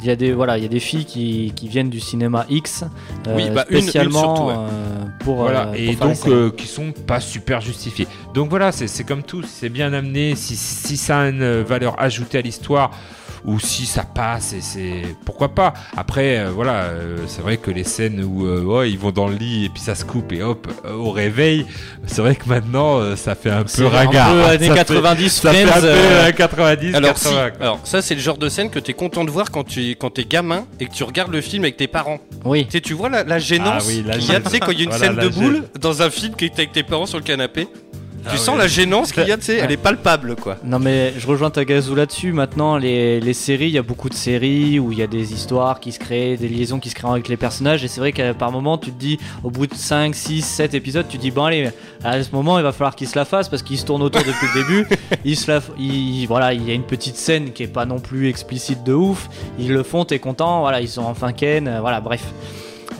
[SPEAKER 2] Il y a des voilà, il y a des filles qui, qui viennent du cinéma X, euh,
[SPEAKER 3] Oui, bah, une- une
[SPEAKER 2] spécialement
[SPEAKER 3] surtout, ouais.
[SPEAKER 2] euh, pour
[SPEAKER 5] Voilà,
[SPEAKER 2] euh,
[SPEAKER 5] et donc euh, qui sont pas super justifiés. Donc voilà, c'est c'est comme tout, c'est bien amené, si, si ça a une euh, valeur ajoutée à l'histoire, ou si ça passe, et c'est pourquoi pas. Après, euh, voilà, euh, c'est vrai que les scènes où euh, ouais, ils vont dans le lit et puis ça se coupe et hop, euh, au réveil, c'est vrai que maintenant euh, ça fait un peu
[SPEAKER 2] un
[SPEAKER 5] ringard.
[SPEAKER 2] peu
[SPEAKER 5] Ça
[SPEAKER 2] années
[SPEAKER 5] fait-
[SPEAKER 2] 90
[SPEAKER 5] ça fait un
[SPEAKER 2] Friends,
[SPEAKER 5] peu
[SPEAKER 2] euh,
[SPEAKER 5] euh, 90,
[SPEAKER 3] Alors, si,
[SPEAKER 5] 80. quoi.
[SPEAKER 3] alors ça c'est le genre de scène que t'es content de voir quand tu quand t'es gamin et que tu regardes le film avec tes parents.
[SPEAKER 2] Oui.
[SPEAKER 3] Tu sais, tu vois la, la gênance
[SPEAKER 5] Ah oui, la
[SPEAKER 3] qu'il y a,
[SPEAKER 5] gêne.
[SPEAKER 3] tu sais, quand il y a une
[SPEAKER 5] Voilà,
[SPEAKER 3] scène de boule
[SPEAKER 5] gêne.
[SPEAKER 3] dans un film qui est avec tes parents sur le canapé.
[SPEAKER 5] Ah
[SPEAKER 3] tu
[SPEAKER 5] oui.
[SPEAKER 3] sens la gênance qu'il y a, tu sais, elle est palpable quoi.
[SPEAKER 2] Non mais je rejoins Tagazu là-dessus. Maintenant, les, les séries, il y a beaucoup de séries où il y a des histoires qui se créent, des liaisons qui se créent avec les personnages. Et c'est vrai qu'à par moment, tu te dis, au bout de 5, 6, 7 épisodes, tu te dis, bon allez, à ce moment, il va falloir qu'ils se la fassent parce qu'ils se tournent autour depuis le début. Ils se la, f- ils- voilà, il y a une petite scène qui est pas non plus explicite de ouf. Ils le font, t'es content. Voilà, ils sont enfin ken. euh, Voilà, bref.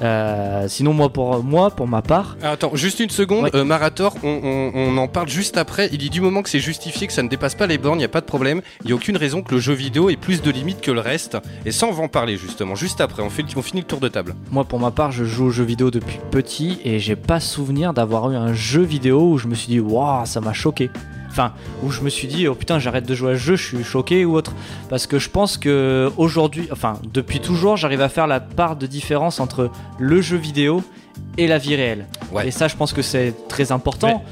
[SPEAKER 2] Euh, sinon, moi pour moi, pour ma part,
[SPEAKER 3] Ah, Attends, juste une seconde,
[SPEAKER 2] Ouais.
[SPEAKER 3] euh, Marator, on, on- on en parle juste après. Il dit du moment que c'est justifié, que ça ne dépasse pas les bornes, il n'y a pas de problème. Il n'y a aucune raison que le jeu vidéo ait plus de limites que le reste. Et ça, on va en parler justement, juste après. On, fait, on finit le tour de table.
[SPEAKER 2] Moi, pour ma part, je joue aux jeux vidéo depuis petit et j'ai pas souvenir d'avoir eu un jeu vidéo où je me suis dit, waouh, ça m'a choqué. Enfin, où je me suis dit, oh putain, j'arrête de jouer à ce jeu, je suis choqué ou autre. Parce que je pense que aujourd'hui, enfin, depuis toujours, j'arrive à faire la part de différence entre le jeu vidéo et la vie réelle.
[SPEAKER 3] Ouais.
[SPEAKER 2] Et ça, je pense que c'est très important.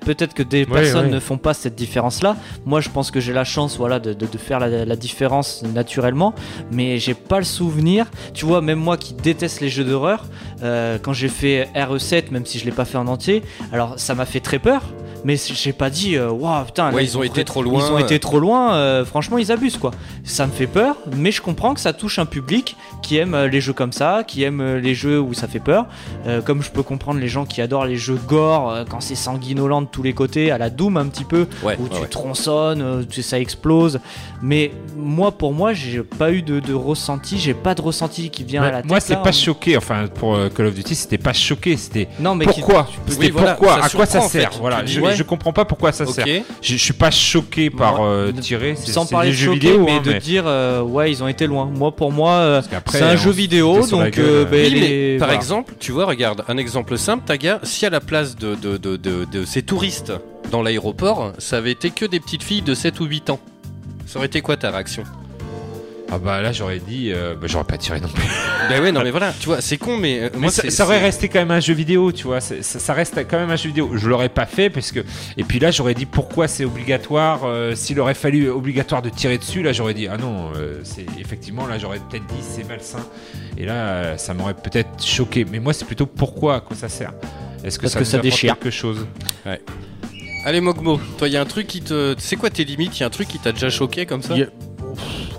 [SPEAKER 2] Peut-être que des personnes ne font pas cette différence-là. Moi, je pense que j'ai la chance, voilà, de, de- de faire la, la différence naturellement. Mais j'ai pas le souvenir. Tu vois, même moi qui déteste les jeux d'horreur, euh, quand j'ai fait RE7, même si je l'ai pas fait en entier, alors ça m'a fait très peur. Mais j'ai pas dit, euh, waouh, putain, là,
[SPEAKER 3] ils ont été trop loin.
[SPEAKER 2] Ils ont été trop loin. euh, franchement, ils abusent quoi. Ça me fait peur, mais je comprends que ça touche un public qui aime euh, les jeux comme ça, qui aime euh, les jeux où ça fait peur. Euh, comme je peux comprendre les gens qui adorent les jeux gore euh, quand c'est sanguinolent de tous les côtés, à la Doom un petit peu,
[SPEAKER 3] Ouais,
[SPEAKER 2] où
[SPEAKER 3] ouais,
[SPEAKER 2] tu
[SPEAKER 3] ouais.
[SPEAKER 2] tronçonnes, tu- ça explose. Mais moi, pour moi, j'ai pas eu de, de ressenti, j'ai pas de ressenti qui vient
[SPEAKER 5] Ouais,
[SPEAKER 2] à la tête.
[SPEAKER 5] moi, c'est pas
[SPEAKER 2] en-
[SPEAKER 5] choqué. Enfin, pour euh, Call of Duty, c'était pas choqué. C'était
[SPEAKER 2] Non, mais
[SPEAKER 5] pourquoi C'était
[SPEAKER 3] Oui, voilà,
[SPEAKER 5] pourquoi À quoi ça
[SPEAKER 3] surprend, en fait.
[SPEAKER 5] sert Voilà,
[SPEAKER 3] dis,
[SPEAKER 5] je,
[SPEAKER 2] ouais.
[SPEAKER 5] je comprends pas pourquoi ça sert. Je, je suis pas choqué par euh,
[SPEAKER 2] de-
[SPEAKER 5] tirer. c'est-
[SPEAKER 2] sans parler de
[SPEAKER 5] jeux
[SPEAKER 2] choquer,
[SPEAKER 5] vidéo,
[SPEAKER 2] mais
[SPEAKER 5] hein,
[SPEAKER 2] de
[SPEAKER 5] mais-
[SPEAKER 2] dire euh, ouais ils ont été loin. Moi pour moi c'est un jeu vidéo donc
[SPEAKER 5] gueule,
[SPEAKER 2] euh, ben,
[SPEAKER 3] Oui, mais par
[SPEAKER 2] voilà.
[SPEAKER 3] exemple, tu vois, regarde, un exemple simple, Taga, si à la place de, de, de, de, de ces touristes dans l'aéroport, ça avait été que des petites filles de 7 ou 8 ans, ça aurait été quoi ta réaction?
[SPEAKER 5] Ah bah là j'aurais dit, euh, bah, j'aurais pas tiré non plus.
[SPEAKER 3] Bah ouais, non mais voilà, tu vois, c'est con, mais, euh,
[SPEAKER 5] Mais
[SPEAKER 3] moi
[SPEAKER 5] ça, aurait resté quand même un jeu vidéo, tu vois. Ça, ça reste quand même un jeu vidéo. Je l'aurais pas fait parce que. Et puis là j'aurais dit pourquoi c'est obligatoire. euh, S'il aurait fallu obligatoire de tirer dessus, là j'aurais dit ah non, euh, c'est effectivement là j'aurais peut-être dit c'est malsain. Et là ça m'aurait peut-être choqué. Mais moi c'est plutôt pourquoi à quoi ça sert? Est-ce que
[SPEAKER 2] Parce
[SPEAKER 5] ça
[SPEAKER 2] que ça déchire.
[SPEAKER 5] quelque chose?
[SPEAKER 3] Allez Mogmo, toi il y a un truc qui te... C'est quoi tes limites Il y a un truc qui t'a déjà choqué comme ça?
[SPEAKER 6] Y a-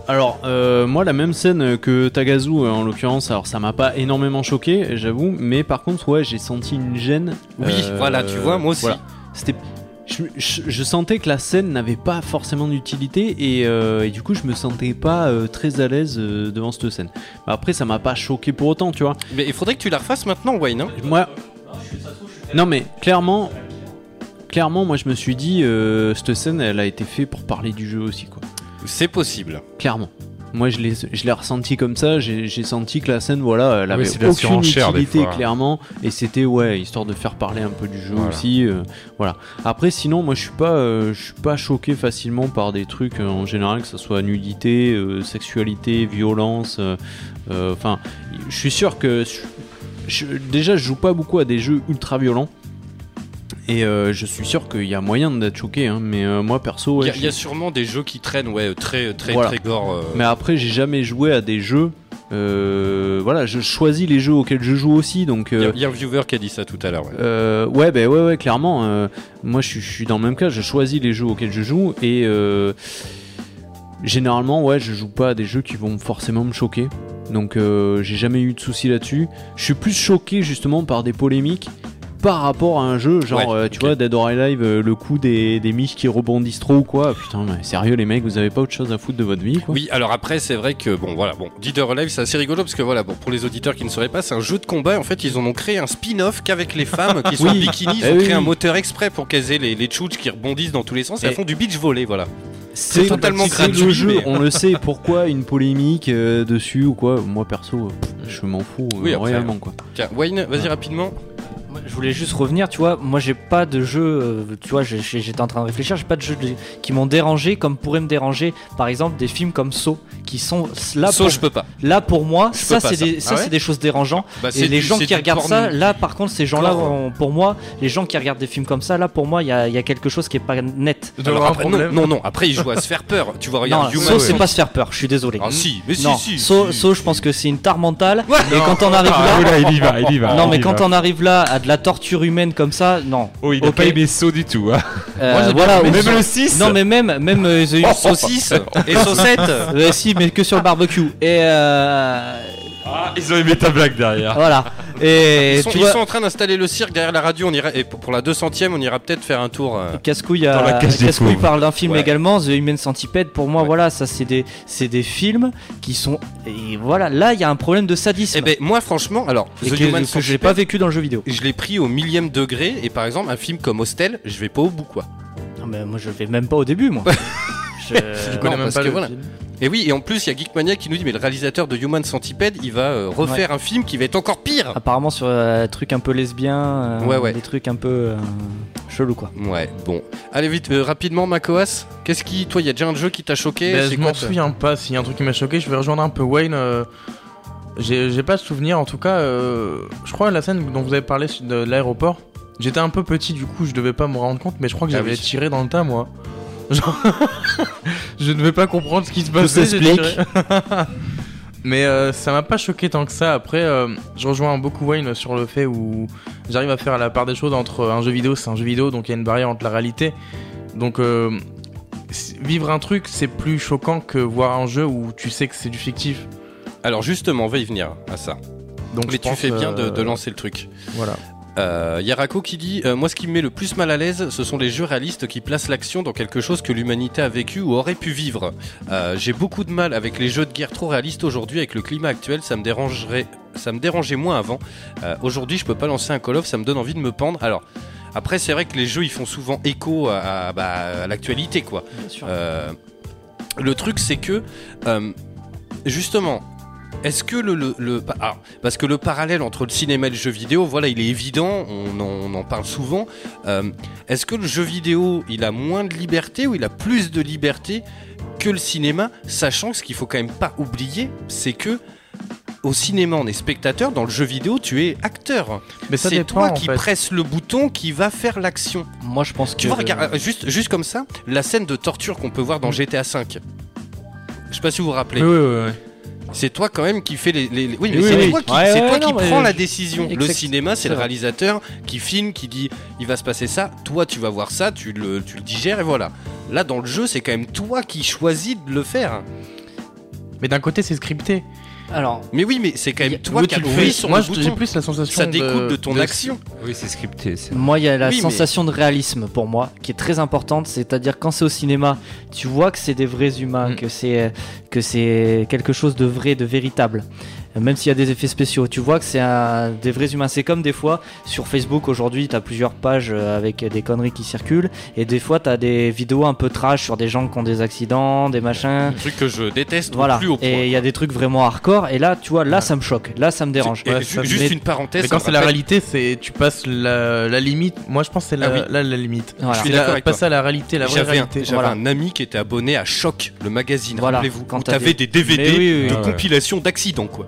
[SPEAKER 6] Alors, euh, moi, la même scène que Tagazu, euh, en l'occurrence, alors ça m'a pas énormément choqué, j'avoue, mais par contre, ouais, j'ai senti une gêne.
[SPEAKER 3] Oui,
[SPEAKER 6] Euh,
[SPEAKER 3] voilà, tu vois, moi aussi.
[SPEAKER 6] voilà. C'était. Je, je- je sentais que la scène n'avait pas forcément d'utilité et, euh, et du coup je me sentais pas euh, très à l'aise euh, devant cette scène. Après ça m'a pas choqué pour autant tu vois.
[SPEAKER 3] Mais il faudrait que tu la refasses maintenant, Wayne. hein
[SPEAKER 6] Moi, non mais clairement, clairement moi je me suis dit cette scène elle a été faite pour parler du jeu aussi quoi.
[SPEAKER 3] C'est possible.
[SPEAKER 6] Clairement. Moi, je l'ai, je l'ai ressenti comme ça. J'ai, j'ai senti que la scène, voilà, elle
[SPEAKER 5] Ah oui,
[SPEAKER 6] avait
[SPEAKER 5] c'est de la
[SPEAKER 6] aucune
[SPEAKER 5] surenchère, des
[SPEAKER 6] utilité,
[SPEAKER 5] fois.
[SPEAKER 6] clairement. Et c'était, ouais, histoire de faire parler un peu du jeu
[SPEAKER 5] Voilà.
[SPEAKER 6] aussi. euh, voilà. Après, sinon, moi, je suis pas, euh, je suis pas choqué facilement par des trucs euh, en général, que ce soit nudité, euh, sexualité, violence. euh, euh, Enfin, je suis sûr que, je- déjà, je joue pas beaucoup à des jeux ultra violents. Et euh, je suis sûr qu'il y a moyen d'être choqué, hein, mais euh, moi perso,
[SPEAKER 3] Il
[SPEAKER 6] ouais,
[SPEAKER 3] y, a- y sûrement des jeux qui traînent, ouais, très, très,
[SPEAKER 6] Voilà.
[SPEAKER 3] très gore. euh,
[SPEAKER 6] mais après, j'ai jamais joué à des jeux. voilà, je choisis les jeux auxquels je joue aussi, donc.
[SPEAKER 3] Il y, a- il y a un viewer qui a dit ça tout à l'heure. ouais.
[SPEAKER 6] ouais, ben ouais, ouais, clairement. moi, je suis, dans le même cas. Je choisis les jeux auxquels je joue et euh, généralement, ouais, je joue pas à des jeux qui vont forcément me choquer. Donc, j'ai jamais eu de soucis là-dessus. Je suis plus choqué justement par des polémiques par rapport à un jeu, genre,
[SPEAKER 3] Ouais,
[SPEAKER 6] euh, tu vois, Dead or Alive, euh, le coup des, des miches qui rebondissent trop ou quoi. Putain, mais sérieux, les mecs, vous avez pas autre chose à foutre de votre vie, quoi.
[SPEAKER 3] Oui, alors après, c'est vrai que, bon, voilà, bon, Dead or Alive, c'est assez rigolo parce que, voilà, bon, pour les auditeurs qui ne sauraient pas, c'est un jeu de combat. En fait, ils en ont créé un spin-off qu'avec les femmes qui sont en bikini. Ils
[SPEAKER 6] Eh
[SPEAKER 3] ont
[SPEAKER 6] oui,
[SPEAKER 3] créé un moteur exprès pour qu'elles aient les, les tchouches qui rebondissent dans tous les sens et
[SPEAKER 6] Et-
[SPEAKER 3] elles font du beach volley, voilà.
[SPEAKER 6] C'est
[SPEAKER 3] totalement
[SPEAKER 6] c'est
[SPEAKER 3] gratuit,
[SPEAKER 6] le jeu,
[SPEAKER 3] mais-
[SPEAKER 6] on le sait. Pourquoi une polémique euh, dessus ou quoi Moi perso, pff, je m'en fous
[SPEAKER 3] Oui,
[SPEAKER 6] réellement quoi.
[SPEAKER 3] Tiens, Wayne, vas-y rapidement.
[SPEAKER 2] Je voulais juste revenir, tu vois, moi j'ai pas de jeu, euh, tu vois, j'étais en train de réfléchir, j'ai pas de jeux qui m'ont dérangé comme pourraient me déranger, par exemple, des films comme Saw, qui sont là,
[SPEAKER 3] Sauf,
[SPEAKER 2] pour,
[SPEAKER 3] je peux pas.
[SPEAKER 2] là pour moi,
[SPEAKER 3] Je
[SPEAKER 2] ça c'est des, ça,
[SPEAKER 3] Ah ouais
[SPEAKER 2] c'est des choses dérangeantes.
[SPEAKER 3] Bah,
[SPEAKER 2] Et
[SPEAKER 3] c'est
[SPEAKER 2] les
[SPEAKER 3] du-
[SPEAKER 2] gens
[SPEAKER 3] c'est
[SPEAKER 2] qui regardent
[SPEAKER 3] porn-
[SPEAKER 2] ça, là par contre, ces gens-là, ont- pour moi, les gens qui regardent des films comme ça, là pour moi, il y a, il y a quelque chose qui est pas net.
[SPEAKER 3] Alors après, non, non, non, après, ils jouent à se faire peur. Tu vois, regarde,
[SPEAKER 2] Saw c'est
[SPEAKER 3] Centipede.
[SPEAKER 2] pas se faire peur, je suis désolé.
[SPEAKER 3] Ah, si, mais si,
[SPEAKER 2] non,
[SPEAKER 3] si.
[SPEAKER 2] Saw,
[SPEAKER 3] si.
[SPEAKER 2] Saw, je pense que c'est une tare mentale.
[SPEAKER 3] Ouais.
[SPEAKER 2] Et quand on arrive
[SPEAKER 5] Ah,
[SPEAKER 2] là,
[SPEAKER 5] il y va, il y va.
[SPEAKER 2] non mais quand on arrive là à de la torture humaine comme ça, non.
[SPEAKER 5] Oh, il a
[SPEAKER 2] Ok.
[SPEAKER 5] pas aimé saut du tout. Hein.
[SPEAKER 2] Euh,
[SPEAKER 4] Moi, j'ai
[SPEAKER 2] voilà,
[SPEAKER 5] Même le 6
[SPEAKER 2] Non mais même même euh, The
[SPEAKER 3] Oh, saucisse et saucette.
[SPEAKER 2] Euh, si mais que sur le barbecue et euh,
[SPEAKER 5] Ah, ils ont aimé ta blague derrière.
[SPEAKER 2] voilà et
[SPEAKER 3] Ils sont,
[SPEAKER 2] tu
[SPEAKER 3] ils
[SPEAKER 2] vois
[SPEAKER 3] sont en train d'installer le cirque derrière la radio. On irait, et pour la 200ème, on ira peut-être faire un tour. euh,
[SPEAKER 2] Cascouille,
[SPEAKER 5] Dans la
[SPEAKER 2] a- Cascouille parle d'un film
[SPEAKER 3] Ouais.
[SPEAKER 2] également, The Human Centipede. Pour moi,
[SPEAKER 3] Ouais.
[SPEAKER 2] voilà, ça c'est des, c'est des films qui sont et voilà, là il y a un problème de sadisme
[SPEAKER 3] Eh ben, moi, franchement, alors,
[SPEAKER 2] et
[SPEAKER 3] The
[SPEAKER 2] que,
[SPEAKER 3] Human
[SPEAKER 2] que j'ai pas vécu dans le jeu vidéo.
[SPEAKER 3] je l'ai pris au millième degré. Et par exemple, un film comme Hostel, je vais pas au bout, quoi.
[SPEAKER 2] Non, mais moi je vais même pas au début moi. Je-
[SPEAKER 4] Je connais
[SPEAKER 3] non,
[SPEAKER 4] même pas
[SPEAKER 3] que
[SPEAKER 4] le
[SPEAKER 3] voilà. Et oui, et en plus, il y a Geekmania qui nous dit, mais le réalisateur de Human Centipede, il va euh, refaire un film qui va être encore pire.
[SPEAKER 2] Apparemment sur euh, des trucs un peu euh,
[SPEAKER 3] Ouais, ouais.
[SPEAKER 2] des trucs un peu euh, chelous quoi.
[SPEAKER 3] Ouais, bon. Allez vite, euh, rapidement, Makoas. Qu'est-ce qui, toi, il y a déjà un jeu qui t'a choqué
[SPEAKER 4] Ben, je m'en souviens pas. S'il y a un truc qui m'a choqué, je vais rejoindre un peu Wayne. euh, J'ai pas de souvenir. En tout cas, euh, je crois la scène dont vous avez parlé de l'aéroport. J'étais un peu petit, du coup, je devais pas me rendre compte, mais je crois que
[SPEAKER 3] Ah
[SPEAKER 4] j'avais
[SPEAKER 3] oui.
[SPEAKER 4] tiré dans le tas, moi. Genre, je ne vais pas comprendre ce qui se tiré. mais euh, ça m'a pas choqué tant que ça. Après, euh, je rejoins beaucoup Wayne sur le fait où j'arrive à faire la part des choses entre un jeu vidéo, c'est un jeu vidéo, donc il y a une barrière entre la réalité. Donc, euh, vivre un truc, c'est plus choquant que voir un jeu où tu sais que c'est du fictif.
[SPEAKER 3] Alors justement, on va y venir à ça.
[SPEAKER 4] Donc,
[SPEAKER 3] mais tu fais bien de, de lancer le truc.
[SPEAKER 4] Voilà.
[SPEAKER 3] Euh, Yarako qui dit euh, Moi, ce qui me met le plus mal à l'aise, ce sont les jeux réalistes qui placent l'action dans quelque chose que l'humanité a vécu ou aurait pu vivre. Euh, J'ai beaucoup de mal avec les jeux de guerre trop réalistes aujourd'hui, avec le climat actuel, ça me dérangerait. Ça me dérangeait moins avant. Aujourd'hui, je peux pas lancer un Call of, ça me donne envie de me pendre. Alors, après, c'est vrai que les jeux, ils font souvent écho à, à- bah, à l'actualité, quoi.
[SPEAKER 2] Bien sûr.
[SPEAKER 3] Le truc, c'est que, justement, Est-ce que le, le, le- ah, parce que le parallèle entre le cinéma et le jeu vidéo, voilà, il est évident, on en, on en parle souvent. Euh, Est-ce que le jeu vidéo, il a moins de liberté ou il a plus de liberté que le cinéma, sachant que ce qu'il faut quand même pas oublier, c'est que au cinéma on est spectateur, dans le jeu vidéo tu es acteur.
[SPEAKER 4] Mais
[SPEAKER 3] C'est toi qui
[SPEAKER 4] fait.
[SPEAKER 3] presse le bouton qui va faire l'action.
[SPEAKER 2] Moi, je pense que.
[SPEAKER 3] Tu vois, regarde, euh, juste, juste comme ça, la scène de torture qu'on peut voir dans GTA V. Je sais pas si vous vous rappelez.
[SPEAKER 4] Oui, oui, oui.
[SPEAKER 3] C'est toi quand même qui fait les. les- les- Oui, mais
[SPEAKER 2] Oui,
[SPEAKER 3] c'est
[SPEAKER 2] oui.
[SPEAKER 3] toi qui,
[SPEAKER 2] Ouais,
[SPEAKER 3] c'est
[SPEAKER 2] ouais,
[SPEAKER 3] toi
[SPEAKER 2] non,
[SPEAKER 3] qui
[SPEAKER 2] mais
[SPEAKER 3] prends la décision. Le cinéma, c'est le réalisateur qui filme, qui dit il va se passer ça. Toi, tu vas voir ça, tu le, tu le digères et voilà. Là, dans le jeu, c'est quand même toi qui choisis de le faire.
[SPEAKER 4] Mais d'un côté, c'est scripté.
[SPEAKER 2] Alors,
[SPEAKER 3] Mais oui, mais c'est quand même toi qui appuies
[SPEAKER 4] fais.
[SPEAKER 3] sur
[SPEAKER 4] Moi,
[SPEAKER 3] le
[SPEAKER 4] je- j'ai
[SPEAKER 3] bouton.
[SPEAKER 4] plus la sensation.
[SPEAKER 3] Ça découle de ton
[SPEAKER 4] de-
[SPEAKER 3] action.
[SPEAKER 5] Oui, c'est scripté. c'est-
[SPEAKER 2] Moi, il y a la
[SPEAKER 3] Oui, mais-
[SPEAKER 2] sensation de réalisme pour moi qui est très importante. C'est-à-dire quand c'est au cinéma, tu vois que c'est des vrais humains,
[SPEAKER 4] Mm.
[SPEAKER 2] que c'est que c'est quelque chose de vrai, de véritable. Même s'il y a des effets spéciaux, tu vois que c'est des vrais humains. C'est comme des fois sur Facebook aujourd'hui, tu as plusieurs pages euh, avec des conneries qui circulent, et des fois tu as des vidéos un peu trash sur des gens qui ont des accidents, des machins.
[SPEAKER 3] Un truc que je déteste
[SPEAKER 2] Voilà.
[SPEAKER 3] au plus haut point.
[SPEAKER 2] Et il y a des trucs vraiment hardcore. Et là, tu vois, là, ça me choque. Là, ça me dérange.
[SPEAKER 4] Ouais, ça-
[SPEAKER 3] juste une parenthèse.
[SPEAKER 4] Mais quand c'est la réalité, c'est tu passes la, la limite. Moi, je pense que c'est la,
[SPEAKER 3] Ah oui.
[SPEAKER 4] là la limite.
[SPEAKER 2] Voilà.
[SPEAKER 3] Je suis
[SPEAKER 4] la- passer à la réalité, la vraie
[SPEAKER 3] J'avais un,
[SPEAKER 4] réalité.
[SPEAKER 3] j'avais
[SPEAKER 2] Voilà.
[SPEAKER 3] un ami qui était abonné à Choc, le magazine,
[SPEAKER 2] Voilà.
[SPEAKER 3] rappelez-vous.
[SPEAKER 2] Quand
[SPEAKER 3] Où
[SPEAKER 2] t'as
[SPEAKER 3] t'avais
[SPEAKER 2] des-
[SPEAKER 3] des DVD
[SPEAKER 2] Mais oui, oui,
[SPEAKER 3] de
[SPEAKER 5] ouais.
[SPEAKER 3] compilation d'accidents, quoi.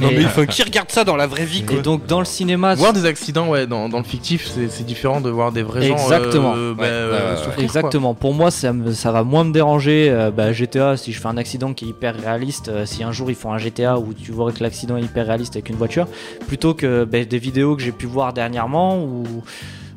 [SPEAKER 3] Non
[SPEAKER 2] Et-
[SPEAKER 3] mais enfin, qui regarde ça dans la vraie vie, quoi
[SPEAKER 2] Et donc, dans le cinéma,
[SPEAKER 4] Voir des accidents, ouais, dans, dans le fictif, c'est c'est différent de voir des vrais gens.
[SPEAKER 2] Exactement.
[SPEAKER 4] euh, bah,
[SPEAKER 3] Ouais,
[SPEAKER 4] euh, souffrir, quoi.
[SPEAKER 2] Exactement. Pour moi, ça, me- ça va moins me déranger. euh, bah, GTA, si je fais un accident qui est hyper réaliste, euh, si un jour ils font un GTA où tu vois que l'accident est hyper réaliste avec une voiture, plutôt que bah, des vidéos que j'ai pu voir dernièrement où,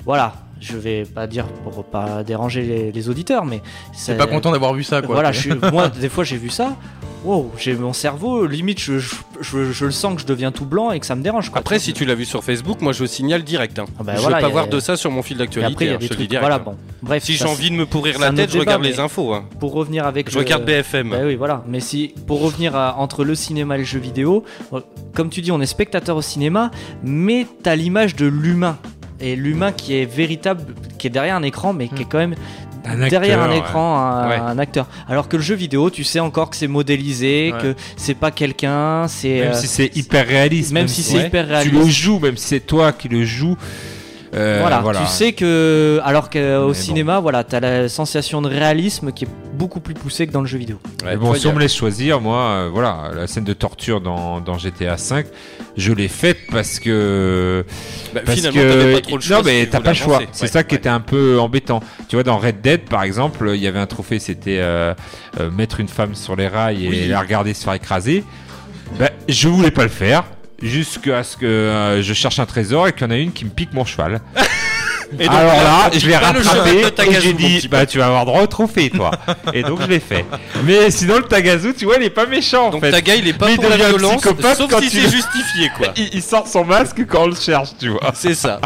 [SPEAKER 2] voilà, je vais pas dire pour pas déranger les, les auditeurs, mais
[SPEAKER 4] T'es pas content d'avoir vu ça, quoi.
[SPEAKER 2] Voilà, je suis- moi, des fois, j'ai vu ça. Wow, j'ai mon cerveau, limite, je, je, je- je le sens que je deviens tout blanc et que ça me dérange. Quoi.
[SPEAKER 3] Après, si tu l'as vu sur Facebook, moi je signale direct. Hein.
[SPEAKER 2] Ah bah
[SPEAKER 3] je
[SPEAKER 2] voilà,
[SPEAKER 3] veux pas voir de ça sur mon fil d'actualité.
[SPEAKER 2] après, il y a
[SPEAKER 3] hein,
[SPEAKER 2] des
[SPEAKER 3] je te le dis
[SPEAKER 2] trucs.
[SPEAKER 3] direct.
[SPEAKER 2] Voilà,
[SPEAKER 3] hein.
[SPEAKER 2] bon. Bref,
[SPEAKER 3] Si j'ai envie de me pourrir
[SPEAKER 2] c'est
[SPEAKER 3] la tête, je regarde les infos. hein.
[SPEAKER 2] pour revenir avec
[SPEAKER 3] Je
[SPEAKER 2] le-
[SPEAKER 3] regarde BFM.
[SPEAKER 2] Bah oui, voilà. Mais si, pour revenir à- entre le cinéma et le jeu vidéo, euh, comme tu dis, on est spectateur au cinéma, mais t'as l'image de l'humain. Et l'humain qui est véritable, qui est derrière un écran, mais qui est quand même
[SPEAKER 5] Un
[SPEAKER 2] derrière
[SPEAKER 5] acteur,
[SPEAKER 2] un
[SPEAKER 5] ouais.
[SPEAKER 2] écran, un,
[SPEAKER 3] Ouais.
[SPEAKER 2] un acteur. Alors que le jeu vidéo, tu sais encore que c'est modélisé,
[SPEAKER 4] Ouais.
[SPEAKER 2] que c'est pas quelqu'un, c'est.
[SPEAKER 5] Même
[SPEAKER 2] euh,
[SPEAKER 5] si c'est hyper réaliste.
[SPEAKER 2] même si c'est hyper réaliste.
[SPEAKER 5] Tu le joues, même si c'est toi qui le joues. Euh,
[SPEAKER 2] voilà,
[SPEAKER 5] voilà.
[SPEAKER 2] tu sais que. Alors qu'au
[SPEAKER 5] bon.
[SPEAKER 2] cinéma, voilà, t'as la sensation de réalisme qui est beaucoup plus poussée que dans le jeu vidéo.
[SPEAKER 3] Ouais,
[SPEAKER 5] bon, si on me laisse choisir, moi, euh, voilà, la scène de torture dans, dans GTA V, je l'ai faite parce que.
[SPEAKER 3] bah,
[SPEAKER 5] Parce
[SPEAKER 3] finalement,
[SPEAKER 5] que.
[SPEAKER 3] t'avais pas trop le choix.
[SPEAKER 5] non, mais t'as pas le choix. C'est
[SPEAKER 3] Ouais,
[SPEAKER 5] ça qui
[SPEAKER 3] ouais.
[SPEAKER 5] était un peu embêtant. Tu vois, dans Red Dead, par exemple, il y avait un trophée, c'était euh, euh, mettre une femme sur les rails et
[SPEAKER 3] Oui.
[SPEAKER 5] la regarder se faire écraser. Ben, je voulais pas le faire. Jusqu'à ce que euh, je cherche un trésor et qu'il y en a une qui me pique mon cheval.
[SPEAKER 3] Et donc,
[SPEAKER 5] Alors là, je l'ai rattrapé et j'ai dit bah tu vas avoir droit au trophée toi. et donc je l'ai fait. Mais sinon le Tagazu, tu vois, il est pas méchant en
[SPEAKER 3] Donc
[SPEAKER 5] fait.
[SPEAKER 3] ta gars, il est pas
[SPEAKER 5] Mais il
[SPEAKER 3] pour la violence, sauf
[SPEAKER 5] quand
[SPEAKER 3] si
[SPEAKER 5] tu
[SPEAKER 3] c'est justifié, quoi.
[SPEAKER 5] Il, il sort son masque quand on le cherche, tu vois.
[SPEAKER 3] C'est ça.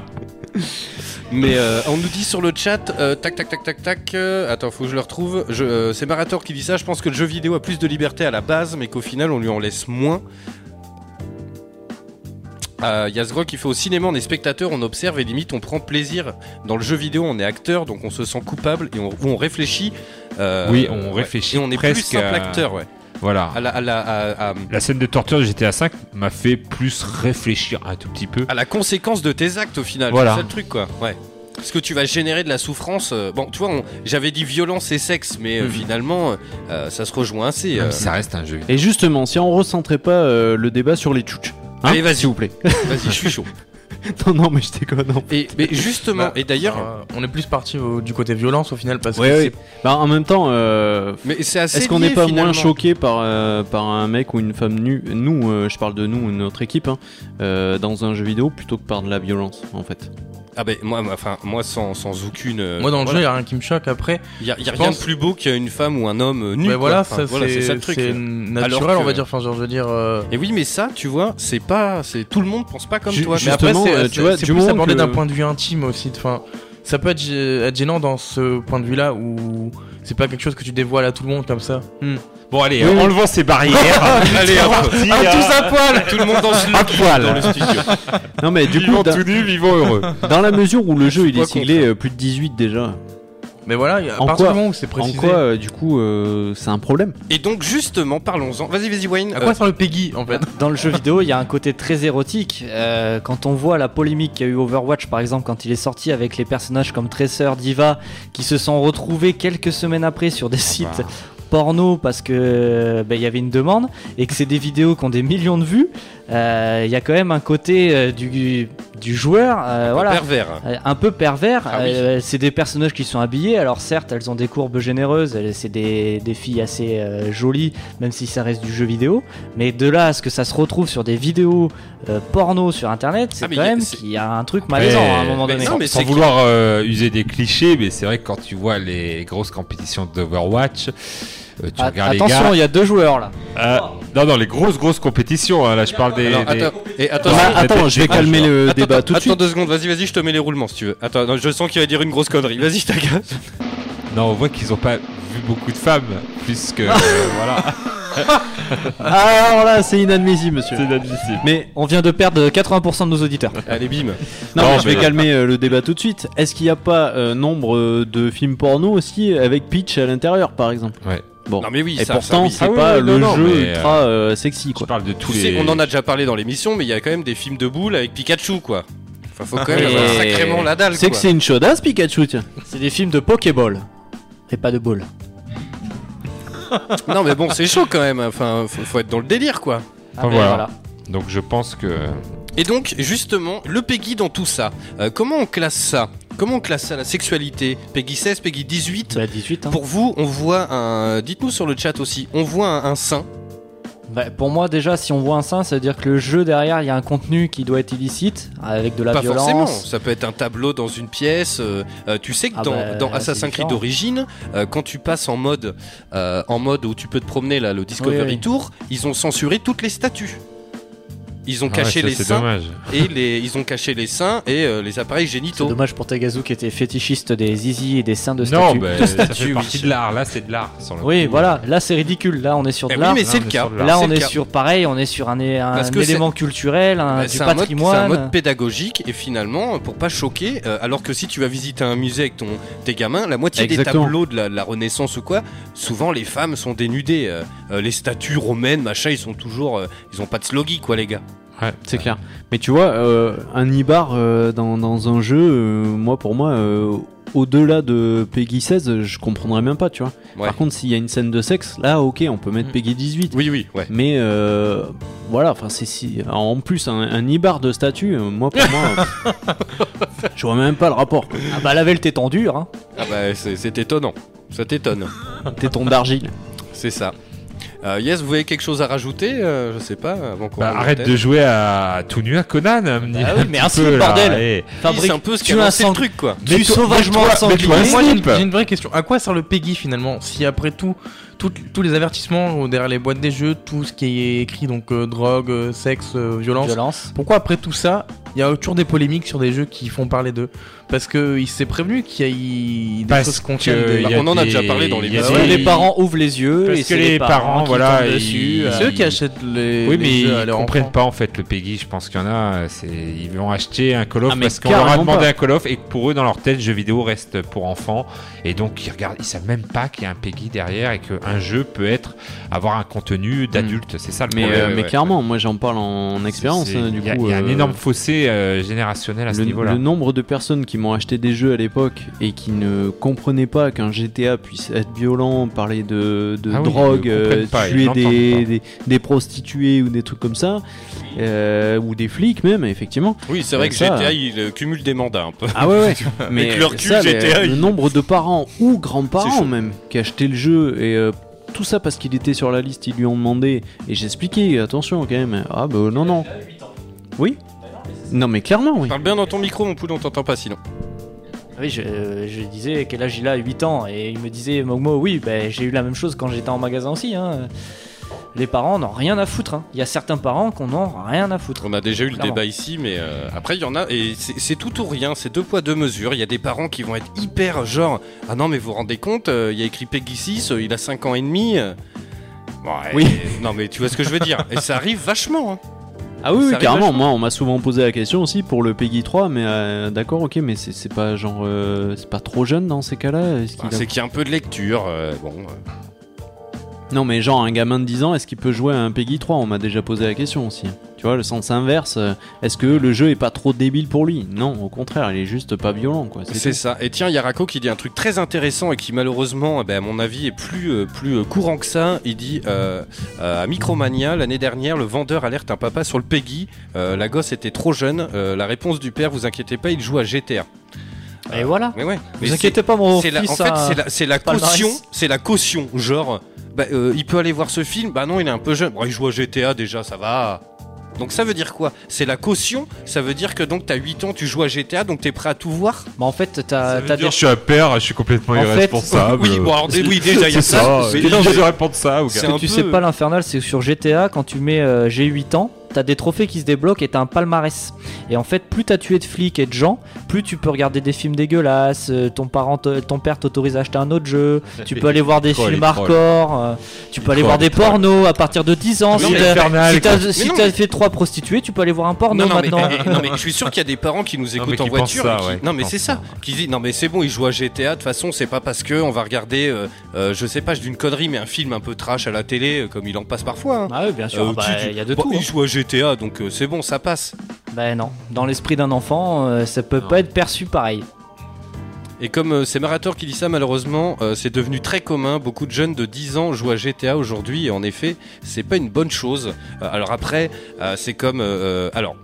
[SPEAKER 3] Mais euh, on nous dit sur le chat, euh, tac tac tac tac tac. euh, attends, faut que je le retrouve. Euh, c'est Marator qui dit ça. Je pense que le jeu vidéo a plus de liberté à la base, mais qu'au final on lui en laisse moins. Euh, Yazgro qui fait au cinéma, on est spectateur, on observe et limite on prend plaisir. Dans le jeu vidéo, on est acteur, donc on se sent coupable et on, ou on réfléchit. euh,
[SPEAKER 5] Oui, on
[SPEAKER 3] ouais.
[SPEAKER 5] réfléchit
[SPEAKER 3] Et on est
[SPEAKER 5] presque
[SPEAKER 3] plus simple
[SPEAKER 5] à-
[SPEAKER 3] acteur, ouais.
[SPEAKER 5] Voilà.
[SPEAKER 3] À la, à la, à- à-
[SPEAKER 5] La scène de torture de GTA V m'a fait plus réfléchir un tout petit peu.
[SPEAKER 3] à la conséquence de tes actes au final.
[SPEAKER 5] Voilà.
[SPEAKER 3] C'est ça le truc quoi. Ouais. Parce que tu vas générer de la souffrance. euh, bon, tu vois, on- j'avais dit violence et sexe, mais euh,
[SPEAKER 6] Mhm.
[SPEAKER 3] finalement, euh, ça se rejoint assez. euh.
[SPEAKER 5] Ça reste un jeu.
[SPEAKER 6] Et justement, si on recentrait pas euh, le débat sur les tchouches. Hein
[SPEAKER 3] Allez, vas-y.
[SPEAKER 6] S'il vous plaît.
[SPEAKER 3] Vas-y, je suis chaud.
[SPEAKER 6] non, non, mais je déconne. non.
[SPEAKER 3] Et mais justement,
[SPEAKER 4] Bah,
[SPEAKER 3] et d'ailleurs,
[SPEAKER 4] euh, on est plus parti au- du côté violence au final parce
[SPEAKER 6] Ouais,
[SPEAKER 4] que
[SPEAKER 6] ouais. Bah, en même temps, euh,
[SPEAKER 3] mais c'est assez.
[SPEAKER 6] est-ce qu'on
[SPEAKER 3] lié,
[SPEAKER 6] n'est pas
[SPEAKER 3] finalement.
[SPEAKER 6] moins choqué par, euh, par un mec ou une femme nue Nous, euh, je parle de nous, notre équipe, hein, euh, dans un jeu vidéo plutôt que par de la violence, en fait?
[SPEAKER 3] Ah ben moi, moi, enfin moi sans, sans aucune. euh,
[SPEAKER 4] moi dans le
[SPEAKER 3] voilà.
[SPEAKER 4] jeu, il y a rien qui me choque après.
[SPEAKER 3] il y a, y rien
[SPEAKER 4] pense-
[SPEAKER 3] de plus beau qu'une femme ou un homme euh, nu.
[SPEAKER 4] mais
[SPEAKER 3] quoi.
[SPEAKER 4] voilà,
[SPEAKER 3] Enfin,
[SPEAKER 4] ça
[SPEAKER 3] voilà, c'est ça
[SPEAKER 4] c'est
[SPEAKER 3] le truc.
[SPEAKER 4] c'est naturel,
[SPEAKER 3] que-
[SPEAKER 4] on va dire. Enfin, genre, je veux dire. euh,
[SPEAKER 3] Et oui, mais ça, tu vois, c'est pas, c'est tout le monde pense pas comme
[SPEAKER 6] Ju-
[SPEAKER 3] toi.
[SPEAKER 4] Mais après,
[SPEAKER 6] euh, tu vois,
[SPEAKER 4] c'est
[SPEAKER 6] du
[SPEAKER 4] plus abordé
[SPEAKER 6] que-
[SPEAKER 4] d'un point de vue intime aussi. Enfin, ça peut être, être gênant dans ce point de vue-là où c'est pas quelque chose que tu dévoiles à tout le monde comme ça.
[SPEAKER 5] Bon allez,
[SPEAKER 6] Oui, oui.
[SPEAKER 5] enlevons ces barrières.
[SPEAKER 3] Allez,
[SPEAKER 5] parti,
[SPEAKER 3] Ah,
[SPEAKER 5] hein.
[SPEAKER 3] tous à poil, tout le monde dans le
[SPEAKER 5] À poil.
[SPEAKER 3] dans le studio.
[SPEAKER 6] Non, mais du
[SPEAKER 5] vivons
[SPEAKER 6] coup, dans,
[SPEAKER 5] tout nus, vivons heureux.
[SPEAKER 6] dans la mesure où le jeu il est siglé euh, plus de 18 déjà.
[SPEAKER 4] Mais voilà, à
[SPEAKER 6] En
[SPEAKER 4] partir
[SPEAKER 6] quoi-
[SPEAKER 4] du moment où c'est
[SPEAKER 6] En
[SPEAKER 4] précisé.
[SPEAKER 6] quoi, euh, du coup, euh, c'est un problème
[SPEAKER 3] Et donc justement, parlons-en. Vas-y, vas-y, Wayne.
[SPEAKER 4] À
[SPEAKER 3] Euh,
[SPEAKER 4] quoi sert le Peggy en fait
[SPEAKER 2] Dans le jeu vidéo, il y a un côté très érotique. Euh, quand on voit la polémique qu'il y a eu Overwatch, par exemple, quand il est sorti avec les personnages comme Tracer, Diva, qui se sont retrouvés quelques semaines après sur des sites
[SPEAKER 5] bah.
[SPEAKER 2] Porno parce que ben, il y avait une demande et que c'est des vidéos qui ont des millions de vues, euh, il y a quand même un côté euh, du, du joueur, euh, voilà.
[SPEAKER 3] pervers.
[SPEAKER 2] Euh, un peu pervers.
[SPEAKER 3] Ah oui.
[SPEAKER 2] Euh, c'est des personnages qui sont habillés. Alors certes, elles ont des courbes généreuses. elles- C'est des, des filles assez euh, jolies, même si ça reste du jeu vidéo. Mais de là à ce que ça se retrouve sur des vidéos euh, porno sur Internet, c'est
[SPEAKER 3] Ah, mais
[SPEAKER 2] quand
[SPEAKER 3] y a-
[SPEAKER 2] même qu'il y a un truc malaisant
[SPEAKER 5] Ouais,
[SPEAKER 2] à un moment
[SPEAKER 3] mais
[SPEAKER 2] donné.
[SPEAKER 3] non, mais
[SPEAKER 5] Sans vouloir euh, user des clichés, mais c'est vrai que quand tu vois les grosses compétitions d'Overwatch, euh, tu regardes les
[SPEAKER 2] attention,
[SPEAKER 5] gars.
[SPEAKER 2] il y a deux joueurs là.
[SPEAKER 5] Euh, non, non, les grosses, grosses compétitions. hein, là, je parle des.
[SPEAKER 3] Alors,
[SPEAKER 5] des-
[SPEAKER 3] attends, et attends,
[SPEAKER 6] Bah, Attends, je vais calmer
[SPEAKER 5] je-
[SPEAKER 6] le
[SPEAKER 3] attends,
[SPEAKER 6] débat
[SPEAKER 3] attends,
[SPEAKER 6] tout de
[SPEAKER 3] attends
[SPEAKER 6] suite.
[SPEAKER 3] deux secondes, vas-y, vas-y, je te mets les roulements si tu veux. Attends, non, je sens qu'il va dire une grosse connerie. Vas-y, ta gueule.
[SPEAKER 5] Non, on voit qu'ils ont pas vu beaucoup de femmes, puisque euh, voilà.
[SPEAKER 6] Alors là, c'est inadmissible, monsieur.
[SPEAKER 5] C'est inadmissible.
[SPEAKER 6] Mais
[SPEAKER 2] On vient de perdre 80% de nos auditeurs.
[SPEAKER 3] Allez, bim.
[SPEAKER 6] non,
[SPEAKER 5] Non,
[SPEAKER 6] mais je vais
[SPEAKER 5] mais-
[SPEAKER 6] calmer euh, le débat tout de suite. Est-ce qu'il n'y a pas euh, nombre euh, de films porno aussi avec Peach à l'intérieur, par exemple?
[SPEAKER 5] Ouais.
[SPEAKER 6] Bon.
[SPEAKER 3] Non, mais oui,
[SPEAKER 6] Et
[SPEAKER 3] ça,
[SPEAKER 6] pourtant,
[SPEAKER 3] ça, oui.
[SPEAKER 6] c'est
[SPEAKER 5] Ah oui,
[SPEAKER 6] pas
[SPEAKER 5] oui,
[SPEAKER 6] le
[SPEAKER 5] non,
[SPEAKER 6] jeu ultra euh, sexy,
[SPEAKER 5] Je
[SPEAKER 6] quoi.
[SPEAKER 5] parle de tous
[SPEAKER 3] Tu
[SPEAKER 5] les.
[SPEAKER 3] sais, on en a déjà parlé dans l'émission, mais il y a quand même des films de boules avec Pikachu, quoi. Enfin, faut quand même
[SPEAKER 6] Et-
[SPEAKER 3] avoir sacrément la dalle,
[SPEAKER 6] C'est que c'est une chaudasse, Pikachu, tiens.
[SPEAKER 2] C'est des films de Pokéball. Et pas de ball.
[SPEAKER 3] Non, mais bon, c'est chaud quand même. Enfin, faut, faut être dans le délire, quoi.
[SPEAKER 5] Enfin,
[SPEAKER 2] mais
[SPEAKER 5] voilà. Donc je pense que.
[SPEAKER 3] Et donc, justement, le Peggy dans tout ça, euh, comment on classe ça? Comment on classe ça, la sexualité? Peggy 16, Peggy 18
[SPEAKER 2] Bah, 18. hein.
[SPEAKER 3] Pour vous, on voit un. Dites-nous sur le chat aussi, on voit un, un sein.
[SPEAKER 2] Bah, pour moi, déjà, si on voit un sein, ça veut dire que le jeu derrière, il y a un contenu qui doit être illicite, avec de la
[SPEAKER 3] Pas
[SPEAKER 2] violence.
[SPEAKER 3] forcément, ça peut être un tableau dans une pièce. euh, euh, tu sais que
[SPEAKER 2] Ah
[SPEAKER 3] dans,
[SPEAKER 2] bah,
[SPEAKER 3] dans Assassin's Creed d'origine, euh, quand tu passes en mode, euh, en mode où tu peux te promener là, le Discovery
[SPEAKER 2] Oui, oui.
[SPEAKER 3] Tour, ils ont censuré toutes les statues. Ils ont
[SPEAKER 5] Ah ouais,
[SPEAKER 3] caché
[SPEAKER 5] ça,
[SPEAKER 3] les seins
[SPEAKER 5] dommage.
[SPEAKER 3] et les, ils ont caché les seins et euh, les appareils
[SPEAKER 2] C'est
[SPEAKER 3] génitaux.
[SPEAKER 2] dommage pour Tagazu qui était fétichiste des zizi et des seins de
[SPEAKER 5] Non,
[SPEAKER 2] statue.
[SPEAKER 5] bah,
[SPEAKER 3] De
[SPEAKER 5] ça
[SPEAKER 3] statue,
[SPEAKER 5] fait
[SPEAKER 3] oui.
[SPEAKER 5] partie de l'art. Là, c'est de l'art.
[SPEAKER 2] Oui,
[SPEAKER 5] coup.
[SPEAKER 2] voilà, là c'est ridicule. Là, on est sur
[SPEAKER 3] Eh
[SPEAKER 2] de
[SPEAKER 3] oui,
[SPEAKER 2] l'art.
[SPEAKER 3] mais
[SPEAKER 5] Là,
[SPEAKER 3] c'est le cas.
[SPEAKER 2] Là, on est sur pareil, on est sur un, un
[SPEAKER 3] Parce que
[SPEAKER 2] élément culturel, un,
[SPEAKER 3] Bah,
[SPEAKER 2] du patrimoine.
[SPEAKER 3] C'est un mode pédagogique et finalement, pour pas choquer, euh, alors que si tu vas visiter un musée avec ton, tes gamins, la moitié
[SPEAKER 6] Exactement.
[SPEAKER 3] des tableaux de la, de la Renaissance ou quoi, souvent les femmes sont dénudées. euh, les statues romaines, machin, ils sont toujours. euh, ils ont pas de sloggy, quoi, les gars.
[SPEAKER 6] C'est clair. Mais tu vois, euh, un Ibar euh, dans, dans un jeu, euh, moi pour moi, euh, au-delà de Peggy 16, je comprendrais même pas, tu vois.
[SPEAKER 3] Ouais.
[SPEAKER 6] Par contre, s'il y a une scène de sexe, là, ok, on peut mettre
[SPEAKER 4] Mm.
[SPEAKER 6] Peggy 18.
[SPEAKER 3] Oui, oui, ouais.
[SPEAKER 6] Mais euh, voilà, enfin, c'est si. En plus, un, un Ibar de statue, euh, moi pour moi, je vois même pas le rapport.
[SPEAKER 2] Ah bah, la velle t'étant dur, hein.
[SPEAKER 3] Ah bah, c'est c'est étonnant. Ça t'étonne.
[SPEAKER 6] Téton d'argile.
[SPEAKER 3] C'est ça. Euh, yes, vous avez quelque chose à rajouter euh, Je sais pas, avant qu'on.
[SPEAKER 5] Bah, arrête de jouer à tout nu à Conan. me dis
[SPEAKER 2] Bah oui,
[SPEAKER 5] un
[SPEAKER 2] mais ainsi,
[SPEAKER 5] peu, là,
[SPEAKER 2] bordel.
[SPEAKER 3] Oui,
[SPEAKER 2] Fabrique,
[SPEAKER 3] c'est un peu ce
[SPEAKER 2] tu as
[SPEAKER 3] lancé le
[SPEAKER 2] sang-
[SPEAKER 3] truc, quoi.
[SPEAKER 2] Tu
[SPEAKER 5] Mets-toi-
[SPEAKER 2] sauvagement sanglier.
[SPEAKER 4] Moi, j'ai une, vraie question. À quoi sert le Peggy finalement Si après tout, tout- tous les avertissements derrière les boîtes des jeux, tout ce qui est écrit, donc euh, drogue, euh, sexe, euh, violence,
[SPEAKER 2] Violence.
[SPEAKER 4] pourquoi après tout ça, il y a toujours des polémiques sur des jeux qui font parler d'eux? Parce qu'il s'est prévenu qu'il y a des
[SPEAKER 5] Parce
[SPEAKER 4] choses
[SPEAKER 5] a
[SPEAKER 3] on en a
[SPEAKER 5] des-
[SPEAKER 3] déjà parlé dans
[SPEAKER 5] des-
[SPEAKER 2] que les parents ouvrent les yeux
[SPEAKER 5] Parce
[SPEAKER 2] et
[SPEAKER 5] que
[SPEAKER 2] c'est
[SPEAKER 5] les parents,
[SPEAKER 2] qui
[SPEAKER 5] voilà,
[SPEAKER 2] dessus.
[SPEAKER 4] C'est
[SPEAKER 2] euh,
[SPEAKER 4] eux qui achètent les,
[SPEAKER 5] Oui,
[SPEAKER 4] les
[SPEAKER 5] mais ils comprennent pas en fait le Peggy. Je pense qu'il y en a, c'est ils vont acheter un Call of
[SPEAKER 6] Ah, mais
[SPEAKER 5] parce qu'on leur a demandé
[SPEAKER 6] pas.
[SPEAKER 5] un Call of et que pour eux dans leur tête, jeu vidéo reste pour enfants et donc ils regardent, ils savent même pas qu'il y a un Peggy derrière et qu'un jeu peut être avoir un contenu d'adulte. C'est ça le
[SPEAKER 6] Mais,
[SPEAKER 5] problème.
[SPEAKER 6] euh, mais clairement, moi j'en parle en expérience. Du
[SPEAKER 5] il y a-
[SPEAKER 6] coup,
[SPEAKER 5] il y a un
[SPEAKER 6] euh,
[SPEAKER 5] énorme fossé euh, générationnel à ce niveau-là.
[SPEAKER 6] le nombre de personnes qui m'ont acheté des jeux à l'époque et qui ne comprenaient pas qu'un GTA puisse être violent, parler de, de
[SPEAKER 5] Ah
[SPEAKER 6] drogue, euh,
[SPEAKER 5] pas,
[SPEAKER 6] tuer des, des, des prostituées ou des trucs comme ça, euh, ou des flics même, effectivement.
[SPEAKER 3] Oui, c'est vrai
[SPEAKER 6] Et
[SPEAKER 3] que
[SPEAKER 6] ça-
[SPEAKER 3] GTA, il euh, cumule des mandats un peu.
[SPEAKER 6] Ah ouais, ouais. Mais
[SPEAKER 3] Avec le recul,
[SPEAKER 6] ça, le-
[SPEAKER 3] GTA,
[SPEAKER 6] le
[SPEAKER 3] il-
[SPEAKER 6] nombre de parents ou grands-parents même qui achetaient le jeu et euh, tout ça parce qu'il était sur la liste, ils lui ont demandé et j'expliquais, attention quand même. Ah bah non non. Oui? Non mais clairement oui.
[SPEAKER 3] Parle bien dans ton micro, mon poule, on t'entend pas sinon.
[SPEAKER 2] Oui, je, je disais quel âge il a 8 ans et il me disait Mogmo, oui, ben, j'ai eu la même chose quand j'étais en magasin aussi. hein. Les parents n'ont rien à foutre. hein. Il y a certains parents qu'on n'en rien à foutre.
[SPEAKER 3] On a déjà eu le
[SPEAKER 2] Clairement.
[SPEAKER 3] débat ici, mais euh, après il y en a, et c'est tout ou rien, c'est deux poids deux mesures. Il y a des parents qui vont être hyper genre, ah non mais vous vous rendez compte, euh, il y a écrit Peggy 6, euh, il a 5 ans et demi. euh. Bon,
[SPEAKER 6] Oui.
[SPEAKER 3] et- Non mais tu vois ce que je veux dire. Et ça arrive vachement. hein.
[SPEAKER 6] Ah oui, carrément. Moi, on m'a souvent posé la question aussi pour le Peggy 3, mais euh, d'accord, ok, mais c'est c'est pas genre. euh, c'est pas trop jeune dans ces cas-là qu'il
[SPEAKER 3] Bah,
[SPEAKER 6] a-
[SPEAKER 3] C'est qu'il y a un peu de lecture. euh, bon, euh,
[SPEAKER 6] Non, mais genre, un gamin de 10 ans, est-ce qu'il peut jouer à un Peggy 3 On m'a déjà posé la question aussi. Tu vois, le sens inverse, euh, est-ce que le jeu est pas trop débile pour lui Non, au contraire, il est juste pas violent, quoi.
[SPEAKER 3] C'est ça. Et tiens, il y a Rako qui dit un truc très intéressant et qui malheureusement, eh ben, à mon avis, est plus, euh, plus euh, courant que ça. Il dit euh, euh, à Micromania, l'année dernière, le vendeur alerte un papa sur le Peggy. Euh, la gosse était trop jeune. La réponse du père, vous inquiétez pas, il joue à GTA.
[SPEAKER 2] Et voilà.
[SPEAKER 3] Mais ouais. Mais
[SPEAKER 2] inquiétez pas, mon
[SPEAKER 3] c'est la,
[SPEAKER 2] fils.
[SPEAKER 3] en fait, c'est la, c'est la caution. C'est la caution. Genre, bah, euh, il peut aller voir ce film. Bah non, il est un peu jeune. Bon, il joue à GTA déjà, ça va. Donc ça veut dire quoi? C'est la caution. Ça veut dire que donc t'as 8 ans, tu joues à GTA, donc t'es prêt à tout voir?
[SPEAKER 2] Bah, en fait,
[SPEAKER 5] Ça
[SPEAKER 2] t'as
[SPEAKER 5] dire,
[SPEAKER 2] des
[SPEAKER 5] je suis un père, je suis complètement
[SPEAKER 2] En fait,
[SPEAKER 5] irresponsable.
[SPEAKER 3] oui, bon, alors, oui, déjà il y a
[SPEAKER 5] c'est
[SPEAKER 3] ça.
[SPEAKER 5] ça.
[SPEAKER 3] mais-
[SPEAKER 5] non, je répondre ça
[SPEAKER 2] que tu
[SPEAKER 3] peu-
[SPEAKER 2] sais pas l'infernal, c'est que sur GTA, quand tu mets euh, j'ai 8 ans, t'as des trophées qui se débloquent et t'as un palmarès. Et en fait, plus t'as tué de flics et de gens, plus tu peux regarder des films dégueulasses, euh, ton, parent ton père t'autorise à acheter un autre jeu, tu peux aller voir des films
[SPEAKER 5] il
[SPEAKER 2] hardcore, euh, tu peux
[SPEAKER 5] Il
[SPEAKER 2] aller voir des
[SPEAKER 5] il
[SPEAKER 2] pornos à partir de 10 ans. Si t'as fait 3 prostituées, tu peux aller voir un porno
[SPEAKER 3] Non, non, mais,
[SPEAKER 2] maintenant.
[SPEAKER 3] eh, non, mais je suis sûr qu'il y a des parents qui nous écoutent
[SPEAKER 5] qui
[SPEAKER 3] en voiture.
[SPEAKER 5] ça,
[SPEAKER 3] et qui-
[SPEAKER 5] ouais,
[SPEAKER 3] non, mais c'est ça. Qui disent non, mais c'est bon, ils jouent à GTA. De toute façon, c'est pas parce que on va regarder, euh, euh, je sais pas, je dis une connerie, mais un film un peu trash à la télé, comme il en passe parfois. hein.
[SPEAKER 2] Ah oui, bien sûr,
[SPEAKER 3] Euh,
[SPEAKER 2] bah, il y a de tout.
[SPEAKER 3] Il
[SPEAKER 2] hein.
[SPEAKER 3] joue à GTA, donc euh, c'est bon, ça passe.
[SPEAKER 2] Ben non, dans l'esprit d'un enfant, euh, ça peut
[SPEAKER 6] Non.
[SPEAKER 2] pas être perçu pareil.
[SPEAKER 3] Et comme euh, c'est Marator qui dit ça, malheureusement, euh, c'est devenu très commun. Beaucoup de jeunes de 10 ans jouent à GTA aujourd'hui, et en effet, c'est pas une bonne chose. Euh, alors après, euh, c'est comme. euh, alors.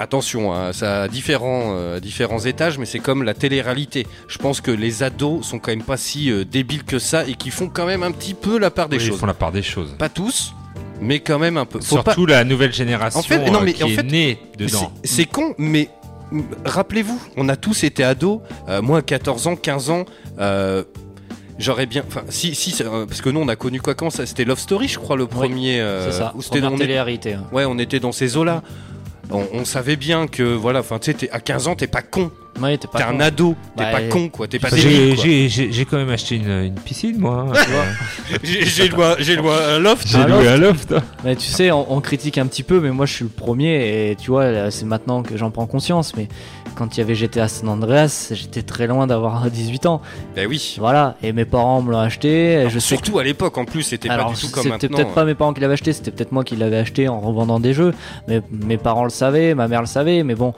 [SPEAKER 3] Attention, hein, ça a différents, euh, différents étages, mais c'est comme la télé-réalité. Je pense que les ados sont quand même pas si euh, débiles que ça et qui font quand même un petit peu la part des
[SPEAKER 5] Oui, Ils
[SPEAKER 3] choses.
[SPEAKER 5] font la part des choses.
[SPEAKER 3] Pas tous, mais quand même un peu. Faut pas-
[SPEAKER 5] Surtout la nouvelle génération
[SPEAKER 3] En fait, non,
[SPEAKER 5] euh,
[SPEAKER 3] mais
[SPEAKER 5] qui
[SPEAKER 3] en
[SPEAKER 5] est
[SPEAKER 3] fait,
[SPEAKER 5] née dedans.
[SPEAKER 3] c'est- con, mais rappelez-vous, on a tous été ados. Euh, moi, à 14 ans, 15 ans, euh, j'aurais bien. Enfin, si, si, euh, parce que nous, on a connu quoi quand ça C'était Love Story, je crois, le premier. euh,
[SPEAKER 2] c'est ça,
[SPEAKER 3] où c'était est-
[SPEAKER 2] télé-réalité. hein.
[SPEAKER 3] Ouais, on était dans ces eaux-là. On, on savait bien que, voilà, enfin, tu sais, à 15 ans, t'es pas con.
[SPEAKER 2] Ouais, t'es pas
[SPEAKER 3] T'es
[SPEAKER 2] con.
[SPEAKER 3] un ado, t'es
[SPEAKER 2] Bah,
[SPEAKER 3] pas con, quoi. T'es pas
[SPEAKER 5] J'ai-
[SPEAKER 3] débile, quoi.
[SPEAKER 5] J'ai j'ai- j'ai quand même acheté une, une piscine, moi. hein, tu vois.
[SPEAKER 3] J'ai loué, un loft.
[SPEAKER 5] J'ai loué
[SPEAKER 2] loft.
[SPEAKER 5] un loft.
[SPEAKER 2] Mais tu sais, on, on critique un petit peu, mais moi je suis le premier et tu vois, c'est maintenant que j'en prends conscience. Mais quand il y avait GTA San Andreas, j'étais très loin d'avoir 18 ans.
[SPEAKER 3] Ben oui.
[SPEAKER 2] Voilà, et mes parents me l'ont acheté. et je sais que-
[SPEAKER 3] Surtout à l'époque, en plus, c'était pas du tout comme
[SPEAKER 2] c'était
[SPEAKER 3] maintenant.
[SPEAKER 2] peut-être pas mes parents qui l'avaient acheté, c'était peut-être moi qui l'avais acheté en revendant des jeux. Mais mes parents le savaient, ma mère le savait, mais bon.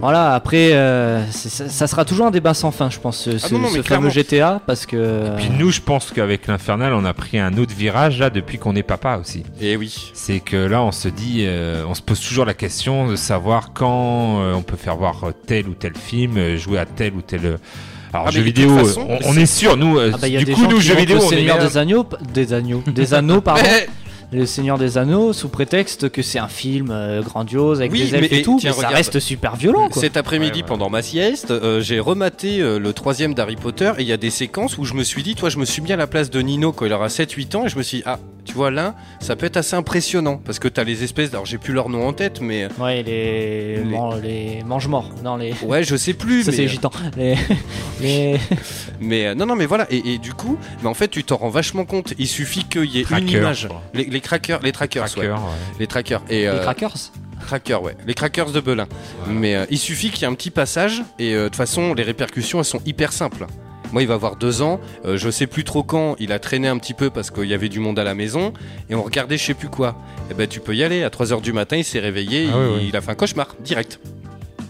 [SPEAKER 2] Voilà, après, euh, ça, ça sera toujours un débat sans fin, je pense, ce,
[SPEAKER 3] Ah non, non, mais
[SPEAKER 2] ce
[SPEAKER 3] clairement.
[SPEAKER 2] fameux GTA, parce que.
[SPEAKER 5] Puis nous, je pense qu'avec l'Infernal, on a pris un autre virage là depuis qu'on est papa aussi.
[SPEAKER 3] Et Eh oui.
[SPEAKER 5] C'est que là, on se dit, euh, on se pose toujours la question de savoir quand euh, on peut faire voir tel ou tel film, euh, jouer à tel ou tel. euh, Alors,
[SPEAKER 3] Ah,
[SPEAKER 5] jeux vidéo,
[SPEAKER 3] façon,
[SPEAKER 5] on, on est sûr, nous, euh,
[SPEAKER 2] Ah bah,
[SPEAKER 5] du coup, nous, jeux vidéo, on est meilleurs.
[SPEAKER 2] des Agneaux, des agneaux, des anneaux, pardon.
[SPEAKER 3] Mais-
[SPEAKER 2] Le Seigneur des Anneaux sous prétexte que c'est un film euh, grandiose avec
[SPEAKER 3] Oui,
[SPEAKER 2] des elfes et tout,
[SPEAKER 3] tiens,
[SPEAKER 2] mais ça reste super violent quoi.
[SPEAKER 3] Cet après-midi,
[SPEAKER 5] Ouais, ouais.
[SPEAKER 3] pendant ma sieste, euh, j'ai rematé euh, le troisième d'Harry Potter et il y a des séquences où je me suis dit, toi, je me suis mis à la place de Nino quand il aura 7-8 ans et je me suis dit, ah, tu vois, là, ça peut être assez impressionnant parce que t'as les espèces, alors j'ai plus leur nom en tête, mais
[SPEAKER 2] Ouais, les,
[SPEAKER 3] Les-
[SPEAKER 2] man- les mange-morts, non les.
[SPEAKER 3] ouais, je sais plus.
[SPEAKER 2] Ça
[SPEAKER 3] mais,
[SPEAKER 2] c'est les gitans. Les... les-
[SPEAKER 3] mais euh, non, non, mais voilà. Et, et du coup, mais en fait, tu t'en rends vachement compte. Il suffit qu'il y ait une
[SPEAKER 5] Trackers,
[SPEAKER 3] image.
[SPEAKER 5] quoi.
[SPEAKER 3] Les, les crackers, les trackers, ouais.
[SPEAKER 5] Tracker, ouais.
[SPEAKER 3] Les trackers. Et,
[SPEAKER 2] les
[SPEAKER 3] euh,
[SPEAKER 2] crackers.
[SPEAKER 3] Crackers, ouais. Les crackers de Belin. Mais euh, il suffit qu'il y ait un petit passage et euh, de toute façon, les répercussions, elles sont hyper simples. Moi, il va avoir deux ans. euh, je sais plus trop quand. Il a traîné un petit peu parce qu'il y avait du monde à la maison et on regardait je sais plus quoi. Et ben, tu peux y aller. À 3h du matin, il s'est réveillé.
[SPEAKER 5] Ah
[SPEAKER 3] il a fait un cauchemar. Direct.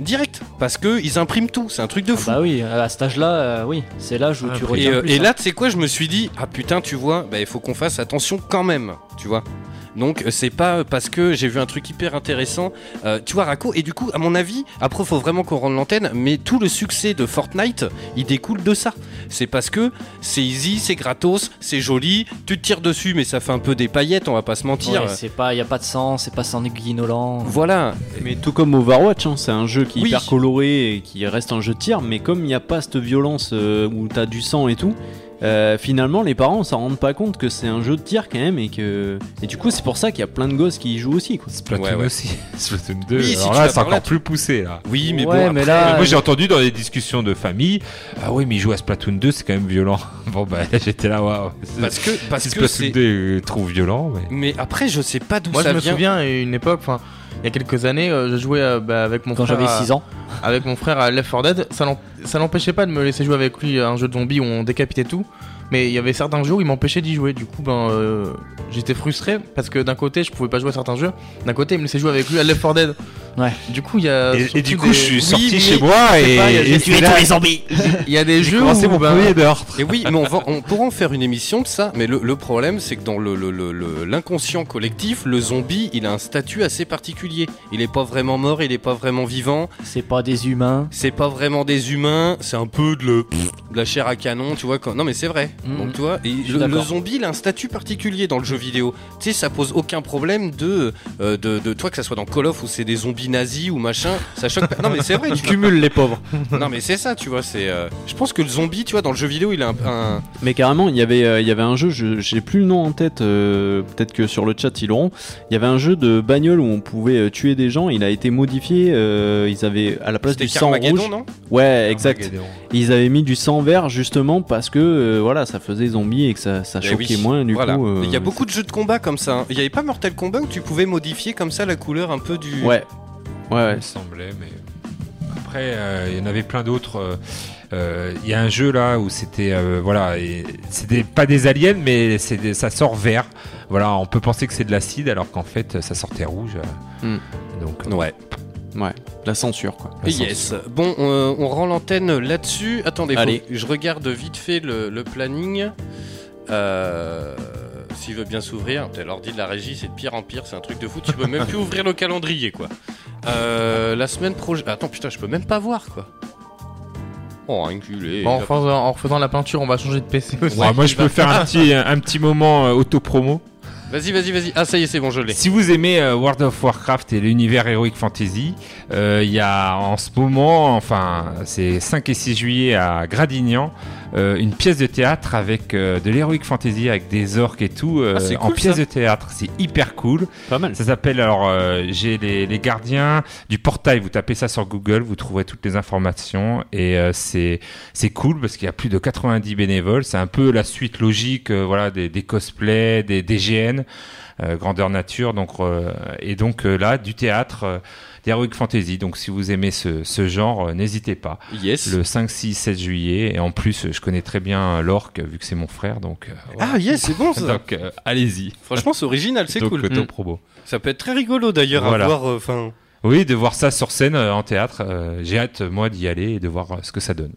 [SPEAKER 3] Direct. Parce que ils impriment tout. C'est un truc de
[SPEAKER 2] Ah
[SPEAKER 3] fou.
[SPEAKER 2] bah oui, à cet âge-là, euh, oui, c'est l'âge où
[SPEAKER 5] Ah,
[SPEAKER 2] tu
[SPEAKER 5] puis-
[SPEAKER 2] retiens
[SPEAKER 3] Et, euh,
[SPEAKER 2] plus,
[SPEAKER 3] et
[SPEAKER 2] hein.
[SPEAKER 3] là, tu sais quoi, je me suis dit, ah putain, tu vois, bah, il faut qu'on fasse attention quand même, tu vois. Donc euh, c'est pas parce que j'ai vu un truc hyper intéressant, euh, tu vois Rako. Et du coup, à mon avis, après faut vraiment qu'on rende l'antenne, mais tout le succès de Fortnite, il découle de ça. C'est parce que c'est easy, c'est gratos, c'est joli, tu te tires dessus, mais ça fait un peu des paillettes, on va pas se mentir.
[SPEAKER 2] Ouais, c'est pas, y a pas de sang, c'est pas sanguinolent.
[SPEAKER 3] voilà,
[SPEAKER 6] Mais tout comme Overwatch, hein, c'est un jeu qui est
[SPEAKER 3] Oui.
[SPEAKER 6] hyper coloré et qui reste un jeu de tir, mais comme il n'y a pas cette violence euh, où t'as du sang et tout, euh, finalement les parents s'en rendent pas compte que c'est un jeu de tir quand même et que et du coup c'est pour ça qu'il y a plein de gosses qui y jouent aussi quoi.
[SPEAKER 5] Splatoon
[SPEAKER 3] Ouais, ouais.
[SPEAKER 5] aussi. Splatoon 2.
[SPEAKER 3] Oui, si
[SPEAKER 5] Alors là, c'est encore
[SPEAKER 3] là, tu-
[SPEAKER 5] plus poussé là.
[SPEAKER 3] Oui, mais
[SPEAKER 2] Ouais,
[SPEAKER 3] bon.
[SPEAKER 2] mais
[SPEAKER 3] après,
[SPEAKER 2] là,
[SPEAKER 5] Moi j'ai entendu dans des discussions de famille, ah oui mais il joue à Splatoon 2 c'est quand même violent. Bon bah j'étais là waouh.
[SPEAKER 3] parce que parce
[SPEAKER 5] Si
[SPEAKER 3] que
[SPEAKER 5] Splatoon
[SPEAKER 3] c'est.
[SPEAKER 5] 2 est trop violent mais...
[SPEAKER 3] Mais après, je sais pas d'où
[SPEAKER 4] Moi
[SPEAKER 3] ça
[SPEAKER 4] je me
[SPEAKER 3] vient.
[SPEAKER 4] souviens à une époque, enfin il y a quelques années, euh, je jouais euh, bah, avec mon
[SPEAKER 2] Quand
[SPEAKER 4] frère.
[SPEAKER 2] j'avais
[SPEAKER 4] à-
[SPEAKER 2] 6 ans.
[SPEAKER 4] avec mon frère à Left 4 Dead, ça l'empêchait pas de me laisser jouer avec lui à un jeu de zombies où on décapitait tout. Mais il y avait certains jeux où il m'empêchait d'y jouer. Du coup, ben, euh, j'étais frustré parce que d'un côté, je pouvais pas jouer à certains jeux. D'un côté, il me laissait jouer avec lui à Left 4 Dead.
[SPEAKER 2] Ouais.
[SPEAKER 4] Du coup, il y a.
[SPEAKER 5] Et, et du coup
[SPEAKER 4] des-
[SPEAKER 5] je suis sorti chez moi et,
[SPEAKER 4] pas,
[SPEAKER 5] et
[SPEAKER 4] j'ai
[SPEAKER 5] c'est là-
[SPEAKER 2] zombies
[SPEAKER 4] Il y a des jeux où
[SPEAKER 5] mon
[SPEAKER 4] ben,
[SPEAKER 5] premier meurtre.
[SPEAKER 3] Et oui, mais on, va, on pourra en faire une émission de ça. Mais le, le problème, c'est que dans le- le- le- le- l'inconscient collectif, le zombie, il a un statut assez particulier. Il est pas vraiment mort, il est pas vraiment vivant.
[SPEAKER 2] C'est pas des humains.
[SPEAKER 3] C'est pas vraiment des humains. C'est un peu de, le- de la chair à canon, tu vois. Quand... Non, mais c'est vrai.
[SPEAKER 2] Mhm.
[SPEAKER 3] Donc, tu vois, et le, zombie, il a un statut particulier dans le jeu vidéo. Tu sais, ça pose aucun problème de, euh, de, de toi que ça soit dans Call of où c'est des zombies nazis ou machin. Ça choque pas. Non, mais c'est vrai. Tu vois.
[SPEAKER 2] Cumule les pauvres.
[SPEAKER 3] Non, mais c'est ça, tu vois. C'est. euh, Je pense que le zombie, tu vois, dans le jeu vidéo, il a un. un-
[SPEAKER 6] Mais carrément, il y avait, euh, il y avait un jeu, je j'ai plus le nom en tête, euh, peut-être que sur le chat ils l'auront. Il y avait un jeu de bagnole où on pouvait tuer des gens. Il a été modifié. euh, ils avaient à la place
[SPEAKER 3] C'était
[SPEAKER 6] du sang rouge.
[SPEAKER 3] non?
[SPEAKER 6] Ouais, exact. Ils avaient mis du sang vert justement parce que euh, voilà, ça faisait zombie et que ça, ça
[SPEAKER 3] Eh
[SPEAKER 6] choquait
[SPEAKER 3] oui,
[SPEAKER 6] moins. Du
[SPEAKER 3] voilà.
[SPEAKER 6] coup, euh,
[SPEAKER 3] Il y a beaucoup de jeux de combat comme ça. hein. Il y avait pas Mortal Kombat où tu pouvais modifier comme ça la couleur un peu du.
[SPEAKER 6] Ouais, ouais, ouais.
[SPEAKER 5] Il me semblait, mais après, euh, il y en avait plein d'autres. euh, euh, Il y a un jeu là où c'était, euh, voilà, c'était pas des aliens, mais c'est des- ça sort vert. Voilà, on peut penser que c'est de l'acide, alors qu'en fait, ça sortait rouge.
[SPEAKER 6] Hmm.
[SPEAKER 5] Donc, euh,
[SPEAKER 3] Ouais.
[SPEAKER 6] ouais. La censure quoi.
[SPEAKER 5] la
[SPEAKER 3] Yes. Bon, on rend l'antenne là-dessus. Attendez, faut-
[SPEAKER 6] Allez.
[SPEAKER 3] je regarde vite fait le, le planning. Euh, S'il veut bien s'ouvrir, Putain, l'ordi de la régie, c'est de pire en pire, c'est un truc de fou. Tu peux même plus ouvrir le calendrier, quoi. Euh, la semaine prochaine. Attends, putain, je peux même pas voir, quoi. Oh, enculé.
[SPEAKER 4] Bon, en, faisant, en refaisant la peinture, on va changer de PC aussi.
[SPEAKER 5] Ouais, moi, je peux faire un petit, un petit moment euh, auto-promo.
[SPEAKER 3] Vas-y, vas-y, vas-y. Ah, ça y est, c'est bon, je l'ai.
[SPEAKER 5] Si vous aimez euh, World of Warcraft et l'univers Heroic Fantasy, euh, il y a en ce moment, enfin, c'est 5 et 6 juillet à Gradignan, euh, une pièce de théâtre avec euh, de l'Heroic Fantasy, avec des orques et tout, euh,
[SPEAKER 3] Ah,
[SPEAKER 5] en
[SPEAKER 3] cool,
[SPEAKER 5] pièce
[SPEAKER 3] ça.
[SPEAKER 5] de théâtre. C'est hyper cool.
[SPEAKER 6] Pas mal.
[SPEAKER 5] Ça s'appelle alors euh, j'ai les, les gardiens du portail. Vous tapez ça sur Google, vous trouverez toutes les informations et euh, c'est c'est cool parce qu'il y a plus de 90 bénévoles. C'est un peu la suite logique, euh, voilà, des, des cosplays, des DGN, euh, grandeur nature. Donc euh, et donc là du théâtre. d'Heroic Fantasy, donc si vous aimez ce, ce genre, euh, n'hésitez pas.
[SPEAKER 3] Yes.
[SPEAKER 5] Le 5, 6, 7 juillet, et en plus, je connais très bien l'orque, vu que c'est mon frère, donc, euh, voilà.
[SPEAKER 3] Ah, yes, c'est bon, ça.
[SPEAKER 5] donc euh, allez-y.
[SPEAKER 3] Franchement, c'est original, c'est cool. Mm.
[SPEAKER 5] promo.
[SPEAKER 3] Ça peut être très rigolo d'ailleurs
[SPEAKER 5] Voilà.
[SPEAKER 3] à voir. euh, Enfin.
[SPEAKER 5] Oui, de voir ça sur scène euh, en théâtre. euh, J'ai hâte, moi, d'y aller et de voir euh, ce que ça donne.